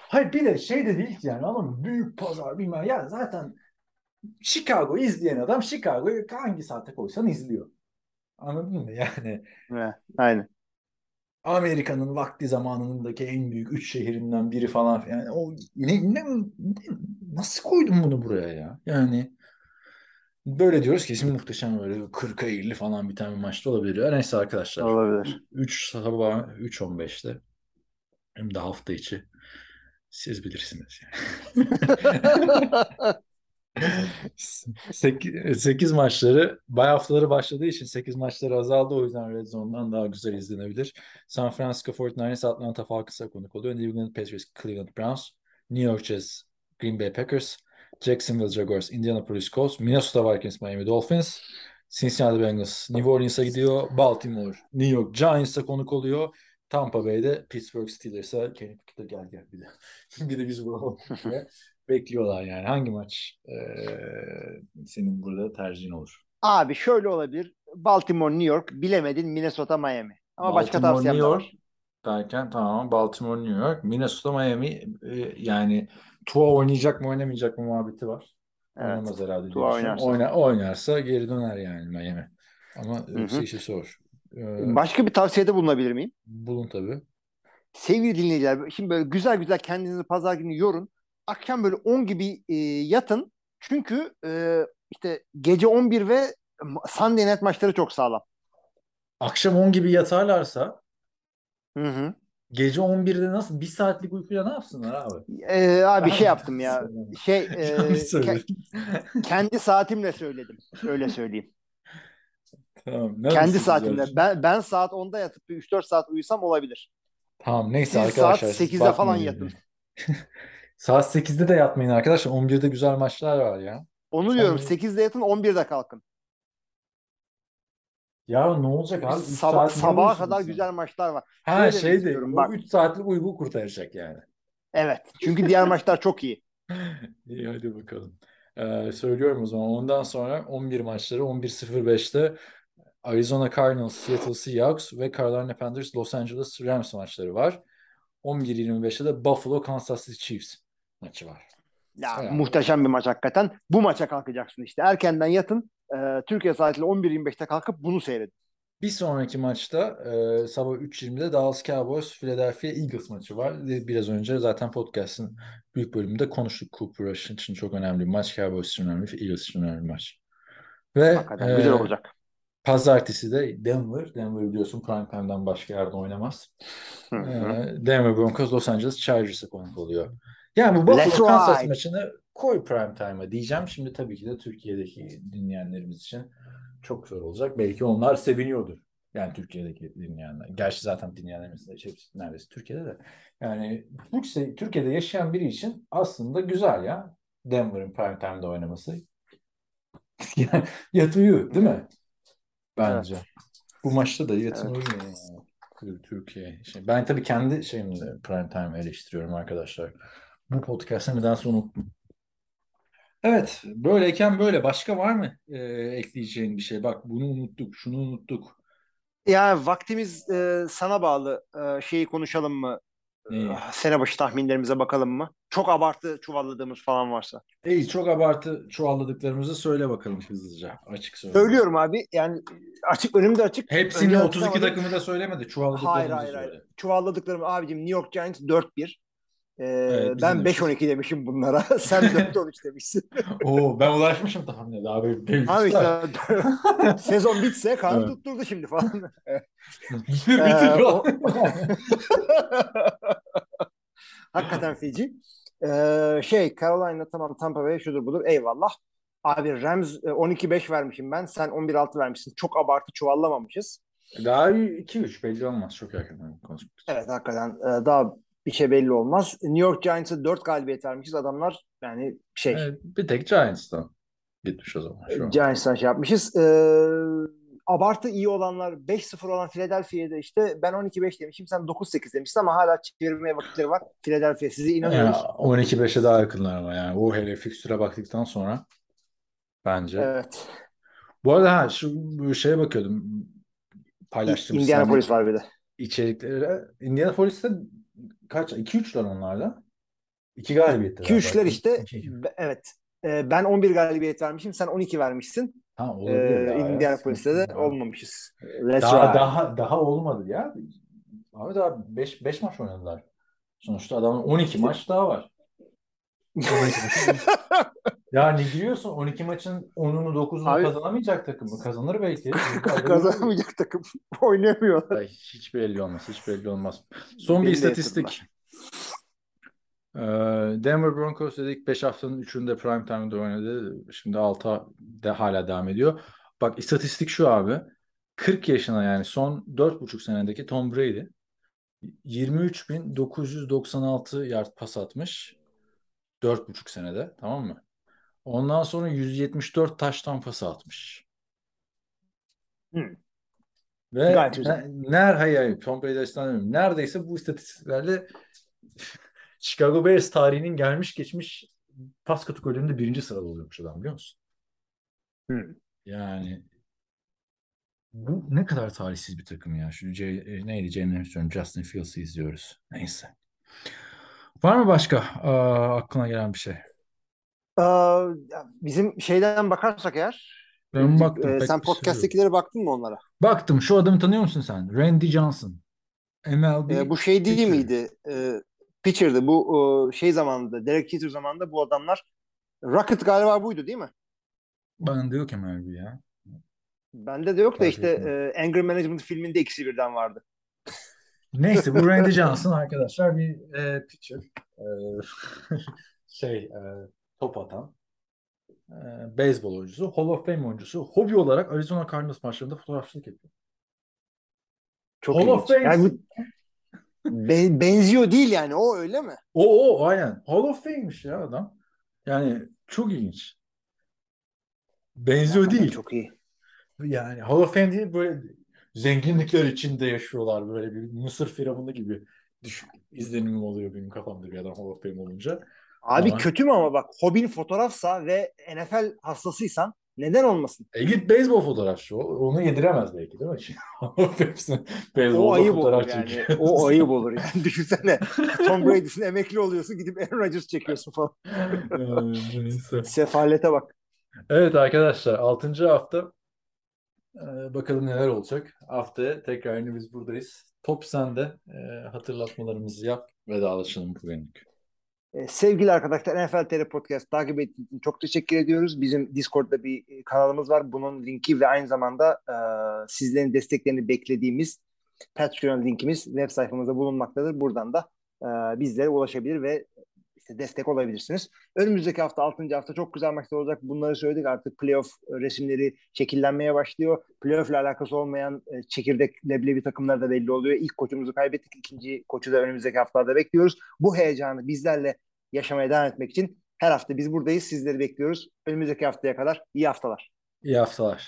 Hayır bir de şey de değil ki yani ama büyük pazar bilmem ya zaten Chicago izleyen adam Chicago'yu hangi saate koysan izliyor. Anladın mı yani? Evet, Aynen. Amerika'nın vakti zamanındaki en büyük üç şehrinden biri falan. Yani o ne, ne, nasıl koydun bunu buraya ya? Yani böyle diyoruz kesin muhteşem böyle 40'a 50 falan bir tane maçta olabilir. Neyse arkadaşlar. Olabilir. 3 sabah 3.15'te hem de hafta içi. Siz bilirsiniz yani. 8, maçları bay haftaları başladığı için 8 maçları azaldı. O yüzden Red Zone'dan daha güzel izlenebilir. San Francisco 49ers Atlanta Falcons'a konuk oluyor. New England Patriots Cleveland Browns. New York Jets Green Bay Packers. Jacksonville Jaguars Indianapolis Colts. Minnesota Vikings Miami Dolphins. Cincinnati Bengals New Orleans'a gidiyor. Baltimore New York Giants'a konuk oluyor. Tampa Bay'de Pittsburgh Steelers'a Kenny Pickett'a gel gel bir de. bir de biz diye bekliyorlar yani. Hangi maç e, senin burada tercihin olur? Abi şöyle olabilir. Baltimore, New York, bilemedin Minnesota, Miami. Ama başka Baltimore, tavsiyem New de York var. derken tamam Baltimore, New York, Minnesota, Miami e, yani Tua oynayacak mı oynamayacak mı muhabbeti var. Evet. Oynamaz herhalde. Tua oynarsa. Oyna, oynarsa geri döner yani Miami. Ama yoksa işi zor. Ee, Başka bir tavsiyede bulunabilir miyim? bulun tabii. Sevgili dinleyiciler, şimdi böyle güzel güzel kendinizi pazar günü yorun. Akşam böyle 10 gibi e, yatın. Çünkü e, işte gece 11 ve Sunday Night maçları çok sağlam. Akşam 10 gibi yatarlarsa Hı hı. gece 11'de nasıl bir saatlik uykuyla ne yapsınlar abi? E, abi Ben- şey yaptım ya. Şey e, ke- kendi saatimle söyledim. Öyle söyleyeyim. Tamam. ne kendi güzel. Ben ben saat 10'da yatıp bir 3-4 saat uyusam olabilir. Tamam neyse Siz arkadaşlar. saat siz 8'de falan yatın. Saat 8'de de yatmayın arkadaşlar. 11'de güzel maçlar var ya. Onu diyorum. Sen- 8'de yatın 11'de kalkın. Ya ne olacak abi? Ne sabaha kadar sen? güzel maçlar var. Ha Şöyle şey de o bak. 3 saatlik uyku kurtaracak yani. Evet. Çünkü diğer maçlar çok iyi. İyi hadi bakalım. Ee, söylüyorum o zaman. Ondan sonra 11 maçları 11.05'te Arizona Cardinals, Seattle Seahawks ve Carolina Panthers, Los Angeles Rams maçları var. 11.25'te de Buffalo, Kansas City Chiefs maçı var. Ya Evet. muhteşem bir maç hakikaten. Bu maça kalkacaksın işte. Erkenden yatın. Ee, Türkiye saatiyle 11.25'te kalkıp bunu seyredin. Bir sonraki maçta e, sabah 3.20'de Dallas Cowboys Philadelphia Eagles maçı var. Ve Biraz önce zaten podcast'ın büyük bölümünde konuştuk. Cooper Rush için çok önemli bir maç. Cowboys için önemli, Eagles için önemli bir maç. Ve Hakikaten e, güzel olacak. Pazartesi de Denver. Denver biliyorsun prime time'dan başka yerde oynamaz. Hı E, hı. Denver Broncos Los Angeles Chargers'a konuk oluyor. Yani bu Buffalo Kansas maçını koy prime time'a diyeceğim. Şimdi tabii ki de Türkiye'deki dinleyenlerimiz için çok zor olacak. Belki onlar seviniyordur. Yani Türkiye'deki dinleyenler. Gerçi zaten dinleyenlerimiz de hepsi neredeyse Türkiye'de de. Yani Türkiye'de yaşayan biri için aslında güzel ya. Denver'ın prime time'da oynaması. Yani yat uyu değil mi? Bence. Bu maçta da yatın Evet. uyuyor ya. Tür- Türkiye. Şey, ben tabii kendi şeyimde prime time eleştiriyorum arkadaşlar. Bu podcast'ı nedense unuttum. Evet, böyleyken böyle. Başka var mı e, ekleyeceğin bir şey? Bak bunu unuttuk, şunu unuttuk. Ya vaktimiz e, sana bağlı. E, şeyi konuşalım mı? Neyi? Ah, Sene başı tahminlerimize bakalım mı? Çok abartı çuvalladığımız falan varsa. İyi, çok abartı çuvalladıklarımızı söyle bakalım hızlıca. Açık söyle. Söylüyorum abi. Yani açık önümde açık. Hepsini Önce 32 açıklamadım. takımı da söylemedi. Çuvalladıklarımızı Hayır hayır söyle. hayır. Çuvalladıklarım abicim New York Giants 4-1. Ee, Evet, ben de 5-12 demişim bunlara. Sen 4-13 demişsin. Oo, ben ulaşmışım bir Abi üstler. işte sezon bitse kan Evet. tutturdu şimdi falan. Bitir Ee, bitir. o- Hakikaten feci. Ee, şey Carolina tamam Tampa Bay şudur budur eyvallah. Abi Rams e, 12-5 vermişim ben. Sen 11-6 vermişsin. Çok abartı çuvallamamışız. Daha 2-3 belli olmaz. Çok yakın. Evet hakikaten e, daha bir şey belli olmaz. New York Giants'a 4 galibiyet vermişiz. Adamlar yani şey Evet, bir tek Giants'tan gitmiş o zaman şu an. Giants'tan şey yapmışız. Ee, abartı iyi olanlar 5-0 olan Philadelphia'da işte ben 12-5 demişim sen 9-8 demişsin ama hala çevirmeye vakitleri var. Philadelphia size inanıyoruz. 12-5'e daha yakınlar ama yani. O hele fikstüre baktıktan sonra bence. Evet. Bu arada ha, şu şeye bakıyordum. Paylaştığım Indianapolis var bir de. içeriklere. Indianapolis'te kaç? 2-3'ler onlarda. 2 galibiyetler. 2-3'ler işte. İki- Evet. Ee, ben 11 galibiyet vermişim. Sen 12 vermişsin. Ha, Ee, olabilir ya. Indianapolis'te de olmamışız. Let's Daha, ride. daha, daha olmadı ya. Abi daha 5 5 maç oynadılar. Sonuçta adamın 12 maç daha var. Yani giriyorsun 12 maçın 10'unu 9'unu Abi- kazanamayacak takım mı? Kazanır belki. Kazanamayacak takım. Oynamıyor. Ay, hiç belli olmaz. Hiç belli olmaz. Son bir Belli istatistik. Ee, Denver Broncos dedik 5 haftanın 3'ünde prime time'da oynadı. Şimdi 6 de hala devam ediyor. Bak istatistik şu abi. 40 yaşına yani son 4,5 senedeki Tom Brady 23.996 yard pas atmış. 4,5 senede tamam mı? Ondan sonra 174 taştan pası atmış. Hı. Ve Gayet güzel. ne, ner, hayır, hayır, Tom Brady açısından demiyorum. Neredeyse bu istatistiklerle Chicago Bears tarihinin gelmiş geçmiş pas kategorilerinde birinci sırada oluyormuş adam biliyor musun? Hı. Yani bu ne kadar tarihsiz bir takım ya. Şu J, e, neydi James Justin Fields'ı izliyoruz. Neyse. Var mı başka aa, aklına gelen bir şey? Aa, bizim şeyden bakarsak eğer Ben baktım. e, sen şey podcast'tekilere baktın mı onlara? Baktım. Şu adamı tanıyor musun sen? Randy Johnson. MLB. E, bu şey değil pitcher. miydi? E, pitcher'dı. Bu e, şey zamanında, Derek Jeter zamanında bu adamlar Rocket galiba buydu değil mi? Bende yok MLB ya. Bende de yok da Fark işte etmiyor. e, Anger Management filminde ikisi birden vardı. Neyse bu Randy Johnson arkadaşlar bir e, pitcher. E, şey e, top atan. E, beyzbol oyuncusu. Hall of Fame oyuncusu. Hobi olarak Arizona Cardinals maçlarında fotoğrafçılık yapıyor. Çok Hall of. Fame. Yani be- benziyor değil yani o öyle mi? O o aynen. Hall of Fame'miş ya adam. Yani çok ilginç. Benziyor Hakikaten değil. Çok iyi. Yani Hall of Fame değil böyle zenginlikler içinde yaşıyorlar böyle bir Mısır firavunu gibi düşün, izlenimim oluyor benim kafamda bir adam Hall of Fame olunca. Abi Ama- kötü mü ama bak hobin fotoğrafsa ve NFL hastasıysan neden olmasın? E git beyzbol fotoğrafçı. Onu yediremez belki değil mi? Hall of Fame'sin. Beyzbolda O ayıp olur fotoğraf yani. O ayıp olur yani. Düşünsene. Tom Brady'sin emekli oluyorsun gidip Aaron Rodgers çekiyorsun falan. Ee. Sefalete bak. Evet arkadaşlar 6. hafta Ee, bakalım neler olacak. Haftaya tekrar yine biz buradayız. Top sende. Ee, hatırlatmalarımızı yap. Vedalaşalım bugünlük. Ee, sevgili arkadaşlar NFL TR Podcast takip ettiğiniz için çok teşekkür ediyoruz. Bizim Discord'da bir e, kanalımız var. Bunun linki ve aynı zamanda e, sizlerin desteklerini beklediğimiz Patreon linkimiz web sayfamızda bulunmaktadır. Buradan da e, bizlere ulaşabilir ve işte destek olabilirsiniz. Önümüzdeki hafta 6. hafta çok güzel maçlar olacak. Bunları söyledik artık playoff resimleri şekillenmeye başlıyor. Playoff ile alakası olmayan e, çekirdek leblebi takımlar da belli oluyor. İlk koçumuzu kaybettik. ikinci koçu da önümüzdeki haftalarda bekliyoruz. Bu heyecanı bizlerle yaşamaya devam etmek için her hafta biz buradayız. Sizleri bekliyoruz. Önümüzdeki haftaya kadar iyi haftalar. İyi haftalar.